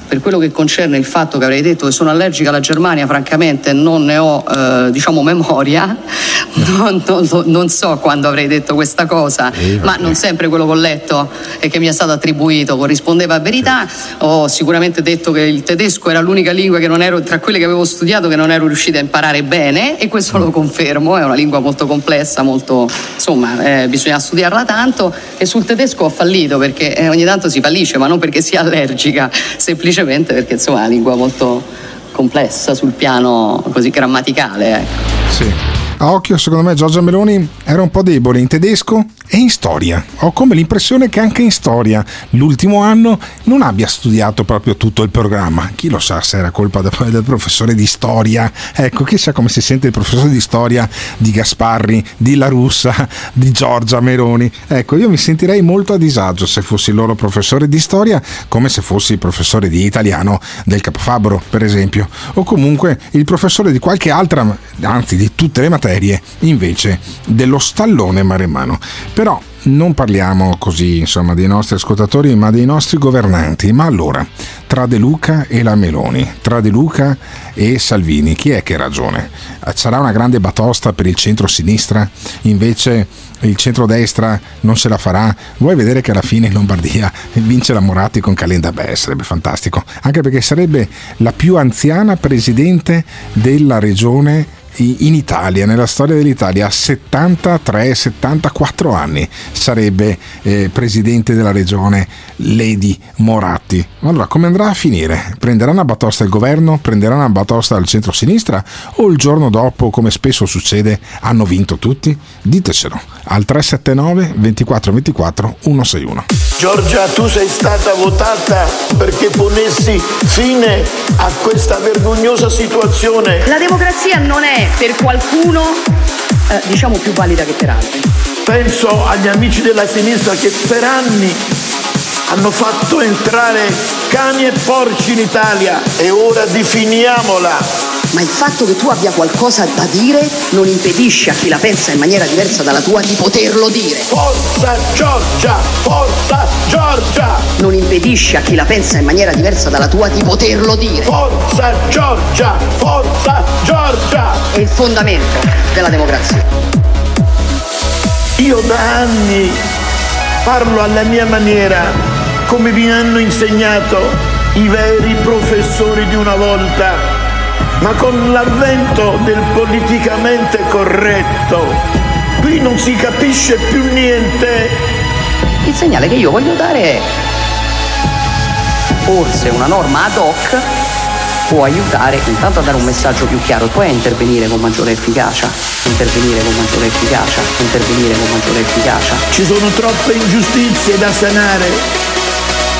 [SPEAKER 57] Per quello che concerne il fatto che avrei detto che sono allergica alla Germania, francamente non ne ho eh, diciamo memoria, non, non, non, so quando avrei detto questa cosa, eh, ma non sempre quello che ho letto e che mi è stato attribuito corrispondeva a verità. Ho sicuramente detto che il tedesco era l'unica lingua che non ero, tra quelle che avevo studiato che non ero riuscita a imparare bene e questo lo confermo, è una lingua molto complessa, molto, insomma eh, bisogna studiarla tanto. E sul tedesco ho fallito perché eh, ogni tanto si fallisce, ma non perché sia allergica, semplicemente semplicemente perché insomma è una lingua molto complessa sul piano così grammaticale. Ecco.
[SPEAKER 8] Sì. A occhio, secondo me, Giorgia Meloni era un po' debole in tedesco e in storia. Ho come l'impressione che anche in storia l'ultimo anno non abbia studiato proprio tutto il programma. Chi lo sa se era colpa del professore di storia. Ecco, chissà come si sente il professore di storia di Gasparri, di La Russa, di Giorgia Meloni. Ecco, io mi sentirei molto a disagio se fossi il loro professore di storia, come se fossi il professore di italiano del Capofabro, per esempio, o comunque il professore di qualche altra, anzi di tutte le materie, invece dello stallone maremmano. Però non parliamo così insomma dei nostri ascoltatori ma dei nostri governanti. Ma allora, tra De Luca e la Meloni, tra De Luca e Salvini. Chi è che ha ragione? Sarà una grande batosta per il centro-sinistra? Invece il centrodestra non se la farà. Vuoi vedere che alla fine in Lombardia vince la Moratti con Calenda? Beh, sarebbe fantastico, anche perché sarebbe la più anziana presidente della regione in Italia, nella storia dell'Italia, a 73-74 anni sarebbe eh, presidente della regione Lady Moratti. Allora, come andrà a finire? Prenderà una batosta il governo? Prenderà una batosta al centro-sinistra? O il giorno dopo, come spesso succede, hanno vinto tutti? Ditecelo al 379 24 24 161.
[SPEAKER 59] Giorgia, tu sei stata votata perché ponessi fine a questa vergognosa situazione.
[SPEAKER 60] La democrazia non è per qualcuno eh, diciamo più valida che per altri.
[SPEAKER 59] Penso agli amici della sinistra che per anni hanno fatto entrare cani e porci in Italia e ora definiamola.
[SPEAKER 60] Ma il fatto che tu abbia qualcosa da dire non impedisce a chi la pensa in maniera diversa dalla tua di poterlo dire.
[SPEAKER 59] Forza Giorgia! Forza Giorgia!
[SPEAKER 60] Non impedisce a chi la pensa in maniera diversa dalla tua di poterlo dire.
[SPEAKER 59] Forza Giorgia! Forza Giorgia!
[SPEAKER 60] È il fondamento della democrazia.
[SPEAKER 59] Io da anni parlo alla mia maniera, come mi hanno insegnato i veri professori di una volta ma con l'avvento del politicamente corretto, qui non si capisce più niente.
[SPEAKER 60] Il segnale che io voglio dare è forse una norma ad hoc può aiutare intanto a dare un messaggio più chiaro poi a intervenire con maggiore efficacia, intervenire con maggiore efficacia, intervenire con maggiore efficacia.
[SPEAKER 59] Ci sono troppe ingiustizie da sanare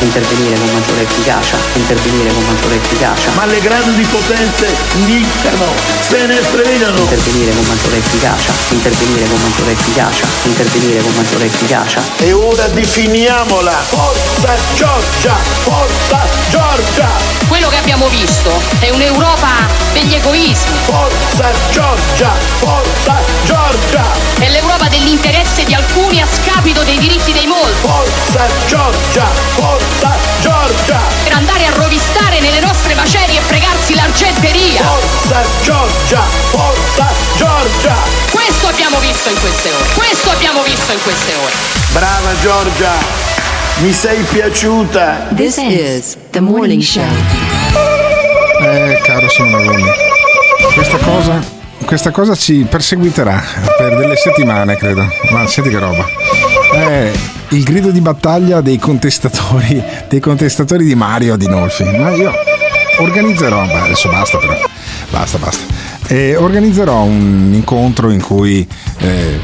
[SPEAKER 60] intervenire con maggiore efficacia, intervenire con maggiore efficacia.
[SPEAKER 59] Ma le grandi potenze dictano, se ne stregano.
[SPEAKER 60] Intervenire con maggiore efficacia, intervenire con maggiore efficacia, intervenire con maggiore efficacia.
[SPEAKER 59] E ora definiamola. Forza Giorgia, forza Giorgia.
[SPEAKER 57] Quello che abbiamo visto è un'Europa degli egoismi.
[SPEAKER 59] Forza Giorgia, forza Giorgia.
[SPEAKER 57] È l'Europa dell'interesse di alcuni a scapito dei diritti dei molti.
[SPEAKER 59] Forza Giorgia, forza Forza Giorgia!
[SPEAKER 57] Per andare a rovistare nelle nostre macerie e fregarsi l'argenteria!
[SPEAKER 59] Forza Giorgia! Forza Giorgia!
[SPEAKER 57] Questo abbiamo visto in queste ore! Questo abbiamo visto in queste ore!
[SPEAKER 59] Brava Giorgia! Mi sei piaciuta!
[SPEAKER 1] This is the morning show.
[SPEAKER 8] Eh, caro Simone questa cosa, questa cosa ci perseguiterà per delle settimane, credo. Ma senti che roba. Eh, il grido di battaglia dei contestatori, dei contestatori di Mario Adinolfi. Ma io organizzerò, beh, adesso basta però, basta, basta. Eh, organizzerò un incontro in cui eh,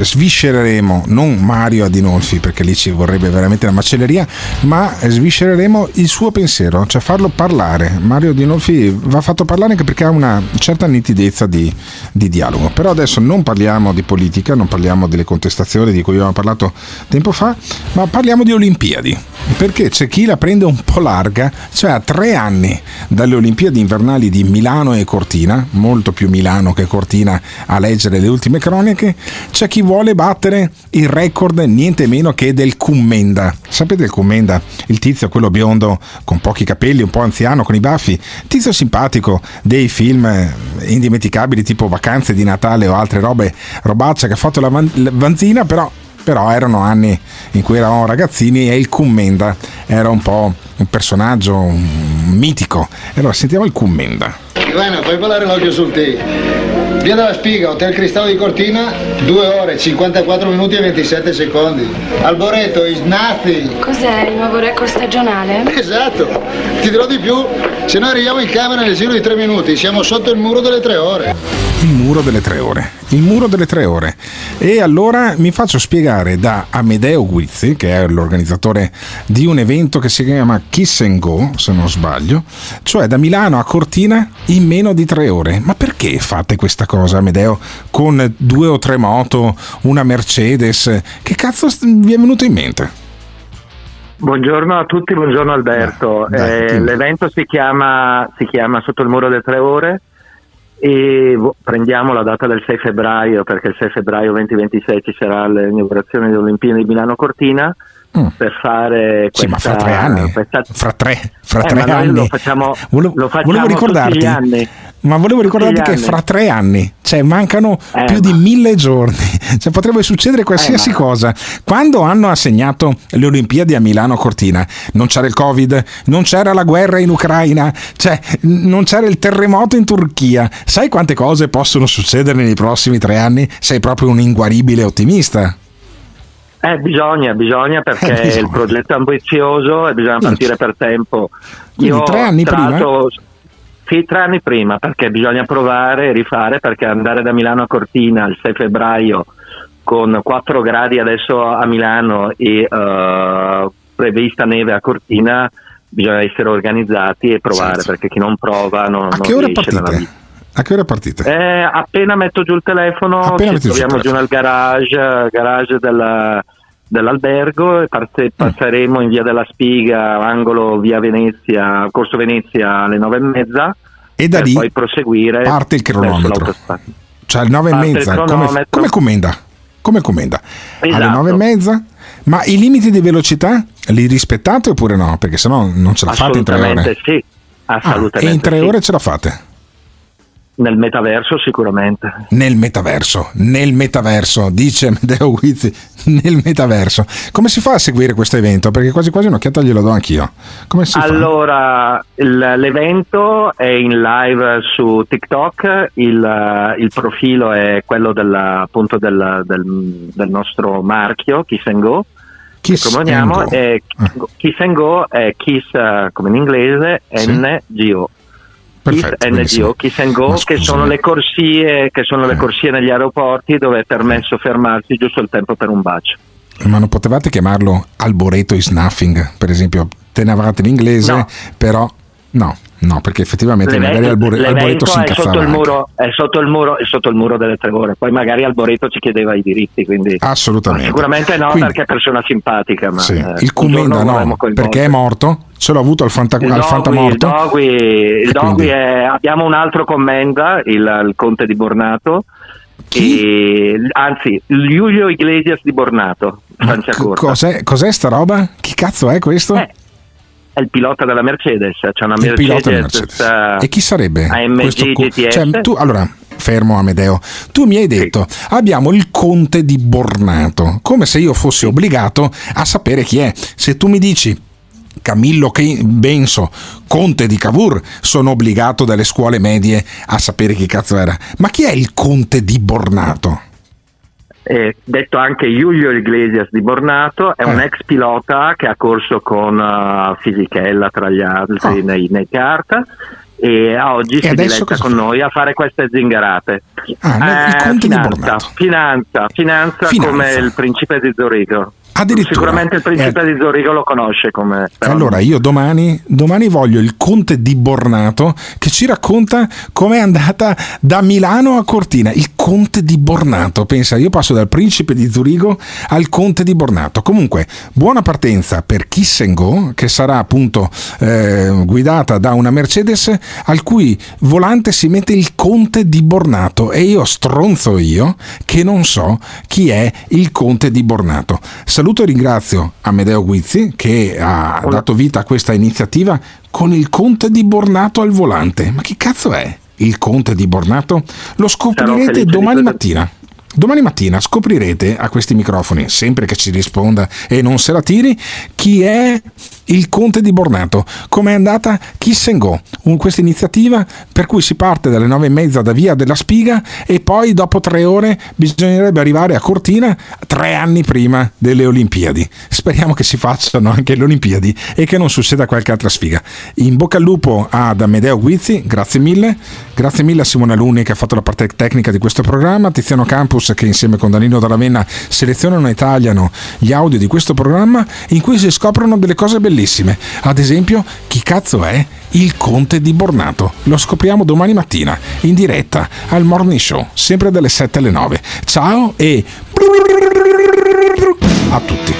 [SPEAKER 8] sviscereremo non Mario Adinolfi perché lì ci vorrebbe veramente la macelleria ma sviscereremo il suo pensiero cioè farlo parlare. Mario Adinolfi va fatto parlare anche perché ha una certa nitidezza di, di dialogo. Però adesso non parliamo di politica non parliamo delle contestazioni di cui abbiamo parlato tempo fa ma parliamo di Olimpiadi. Perché c'è chi la prende un po' larga cioè a tre anni dalle Olimpiadi invernali di Milano e Cortina molto più Milano che Cortina a leggere le ultime croniche c'è chi vuole battere il record niente meno che del Cummenda. Sapete il Cummenda? Il tizio, quello biondo con pochi capelli, un po' anziano, con i baffi, tizio simpatico dei film eh, indimenticabili tipo Vacanze di Natale o altre robe, robaccia che ha fatto la, van- la vanzina, però però erano anni in cui eravamo ragazzini e il Cummenda era un po' un personaggio mitico. Allora sentiamo il Cummenda.
[SPEAKER 61] Ivana, fai volare l'occhio sul tè. Via della Spiga, Hotel Cristallo di Cortina, 2 ore, 54 minuti e 27 secondi. Alboreto is nothing.
[SPEAKER 62] Cos'è il nuovo record stagionale?
[SPEAKER 61] Esatto, ti dirò di più, se noi arriviamo in camera nel giro di 3 minuti, siamo sotto il muro delle 3 ore.
[SPEAKER 8] Il muro delle 3 ore. Il muro delle 3 ore. E allora mi faccio spiegare da Amedeo Guizzi, che è l'organizzatore di un evento che si chiama Kiss and Go, se non sbaglio, cioè da Milano a Cortina in meno di 3 ore. Ma perché fate questa cosa, Amedeo, con due o tre moto, una Mercedes? Che cazzo vi è venuto in mente?
[SPEAKER 63] Buongiorno a tutti, buongiorno Alberto.
[SPEAKER 8] Dai,
[SPEAKER 63] Eh, l'evento si chiama, si chiama Sotto il muro delle tre ore e vo- prendiamo la data del 6 febbraio perché il 6 febbraio 2026 ci sarà l'inaugurazione delle Olimpiadi di Milano Cortina. Per fare questa...
[SPEAKER 8] Sì, ma fra tre anni.
[SPEAKER 63] questa-
[SPEAKER 8] Fra tre, fra
[SPEAKER 63] Eh,
[SPEAKER 8] tre
[SPEAKER 63] ma
[SPEAKER 8] anni.
[SPEAKER 63] lo facciamo,
[SPEAKER 8] Volevo-
[SPEAKER 63] lo facciamo
[SPEAKER 8] volevo ricordarti, ma volevo ricordarti che fra tre anni, cioè mancano
[SPEAKER 63] Eh,
[SPEAKER 8] più di mille giorni, cioè potrebbe succedere qualsiasi
[SPEAKER 63] Eh, ma-
[SPEAKER 8] cosa. Quando hanno assegnato le Olimpiadi a Milano Cortina, non c'era il Covid, non c'era la guerra in Ucraina, cioè non c'era il terremoto in Turchia. Sai quante cose possono succedere nei prossimi tre anni? Sei proprio un inguaribile ottimista.
[SPEAKER 63] Eh, bisogna, bisogna perché
[SPEAKER 8] Eh, bisogna.
[SPEAKER 63] il progetto è ambizioso e bisogna partire per tempo.
[SPEAKER 8] Quindi tre anni
[SPEAKER 63] tra
[SPEAKER 8] prima?
[SPEAKER 63] Sì, tre anni prima perché bisogna provare e rifare perché andare da Milano a Cortina il 6 febbraio con 4 gradi adesso a Milano e eh, prevista neve a Cortina bisogna essere organizzati e provare perché chi non prova non,
[SPEAKER 8] Certo. A
[SPEAKER 63] non riesce nella
[SPEAKER 8] partite?
[SPEAKER 63] vita.
[SPEAKER 8] A che ora partite?
[SPEAKER 63] Eh, appena metto giù il telefono,
[SPEAKER 8] Appena
[SPEAKER 63] ci
[SPEAKER 8] giù
[SPEAKER 63] troviamo giù nel garage, garage della- dell'albergo e parte-
[SPEAKER 8] Mm.
[SPEAKER 63] passeremo in via della Spiga, angolo via Venezia, corso Venezia alle nove e mezza
[SPEAKER 8] E da lì
[SPEAKER 63] poi proseguire
[SPEAKER 8] parte il cronometro. Cioè alle nove e mezza, come, come comenda? Come comenda? Alle
[SPEAKER 63] Esatto.
[SPEAKER 8] nove e mezza? Ma i limiti di velocità li rispettate oppure no? Perché sennò non ce la fate in tre ore.
[SPEAKER 63] sì,
[SPEAKER 8] Ah,
[SPEAKER 63] assolutamente
[SPEAKER 8] e in tre
[SPEAKER 63] sì.
[SPEAKER 8] ore ce la fate?
[SPEAKER 63] Nel metaverso sicuramente.
[SPEAKER 8] Nel metaverso, nel metaverso, dice Medeo Guizzi, nel metaverso. Come si fa a seguire questo evento? Perché quasi quasi un'occhiata glielo do anch'io. Come si fa?
[SPEAKER 63] Allora, il- l'evento è in live su TikTok, il, il profilo è quello della- appunto del, del- del nostro marchio Kiss and Go.
[SPEAKER 8] Kiss
[SPEAKER 63] che proponiamo
[SPEAKER 8] and Go.
[SPEAKER 63] è Kiss and Go è Kiss eh, come in inglese
[SPEAKER 8] Sì.
[SPEAKER 63] NGO.
[SPEAKER 8] Perfetto,
[SPEAKER 63] Kiss. NGO, Kiss and Go, che sono le corsie che sono le corsie negli aeroporti dove è permesso fermarsi giusto il tempo per un bacio.
[SPEAKER 8] Ma non potevate chiamarlo Alboreto is nothing, per esempio? Tenevate l'inglese,
[SPEAKER 63] No.
[SPEAKER 8] però no, no, perché effettivamente
[SPEAKER 63] L'evento-
[SPEAKER 8] magari Albore- Alboreto si
[SPEAKER 63] è sotto
[SPEAKER 8] incazzava.
[SPEAKER 63] il, muro, è sotto il muro è sotto il muro delle tre ore poi magari Alboreto ci chiedeva i diritti quindi
[SPEAKER 8] Assolutamente.
[SPEAKER 63] sicuramente no
[SPEAKER 8] Quindi-
[SPEAKER 63] perché è persona simpatica ma
[SPEAKER 8] Sì,
[SPEAKER 63] eh,
[SPEAKER 8] il
[SPEAKER 63] lo
[SPEAKER 8] no, perché è morto, ce l'ho avuto al, fanta,
[SPEAKER 63] il
[SPEAKER 8] al
[SPEAKER 63] Dogui, il
[SPEAKER 8] fantamorto.
[SPEAKER 63] Dogui, il Dogui è- abbiamo un altro commenda il, il conte di Bornato e, anzi Giulio Iglesias di Bornato
[SPEAKER 8] Cos'è, cos'è sta roba? Chi cazzo è questo?
[SPEAKER 63] È il pilota della Mercedes c'è una
[SPEAKER 8] il pilota del
[SPEAKER 63] Mercedes,
[SPEAKER 8] Mercedes.
[SPEAKER 63] eh,
[SPEAKER 8] E chi sarebbe?
[SPEAKER 63] AMG
[SPEAKER 8] questo co- cioè, tu, allora, fermo Amedeo, tu mi hai detto abbiamo il conte di Bornato, come se io fossi obbligato a sapere chi è. Se tu mi dici Camillo Benso, conte di Cavour, sono obbligato dalle scuole medie a sapere chi cazzo era. Ma chi è il conte di Bornato?
[SPEAKER 63] Eh, detto anche Giulio Iglesias di Bornato, è
[SPEAKER 8] Eh.
[SPEAKER 63] un ex pilota che ha corso con eh, Fisichella tra gli altri nei, nei kart e oggi si
[SPEAKER 8] Oh. adesso
[SPEAKER 63] diletta con noi a fare queste zingarate.
[SPEAKER 8] Ah, di
[SPEAKER 63] finanza, finanza, finanza,
[SPEAKER 8] Finanza.
[SPEAKER 63] come il principe di Zurigo. Sicuramente il principe di Zurigo lo conosce come...
[SPEAKER 8] Allora io domani, domani voglio il conte di Bornato che ci racconta com'è andata da Milano a Cortina. Il conte di Bornato, pensa, io passo dal principe di Zurigo al conte di Bornato. Comunque, buona partenza per Kiss and Go, che sarà appunto eh, guidata da una Mercedes al cui volante si mette il conte di Bornato e io stronzo io che non so chi è il conte di Bornato. Saluto e ringrazio Amedeo Guizzi che ha dato vita a questa iniziativa con il conte di Bornato al volante. Ma che cazzo è il conte di Bornato? Lo scoprirete domani mattina. Domani mattina scoprirete a questi microfoni, sempre che ci risponda e non se la tiri, chi è il conte di Bornato, come è andata Kiss and Go, un- questa iniziativa per cui si parte dalle nove e mezza da via della Spiga e poi dopo tre ore bisognerebbe arrivare a Cortina tre anni prima delle Olimpiadi. Speriamo che si facciano anche le Olimpiadi e che non succeda qualche altra sfiga. In bocca al lupo ad Amedeo Guizzi, grazie mille. Grazie mille a Simone Aluni che ha fatto la parte tecnica di questo programma, Tiziano Campus che insieme con Danilo Dallavenna selezionano e tagliano gli audio di questo programma in cui si scoprono delle cose bellissime. Ad esempio, chi cazzo è il conte di Bornato? Lo scopriamo domani mattina in diretta al Morning Show, sempre dalle 7 alle 9. Ciao e a tutti.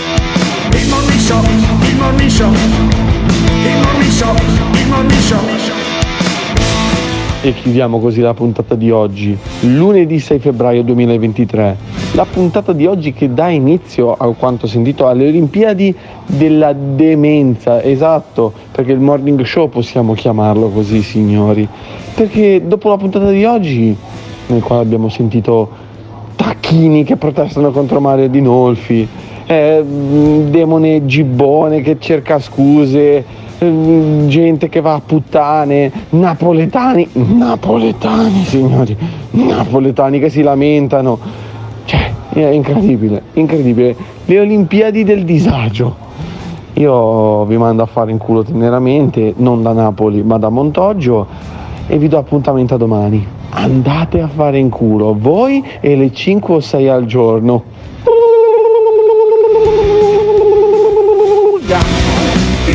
[SPEAKER 64] Il morning show, il morning show, il morning show, il morning show.
[SPEAKER 45] E chiudiamo così la puntata di oggi, lunedì 6 febbraio 2023. la puntata di oggi che dà inizio, a quanto sentito, alle Olimpiadi della demenza, esatto, perché il morning show possiamo chiamarlo così, signori. Perché dopo la puntata di oggi, nel quale abbiamo sentito tacchini che protestano contro Mario Dinolfi, eh, demone gibbone che cerca scuse, gente che va a puttane, napoletani, napoletani signori, napoletani che si lamentano. Cioè, è incredibile, incredibile. Le Olimpiadi del disagio. Io vi mando a fare in culo teneramente, non da Napoli ma da Montoggio e vi do appuntamento a domani. Andate a fare in culo voi e le 5 o 6 al giorno.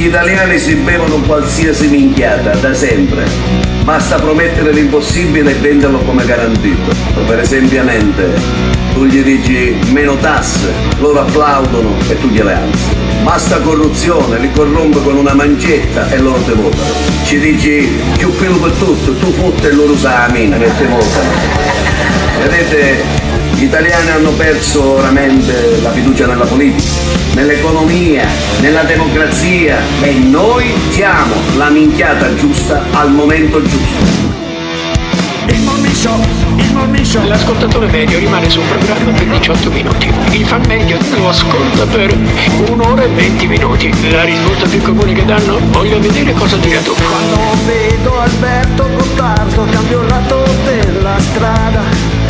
[SPEAKER 65] Gli italiani si bevono qualsiasi minchiata, da sempre. Basta promettere l'impossibile e venderlo come garantito. Per esempiamente, tu gli dici meno tasse, loro applaudono e tu gliele alzi. Basta corruzione, li corrompe con una mancetta e loro te votano. Ci dici più pelo per tutto, tu fotte e loro usa la mina te votano. Vedete, gli italiani hanno perso veramente la fiducia nella politica, nell'economia, nella democrazia e noi siamo la minchiata giusta al momento giusto.
[SPEAKER 64] Il morning show, il morning show.
[SPEAKER 60] L'ascoltatore medio rimane sul programma per 18 minuti. Il fan medio lo ascolta per un'ora e 20 minuti. La risposta più comune che danno? Voglio vedere cosa dirà dopo.
[SPEAKER 64] Quando vedo Alberto Gottardo cambio il lato della strada.